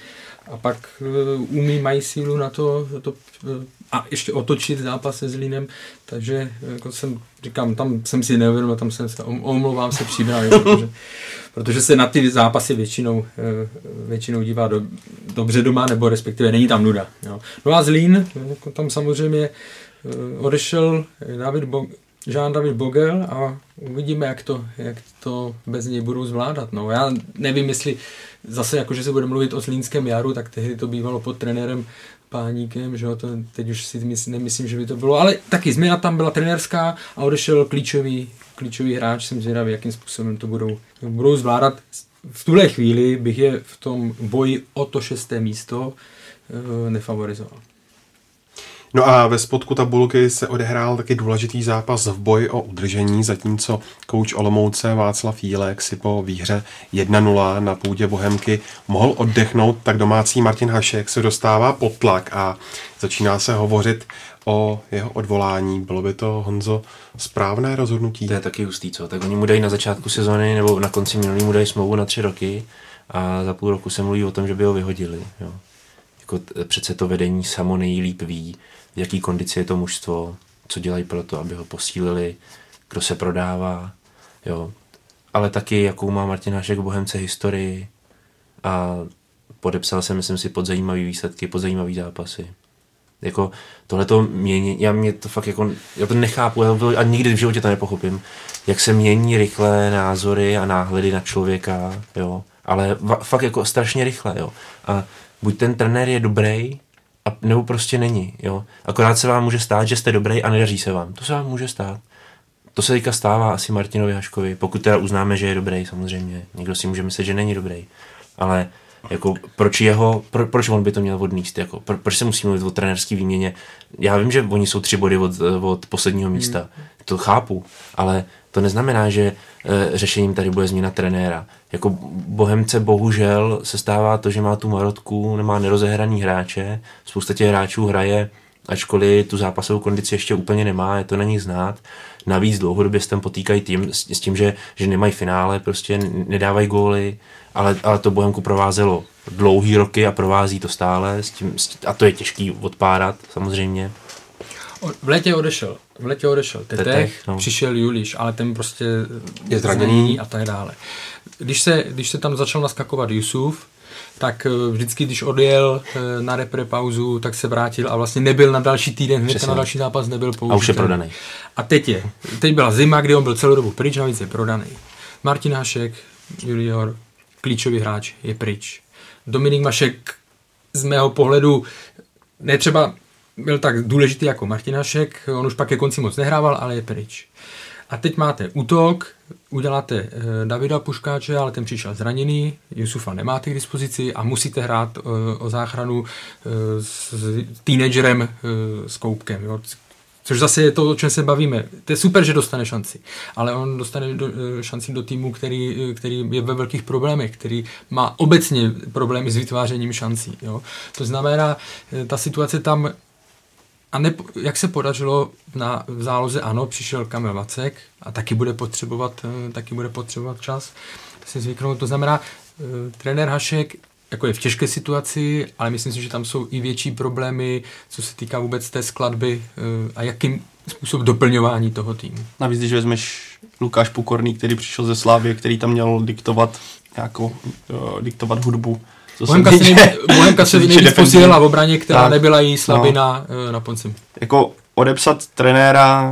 a pak uh, umí, mají sílu na to, to uh, a ještě otočit zápas se Zlínem, takže jako jsem, říkám, tam jsem si neuvědomil, tam jsem se, omlouvám se příbram, protože, protože se na ty zápasy většinou, většinou dívá do, dobře doma, nebo respektive není tam nuda. Jo. No a Zlín, jako tam samozřejmě odešel David Jean David Bogel a uvidíme, jak to, jak to bez něj budou zvládat. No, já nevím, jestli zase jako, že se bude mluvit o Zlínském jaru, tak tehdy to bývalo pod trenérem Páníkem, že jo, to teď už si mysl, nemyslím, že by to bylo, ale taky změna tam byla trenérská a odešel klíčový, klíčový hráč, jsem zvědavý, jakým způsobem to budou, budou zvládat. V tuhle chvíli bych je v tom boji o to šesté místo eh, nefavorizoval. No a ve spodku tabulky se odehrál taky důležitý zápas v boji o udržení, zatímco kouč Olomouce Václav Jílek si po výhře 1-0 na půdě Bohemky mohl oddechnout, tak domácí Martin Hašek se dostává pod tlak a začíná se hovořit o jeho odvolání. Bylo by to, Honzo, správné rozhodnutí? To je taky hustý, co? Tak oni mu dají na začátku sezóny nebo na konci minulý mu dají smlouvu na tři roky a za půl roku se mluví o tom, že by ho vyhodili. Jo. Jako přece to vedení samo nejlíp ví, v jaký kondici je to mužstvo, co dělají pro to, aby ho posílili, kdo se prodává, jo. Ale taky, jakou má Martin Hašek v Bohemce historii a podepsal se, myslím si, pod zajímavý výsledky, pod zajímavý zápasy. Jako tohle to mění, já mě to fakt jako, já to nechápu já to, a nikdy v životě to nepochopím, jak se mění rychle názory a náhledy na člověka, jo, ale va, fakt jako strašně rychle, jo. A buď ten trenér je dobrý, a, nebo prostě není, jo. Akorát se vám může stát, že jste dobrý a nedaří se vám. To se vám může stát. To se teďka stává asi Martinovi Haškovi, pokud teda uznáme, že je dobrý, samozřejmě. Někdo si může myslet, že není dobrý. Ale jako proč jeho, pro, proč on by to měl odníst, jako, pro, proč se musí mluvit o trenerské výměně. Já vím, že oni jsou tři body od, od posledního místa, hmm. to chápu, ale to neznamená, že e, řešením tady bude změna trenéra. Jako Bohemce bohužel se stává to, že má tu marotku, nemá nerozehraný hráče, spousta těch hráčů hraje, ačkoliv tu zápasovou kondici ještě úplně nemá, je to na nich znát. Navíc dlouhodobě se tam potýkají tím, s, s tím, že, že nemají finále, prostě nedávají góly, ale, ale to Bohemku provázelo dlouhý roky a provází to stále s tím, s, a to je těžký odpárat samozřejmě. V létě odešel. V létě odešel Tetech, Tetech no. přišel Juliš, ale ten prostě je zraněný a tak dále. Když se, když se tam začal naskakovat Jusuf, tak eh, vždycky, když odjel eh, na repre pauzu, tak se vrátil a vlastně nebyl na další týden, hned na další zápas nebyl použit. A už je prodaný. A teď je, teď byla zima, kdy on byl celou dobu pryč, navíc je prodaný. Martin Hašek, junior, klíčový hráč, je pryč. Dominik Mašek z mého pohledu netřeba byl tak důležitý jako Martin Hašek, on už pak ke konci moc nehrával, ale je pryč. A teď máte útok, uděláte e, Davida Puškáče, ale ten přišel zraněný, Jusufa nemáte k dispozici a musíte hrát e, o záchranu e, s teenagerem s Koupkem, jo, Což zase je to, o čem se bavíme. To je super, že dostane šanci, ale on dostane do, šanci do týmu, který, který je ve velkých problémech, který má obecně problémy s vytvářením šancí. Jo. To znamená, ta situace tam a ne, jak se podařilo na, v záloze, ano, přišel Kamil Vacek a taky bude potřebovat, eh, taky bude potřebovat čas si zvyknout. To znamená, trenér Hašek jako je v těžké situaci, ale myslím si, že tam jsou i větší problémy, co se týká vůbec té skladby uh, a jakým způsob doplňování toho týmu. Navíc, když vezmeš Lukáš Pokorný, který přišel ze Slávy, který tam měl diktovat nějakou, uh, diktovat hudbu, Bohemka se, nejvíc, Bohemka se nejvíc posílila v obraně, která tak, nebyla jí slabina no. na poncim. Jako odepsat trenéra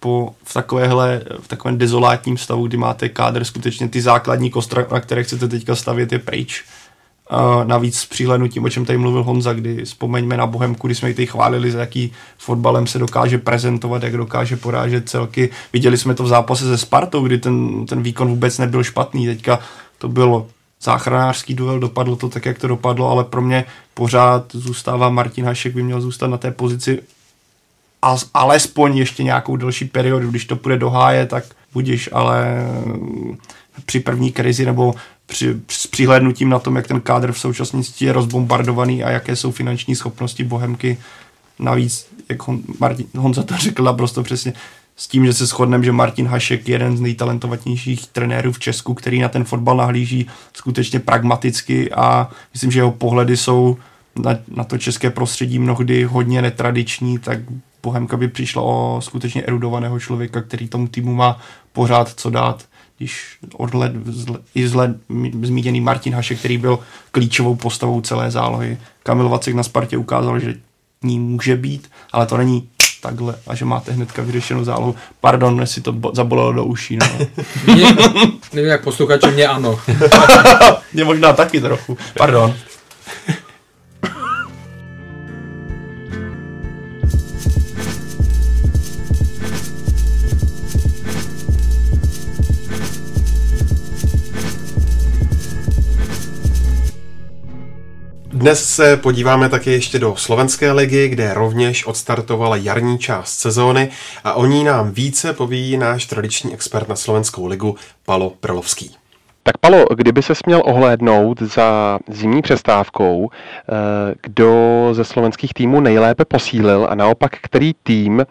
po, v, takovéhle, v takovém dezolátním stavu, kdy máte kádr, skutečně ty základní kostra, na které chcete teďka stavět, je pryč. Uh, navíc s přihlednutím, o čem tady mluvil Honza, kdy vzpomeňme na Bohemku, kdy jsme ji tady chválili, za jaký fotbalem se dokáže prezentovat, jak dokáže porážet celky. Viděli jsme to v zápase se Spartou, kdy ten, ten výkon vůbec nebyl špatný. Teďka to bylo záchranářský duel, dopadlo to tak, jak to dopadlo, ale pro mě pořád zůstává Martin Hašek, by měl zůstat na té pozici a alespoň ještě nějakou delší periodu, když to půjde do háje, tak budíš, ale při první krizi nebo při, s přihlédnutím na tom, jak ten kádr v současnosti je rozbombardovaný a jaké jsou finanční schopnosti Bohemky, navíc, jak Hon, Martin, Honza to řekl naprosto přesně, s tím, že se shodneme, že Martin Hašek je jeden z nejtalentovanějších trenérů v Česku, který na ten fotbal nahlíží skutečně pragmaticky a myslím, že jeho pohledy jsou na, na to české prostředí mnohdy hodně netradiční, tak Bohemka by přišla o skutečně erudovaného člověka, který tomu týmu má pořád co dát. Když odhled, i zle zmíněný Martin Hašek, který byl klíčovou postavou celé zálohy. Kamil Vacek na Spartě ukázal, že ní může být, ale to není takhle a že máte hnedka vyřešenou zálohu. Pardon, jestli to bo- zabolelo do uší. No. mě, nevím, jak posluchače, mě ano. mě možná taky trochu. Pardon. Dnes se podíváme také ještě do slovenské ligy, kde rovněž odstartovala jarní část sezóny a o ní nám více poví náš tradiční expert na slovenskou ligu Palo Prlovský. Tak Palo, kdyby se směl ohlédnout za zimní přestávkou, eh, kdo ze slovenských týmů nejlépe posílil a naopak který tým eh,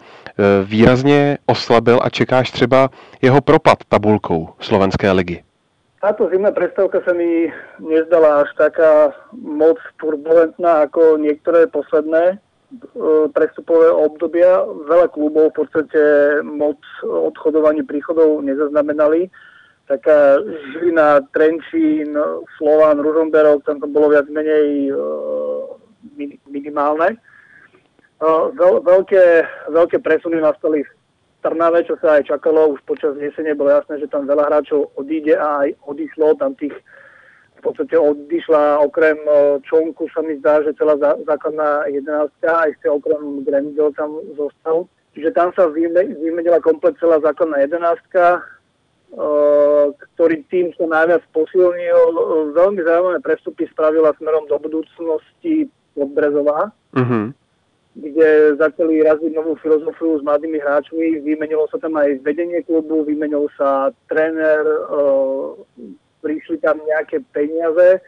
výrazně oslabil a čekáš třeba jeho propad tabulkou slovenské ligy? Táto zimná prestávka sa mi nezdala až taká moc turbulentná ako niektoré posledné e, prestupové obdobia. Veľa klubov v podstate moc odchodovaní príchodov nezaznamenali. Taká Žilina, Trenčín, Slován, Ružomberok, tam to bolo viac menej e, minimálne. E, veľké, veľké presuny nastali v Trnave, čo sa aj čakalo, už počas jesene bolo jasné, že tam veľa hráčov odíde a aj odišlo, tam tých v podstate odišla okrem Čonku sa mi zdá, že celá základná jedenáctka, a ešte okrem Grendel tam zostal. Čiže tam sa vymenila komplet celá základná jedenáctka, ktorý tým sa najviac posilnil. Veľmi zaujímavé prestupy spravila smerom do budúcnosti Podbrezová. Mm-hmm kde začali raziť novú filozofiu s mladými hráčmi. Vymenilo sa tam aj vedenie klubu, vymenil sa tréner, uh, prišli tam nejaké peniaze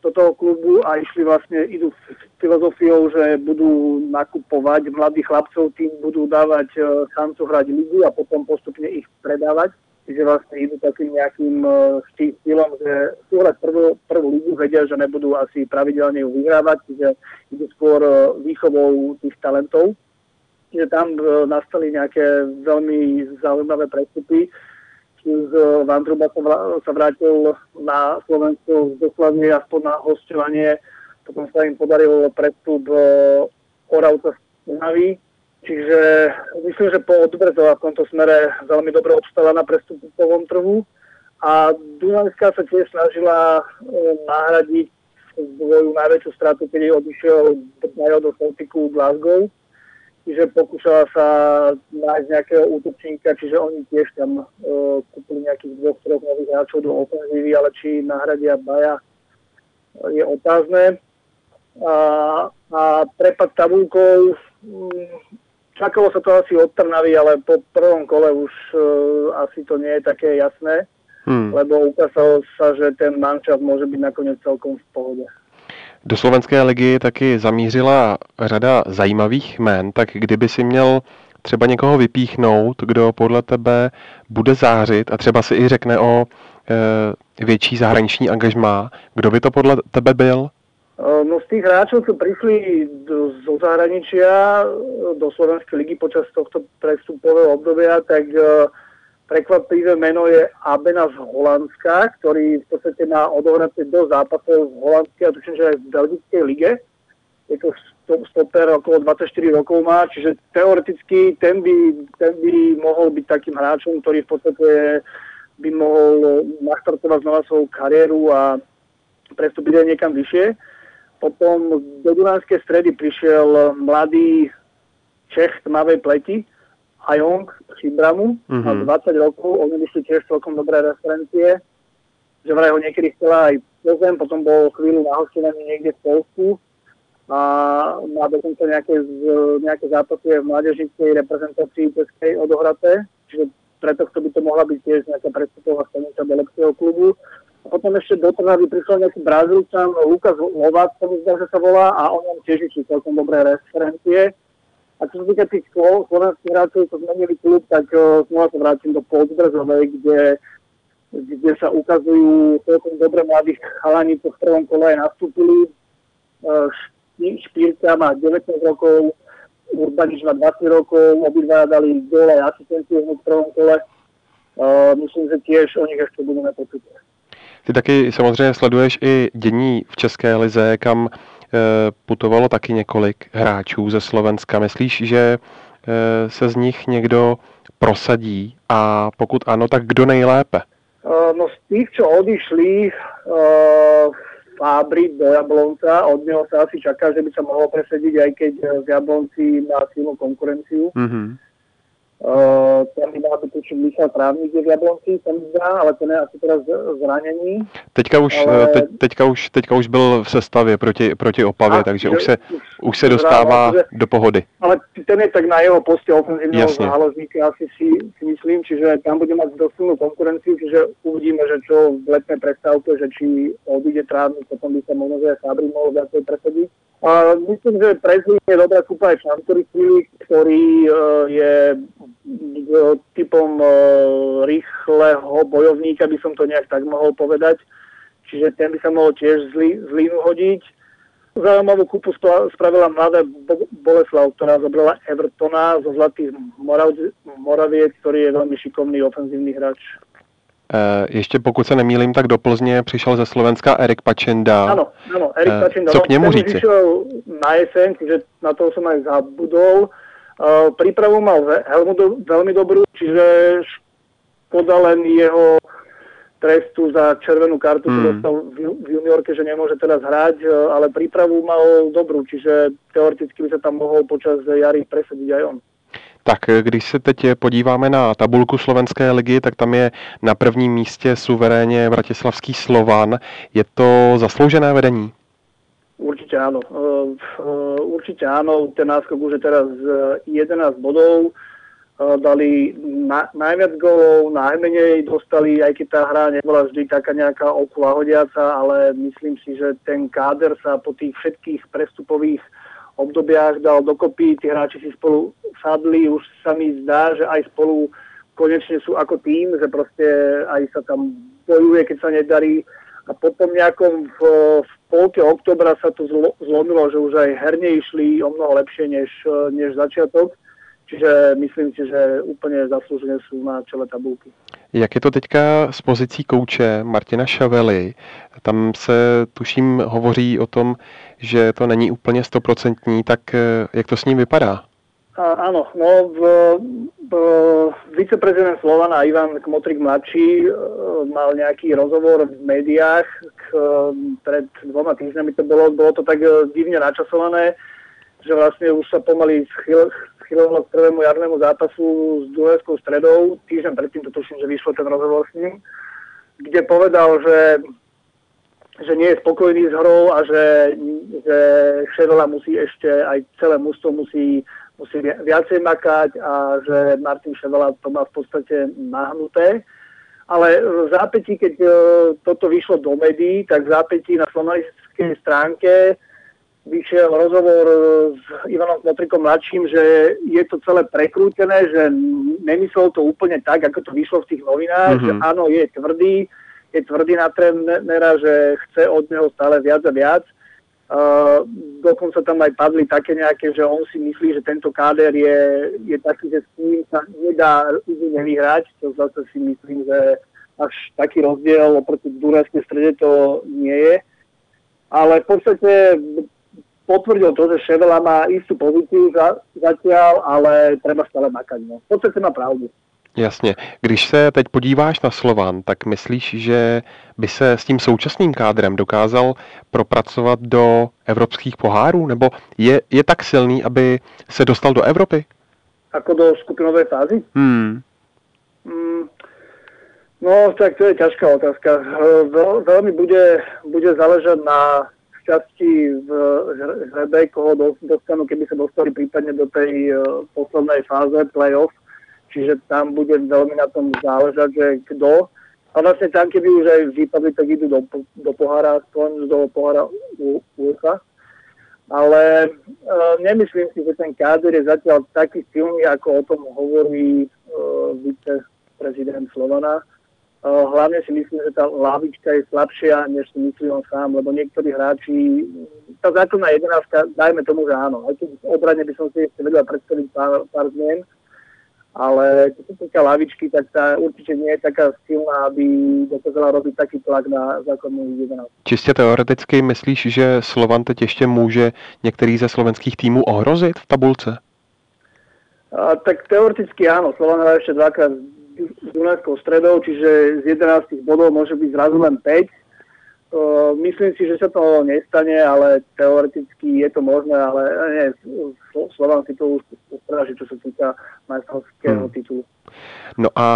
do toho klubu a išli vlastne, idú filozofiou, že budú nakupovať mladých chlapcov, tým budú dávať šancu hrať ligu a potom postupne ich predávať Čiže vlastne idú takým nejakým e, štýlom, že hrať prvú, prvú ligu, vedia, že nebudú asi pravidelne ju vyhrávať, čiže idú skôr e, výchovou tých talentov. Čiže tam e, nastali nejaké veľmi zaujímavé prestupy. z Vandruba sa, vrátil na Slovensko z doslavne aspoň na hostovanie. Potom sa im podaril prestup Oravca z Čiže myslím, že po Odbrzova v tomto smere veľmi dobre obstala na prestupovom trhu. A Dunajská sa tiež snažila nahradiť svoju najväčšiu stratu, keď odišiel do Celticu Glasgow čiže pokúšala sa nájsť nejakého útočníka, čiže oni tiež tam uh, kúpili nejakých dvoch, troch nových hráčov do ofenzívy, ale či nahradia Baja je otázne. A, a prepad tabulkou, um, čakalo sa to asi od Trnavy, ale po prvom kole už uh, asi to nie je také jasné, hmm. lebo ukázalo sa, že ten mančat môže byť nakoniec celkom v pohode. Do slovenské ligy taky zamířila řada zajímavých jmen, tak kdyby si měl třeba někoho vypíchnout, kdo podle tebe bude zářit a třeba si i řekne o e, větší zahraniční angažmá, kdo by to podle tebe byl? E, no z tých hráčov, čo prišli do, zo zahraničia do Slovenskej ligy počas tohto prestupového obdobia, tak uh, Prekvapivé meno je Abena z Holandska, ktorý v podstate má odohraté do zápasov v Holandskej a tuším, že aj v Belgickej lige. Je to stoper okolo 24 rokov má, čiže teoreticky ten by, ten by mohol byť takým hráčom, ktorý v podstate by mohol naštartovať znova svoju kariéru a prestúpiť aj niekam vyššie. Potom do Dunajskej stredy prišiel mladý Čech tmavej pleti, Hajong Šibramu, mm-hmm. má 20 rokov, oni si tiež celkom dobré referencie, že vraj ho niekedy chcela aj Plzeň, potom bol chvíľu na hostovaní niekde v Polsku a má dokonca nejaké, nejaké zápasy v mládežníckej reprezentácii českej odohraté, čiže preto by to mohla byť tiež nejaká prestupová stanica do lepšieho klubu. A potom ešte do Trnavy prišiel nejaký Brazílčan, Lukas Lovac, to mi zdá, že sa volá, a on mám tiež celkom dobré referencie. A čo sa týka tých slovenských hráčov, čo zmenili klub, tak uh, znova sa vrátim do Podbrzovej, kde, kde sa ukazujú celkom dobre mladých chalani, čo v prvom kole aj nastúpili. Uh, Špírka má 19 rokov, Urbanič má 20 rokov, obidva dali aj asistenciu v prvom kole. Uh, myslím, že tiež o nich ešte budeme počuť. Ty taky samozřejmě sleduješ i dění v České lize, kam Eh, putovalo taky několik hráčů ze Slovenska. Myslíš, že eh, se z nich někdo prosadí a pokud ano, tak kdo nejlépe? Eh, no z tých, čo odišli uh, Fabri do Jablonca, od neho sa asi čaká, že by sa mohol presediť, aj keď v Jablonci má silnú konkurenciu. Mm-hmm. Uh, ten by mal být tuším Michal Trávník v Jablonci, ten zdá, ale ten je asi teda zraněný. Teďka už, ale... te, teďka už, teďka už byl v sestavě proti, proti Opavě, a, takže že, už se, už se dostává do pohody. Ale ten je tak na jeho poste ofenzívneho záložníka, asi si, si myslím, čiže tam bude mať dosilnú konkurenciu, čiže uvidíme, že čo v letnej prestávke, že či odíde Trávník, potom by sa možno, že Fabri mohol viacej presediť. A myslím, že pre je dobrá kúpa aj Šanturistvík, ktorý uh, je uh, typom uh, rýchleho bojovníka, by som to nejak tak mohol povedať. Čiže ten by sa mohol tiež z línu hodiť. Zaujímavú kúpu spravila mladá Boleslav, ktorá zobrala Evertona zo Zlatých Moraviec, ktorý je veľmi šikovný ofenzívny hráč. Eh, ještě pokud se nemýlím, tak do Plzně přišel ze Slovenska Erik Pačenda. Ano, ano, Erik eh, Pačenda. Co k němu říci? na jeseň, že na to som aj zabudol. Eh, prípravu mal Helmu do, veľmi dobrú, čiže škoda len jeho trestu za červenú kartu, hmm. dostal v, v juniorke, že nemôže teraz hrať, ale prípravu mal dobrú, čiže teoreticky by sa tam mohol počas jary presediť aj on. Tak když se teď podíváme na tabulku slovenské ligy, tak tam je na prvním místě suverénně Bratislavský Slovan. Je to zasloužené vedení? Určite áno. E, e, určite áno. Ten náskok už je teraz 11 bodov. Dali na, najviac gólov, najmenej dostali, aj keď tá hra nebola vždy taká nejaká okula hodiaca, ale myslím si, že ten káder sa po tých všetkých prestupových obdobiach dal dokopy, tí hráči si spolu sadli, už sa mi zdá, že aj spolu konečne sú ako tým, že proste aj sa tam bojuje, keď sa nedarí. A potom nejakom v, v polke oktobra sa to zlo, zlomilo, že už aj herne išli o mnoho lepšie než, než začiatok. Čiže myslím si, že úplne zaslúžene sú na čele tabulky. Jak je to teďka s pozicí kouče Martina Šavely? Tam se tuším hovoří o tom, že to není úplně stoprocentní, tak eh, jak to s ním vypadá? A, áno, no v, v, viceprezident Slovana Ivan Kmotrik mladší e, mal nejaký rozhovor v médiách k, e, pred dvoma týždňami to bolo, bolo to tak divne načasované, že vlastne už sa pomaly schylovalo k prvému jarnému zápasu s Dunajskou stredou. Týždeň predtým to tuším, že vyšlo ten rozhovor s ním, kde povedal, že že nie je spokojný s hrou a že, že Šedola musí ešte, aj celé mužstvo musí musí viacej makať a že Martin Ševela to má v podstate nahnuté. Ale v zápätí, keď e, toto vyšlo do médií, tak v zápätí na slovanickej stránke vyšiel rozhovor s Ivanom Kmotrikom mladším, že je to celé prekrútené, že nemyslel to úplne tak, ako to vyšlo v tých novinách, mm-hmm. že áno, je tvrdý, je tvrdý na trénera, že chce od neho stále viac a viac, Uh, dokonca tam aj padli také nejaké, že on si myslí, že tento káder je, je taký, že s ním sa nedá nevyhrať, čo zase si myslím, že až taký rozdiel oproti Dunajskej strede to nie je. Ale v podstate potvrdil to, že Ševela má istú pozíciu za, zatiaľ, ale treba stále makať. No. V podstate má pravdu. Jasně. Když se teď podíváš na Slovan, tak myslíš, že by se s tím současným kádrem dokázal propracovat do evropských pohárů? Nebo je, je tak silný, aby se dostal do Evropy? Ako do skupinové fázy? Hmm. Mm, no, tak to je ťažká otázka. Veľ, veľmi bude, bude záležať na šťastí v hrebe, koho dostanú, keby sa dostali prípadne do tej uh, poslednej fáze play-off čiže tam bude veľmi na tom záležať, že kto. A vlastne tam, keby už aj vypadli, tak idú do, do pohára, aspoň do pohára USA. Ale uh, nemyslím si, že ten káder je zatiaľ taký silný, ako o tom hovorí uh, viceprezident Slovana. Uh, hlavne si myslím, že tá lavička je slabšia, než si myslí on sám, lebo niektorí hráči, tá základná jedenáctka, dajme tomu, že áno. Aj keď v obrane by som si ešte vedel predstaviť pár, pár zmien, ale čo sa týka lavičky, tak tá určite nie je taká silná, aby dokázala robiť taký tlak na základnú 11. Čistě teoreticky myslíš, že Slovan teď ještě může některý ze slovenských týmů ohrozit v tabulce? A, tak teoreticky áno, Slovan hrá ešte dvakrát s Dunajskou stredou, čiže z 11 bodov môže byť zrazu len 5 myslím si, že sa to nestane, ale teoreticky je to možné, ale nie, Slovan si to už ustráži, čo sa týka majstrovského hmm. titulu. No a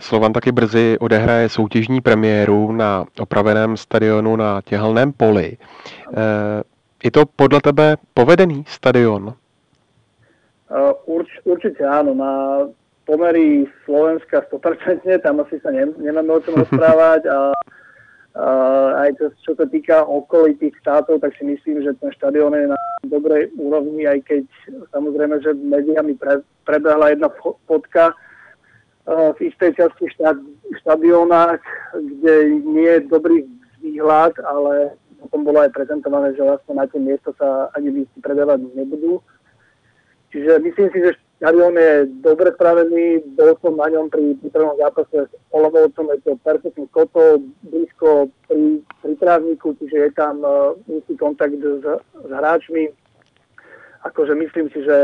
Slovan taky brzy odehraje soutěžní premiéru na opraveném stadionu na Těhelném poli. Je to podle tebe povedený stadion? Urč, určite áno, na pomery Slovenska 100%, tam asi sa nemáme o čom rozprávať a Uh, aj to, čo sa týka okolitých štátov, tak si myslím, že ten štadión je na dobrej úrovni, aj keď samozrejme, že médiami pre, prebehla jedna fotka uh, v istej časti štad, štadióna, kde nie je dobrý výhľad, ale potom bolo aj prezentované, že vlastne na tie miesto sa ani lístky predávať nebudú. Čiže myslím si, že Stadion je dobre spravený, bol som na ňom pri prípravnom zápase s Olomoucom, je to perfektný kotol, blízko pri, pri trávniku, čiže je tam uh, úzky kontakt s, s hráčmi. Akože myslím si, že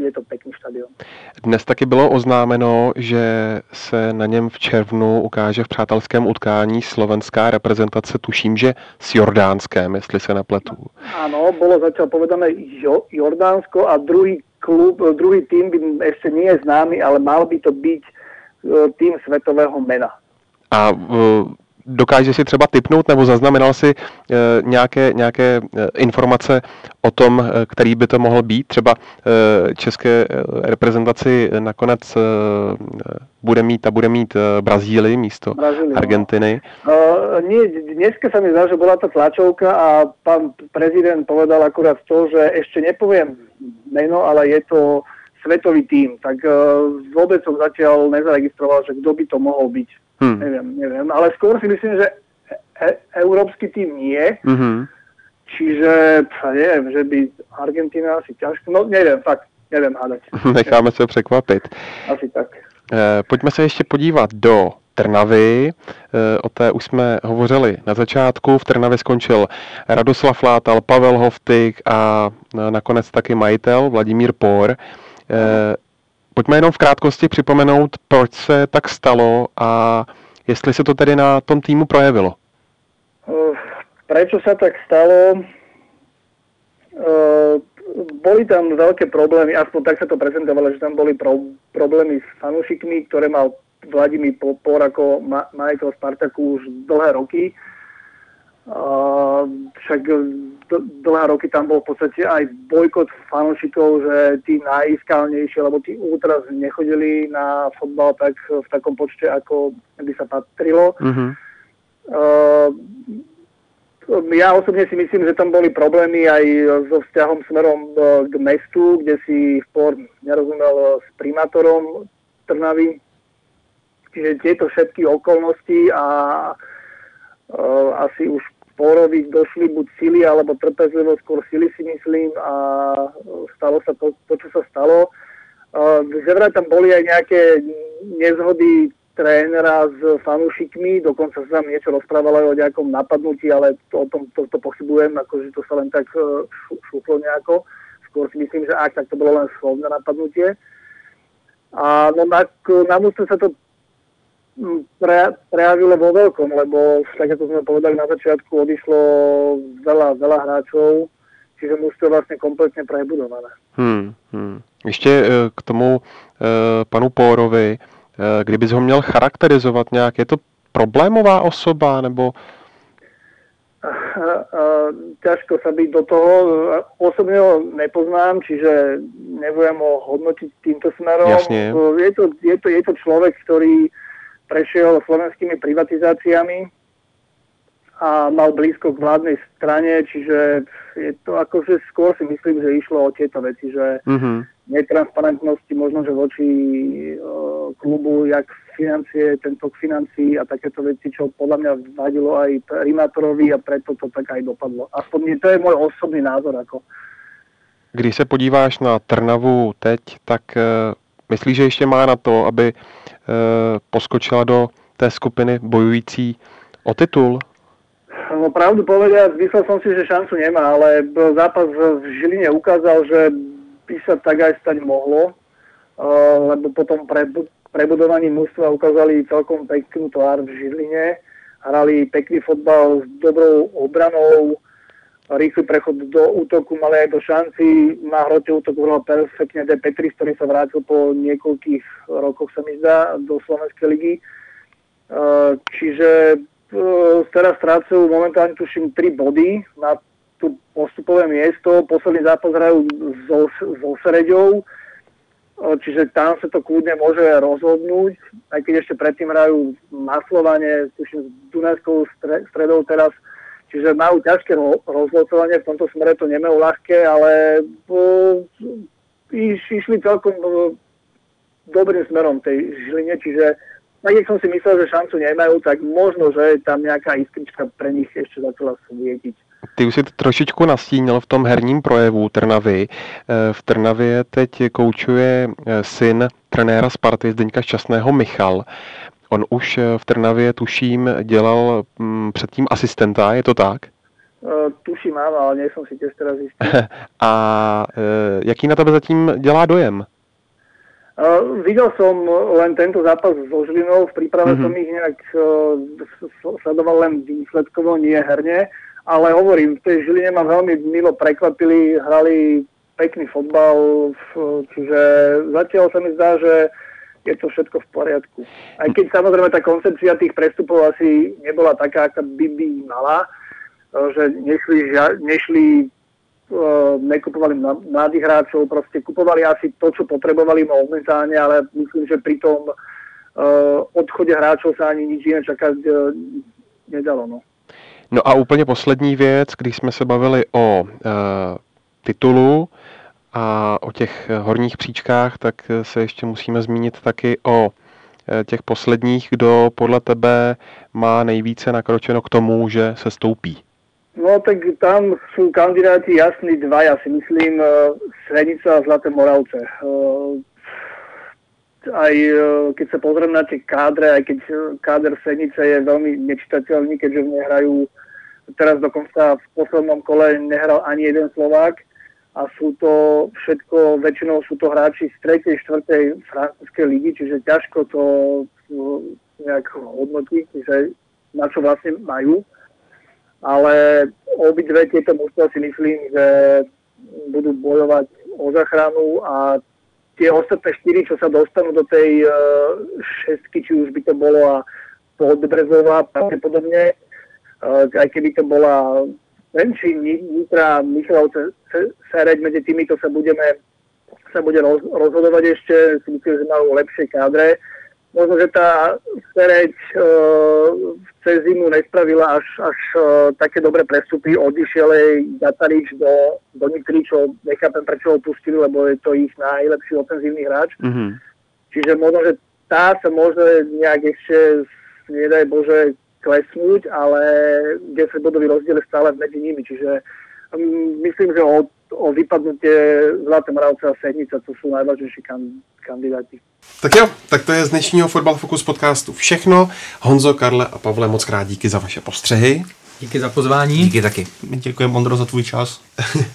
je to pekný štadion. Dnes taky bylo oznámeno, že se na něm v červnu ukáže v přátelském utkání slovenská reprezentace, tuším, že s Jordánskem, jestli se nepletu. Áno, bolo zatiaľ povedané Jordánsko a druhý klub, druhý tým by ešte nie je známy, ale mal by to byť e, tým svetového mena. A uh, dokáže si třeba typnout nebo zaznamenal si uh, nějaké, nějaké uh, informace o tom, uh, který by to mohl být? Třeba české reprezentaci nakonec bude mít a bude mít Brazílii místo Brazílii, no. Argentiny. No. Uh, nie, dneska sa mi zdá, že bola tá tlačovka a pán prezident povedal akurát to, že ešte nepoviem meno, ale je to svetový tým. Tak uh, vôbec som zatiaľ nezaregistroval, že kto by to mohol byť. Hmm. Neviem, neviem. Ale skôr si myslím, že e- európsky tým nie. Mm-hmm. Čiže, neviem, že by Argentina asi ťažko, no neviem, fakt, neviem hádať. Necháme se překvapit. Asi tak. E, pojďme se ještě podívat do Trnavy. O té už jsme hovořili na začátku. V Trnavě skončil Radoslav Látal, Pavel Hovtyk a nakonec taky majitel Vladimír Por. Pojďme jenom v krátkosti připomenout, proč se tak stalo a jestli se to tedy na tom týmu projevilo. Prečo sa tak stalo? boli tam veľké problémy, aspoň tak sa to prezentovalo, že tam boli pro, problémy s fanúšikmi, ktoré mal Vladimír Por ako ma, majiteľ Spartaku už dlhé roky. Uh, však dlhé roky tam bol v podstate aj bojkot fanúšikov, že tí najiskálnejší, lebo tí ultras nechodili na fotbal tak v takom počte, ako by sa patrilo. Mm-hmm. Uh, ja osobne si myslím, že tam boli problémy aj so vzťahom smerom e, k mestu, kde si Sport nerozumel s primátorom Trnavy. Čiže tieto všetky okolnosti a uh, asi už Porovi došli buď sily alebo trpezlivo, skôr sily si myslím a stalo sa to, to čo sa stalo. Že vraj tam boli aj nejaké nezhody trénera s fanúšikmi, dokonca sa tam niečo rozprávalo o nejakom napadnutí, ale to, o tom to, to pochybujem, akože to sa len tak uh, šúflo nejako. Skôr si myslím, že ak, tak to bolo len slovné napadnutie. A no na, na sa to pre, prejavilo vo veľkom, lebo tak ako sme povedali na začiatku, odišlo veľa, veľa hráčov, čiže to vlastne kompletne prebudované. Hmm, hmm. Ještě e, k tomu e, panu Pórovi, Eh, kdybys ho měl charakterizovat nějak, je to problémová osoba, nebo ťažko sa byť do toho. Osobne ho nepoznám, čiže nebudem ho hodnotiť týmto smerom. Jasne. Je, to, je, to, je to človek, ktorý prešiel slovenskými privatizáciami a mal blízko k vládnej strane, čiže je to akože skôr si myslím, že išlo o tieto veci, že mm-hmm netransparentnosti možno, že voči uh, klubu, jak financie, tento financí a takéto veci, čo podľa mňa vadilo aj primátorovi a preto to tak aj dopadlo. Aspoň to je môj osobný názor. Ako. Když se podíváš na Trnavu teď, tak myslíš, že ještě má na to, aby uh, poskočila do té skupiny bojující o titul? No pravdu povediať, myslel som si, že šancu nemá, ale zápas v Žiline ukázal, že by sa tak aj stať mohlo, lebo potom pre, prebudovaní mužstva ukázali celkom peknú tvár v Žiline, hrali pekný fotbal s dobrou obranou, rýchly prechod do útoku, mali aj do šanci, na hrote útoku hral perfektne De Petris, ktorý sa vrátil po niekoľkých rokoch, sa mi zdá, do Slovenskej ligy. Čiže teraz strácajú momentálne tuším 3 body na tu postupové miesto. Posledný zápas hrajú so, so čiže tam sa to kľudne môže rozhodnúť, aj keď ešte predtým hrajú na tuším s Dunajskou stredou teraz, čiže majú ťažké rozlocovanie, v tomto smere to nemajú ľahké, ale iš, išli celkom dobrým smerom tej Žiline, čiže tak jak som si myslel, že šancu nemajú, tak možno, že tam nejaká iskrička pre nich ešte začala svietiť. Ty už si to trošičku nastínil v tom herním projevu Trnavy. Eh, v Trnavě teď koučuje eh, syn trenéra Sparty Zdeňka Šťastného Michal. On už eh, v Trnavě, tuším, dělal mm, předtím asistenta, je to tak? tuším, áno, ale nejsem si těž teraz jistý. A jaký na tebe zatím dělá dojem? Uh, videl som len tento zápas so Žilinou, v príprave mm-hmm. som ich nejak uh, sledoval len výsledkovo, nie herne ale hovorím, v tej Žiline ma veľmi milo prekvapili, hrali pekný fotbal, čiže zatiaľ sa mi zdá, že je to všetko v poriadku. Aj keď samozrejme tá koncepcia tých prestupov asi nebola taká, aká by by mala, že nešli, nešli nekupovali mladých hráčov, proste kupovali asi to, čo potrebovali momentálne, ale myslím, že pri tom odchode hráčov sa ani nič iné čakať nedalo. No. No a úplně poslední věc, když jsme se bavili o e, titulu a o těch horních příčkách, tak se ještě musíme zmínit taky o e, těch posledních, kdo podle tebe má nejvíce nakročeno k tomu, že se stoupí. No tak tam sú kandidáti jasní dva, ja si myslím, e, Srenica a Zlaté Moravce. E, aj e, keď sa pozriem na tie kádre, aj keď káder Senice je veľmi nečitateľný, keďže v nehrajú teraz dokonca v poslednom kole nehral ani jeden Slovák a sú to všetko, väčšinou sú to hráči z 3. 4. francúzskej ligy, čiže ťažko to nejak hodnotiť, že na čo vlastne majú. Ale obidve tieto mužstva si myslím, že budú bojovať o zachranu a tie ostatné štyri, čo sa dostanú do tej uh, šestky, či už by to bolo a Podbrezová pravdepodobne, uh, aj keby to bola Renčín, Nitra, Michalovce, Sereď, medzi týmito sa budeme sa bude roz, rozhodovať ešte, si myslím, že majú lepšie kádre. Možno, že tá Sereď uh, cez zimu nespravila až, až uh, také dobré prestupy. Odišiel jej Gatarič do, do Nitry, čo nechápem, prečo ho pustili, lebo je to ich najlepší ofenzívny hráč. Mm-hmm. Čiže možno, že tá sa môže nejak ešte, nedaj Bože, klesnúť, ale 10 bodový rozdiel je stále medzi nimi. Čiže um, myslím, že o, o vypadnutie Zlaté Moravce a Sednica to sú najvážnejší kan, kandidáti. Tak jo, tak to je z dnešního Fotbal Focus podcastu všechno. Honzo, Karle a Pavle, moc krát díky za vaše postřehy. Díky za pozvání. Díky taky. Děkujeme, Ondro, za tvůj čas.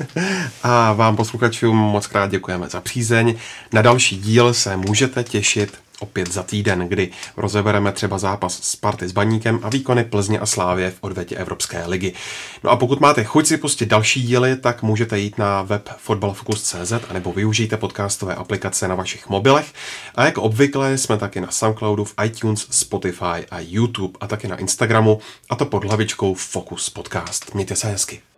a vám posluchačům moc krát děkujeme za přízeň. Na další díl se můžete těšit opět za týden, kdy rozebereme třeba zápas Sparty s Baníkem a výkony Plzně a Slávě v odvetě Evropské ligy. No a pokud máte chuť si pustit další díly, tak můžete jít na web fotbalfocus.cz anebo využijte podcastové aplikace na vašich mobilech. A jako obvykle jsme taky na Soundcloudu, v iTunes, Spotify a YouTube a taky na Instagramu a to pod hlavičkou Focus Podcast. Mějte se hezky.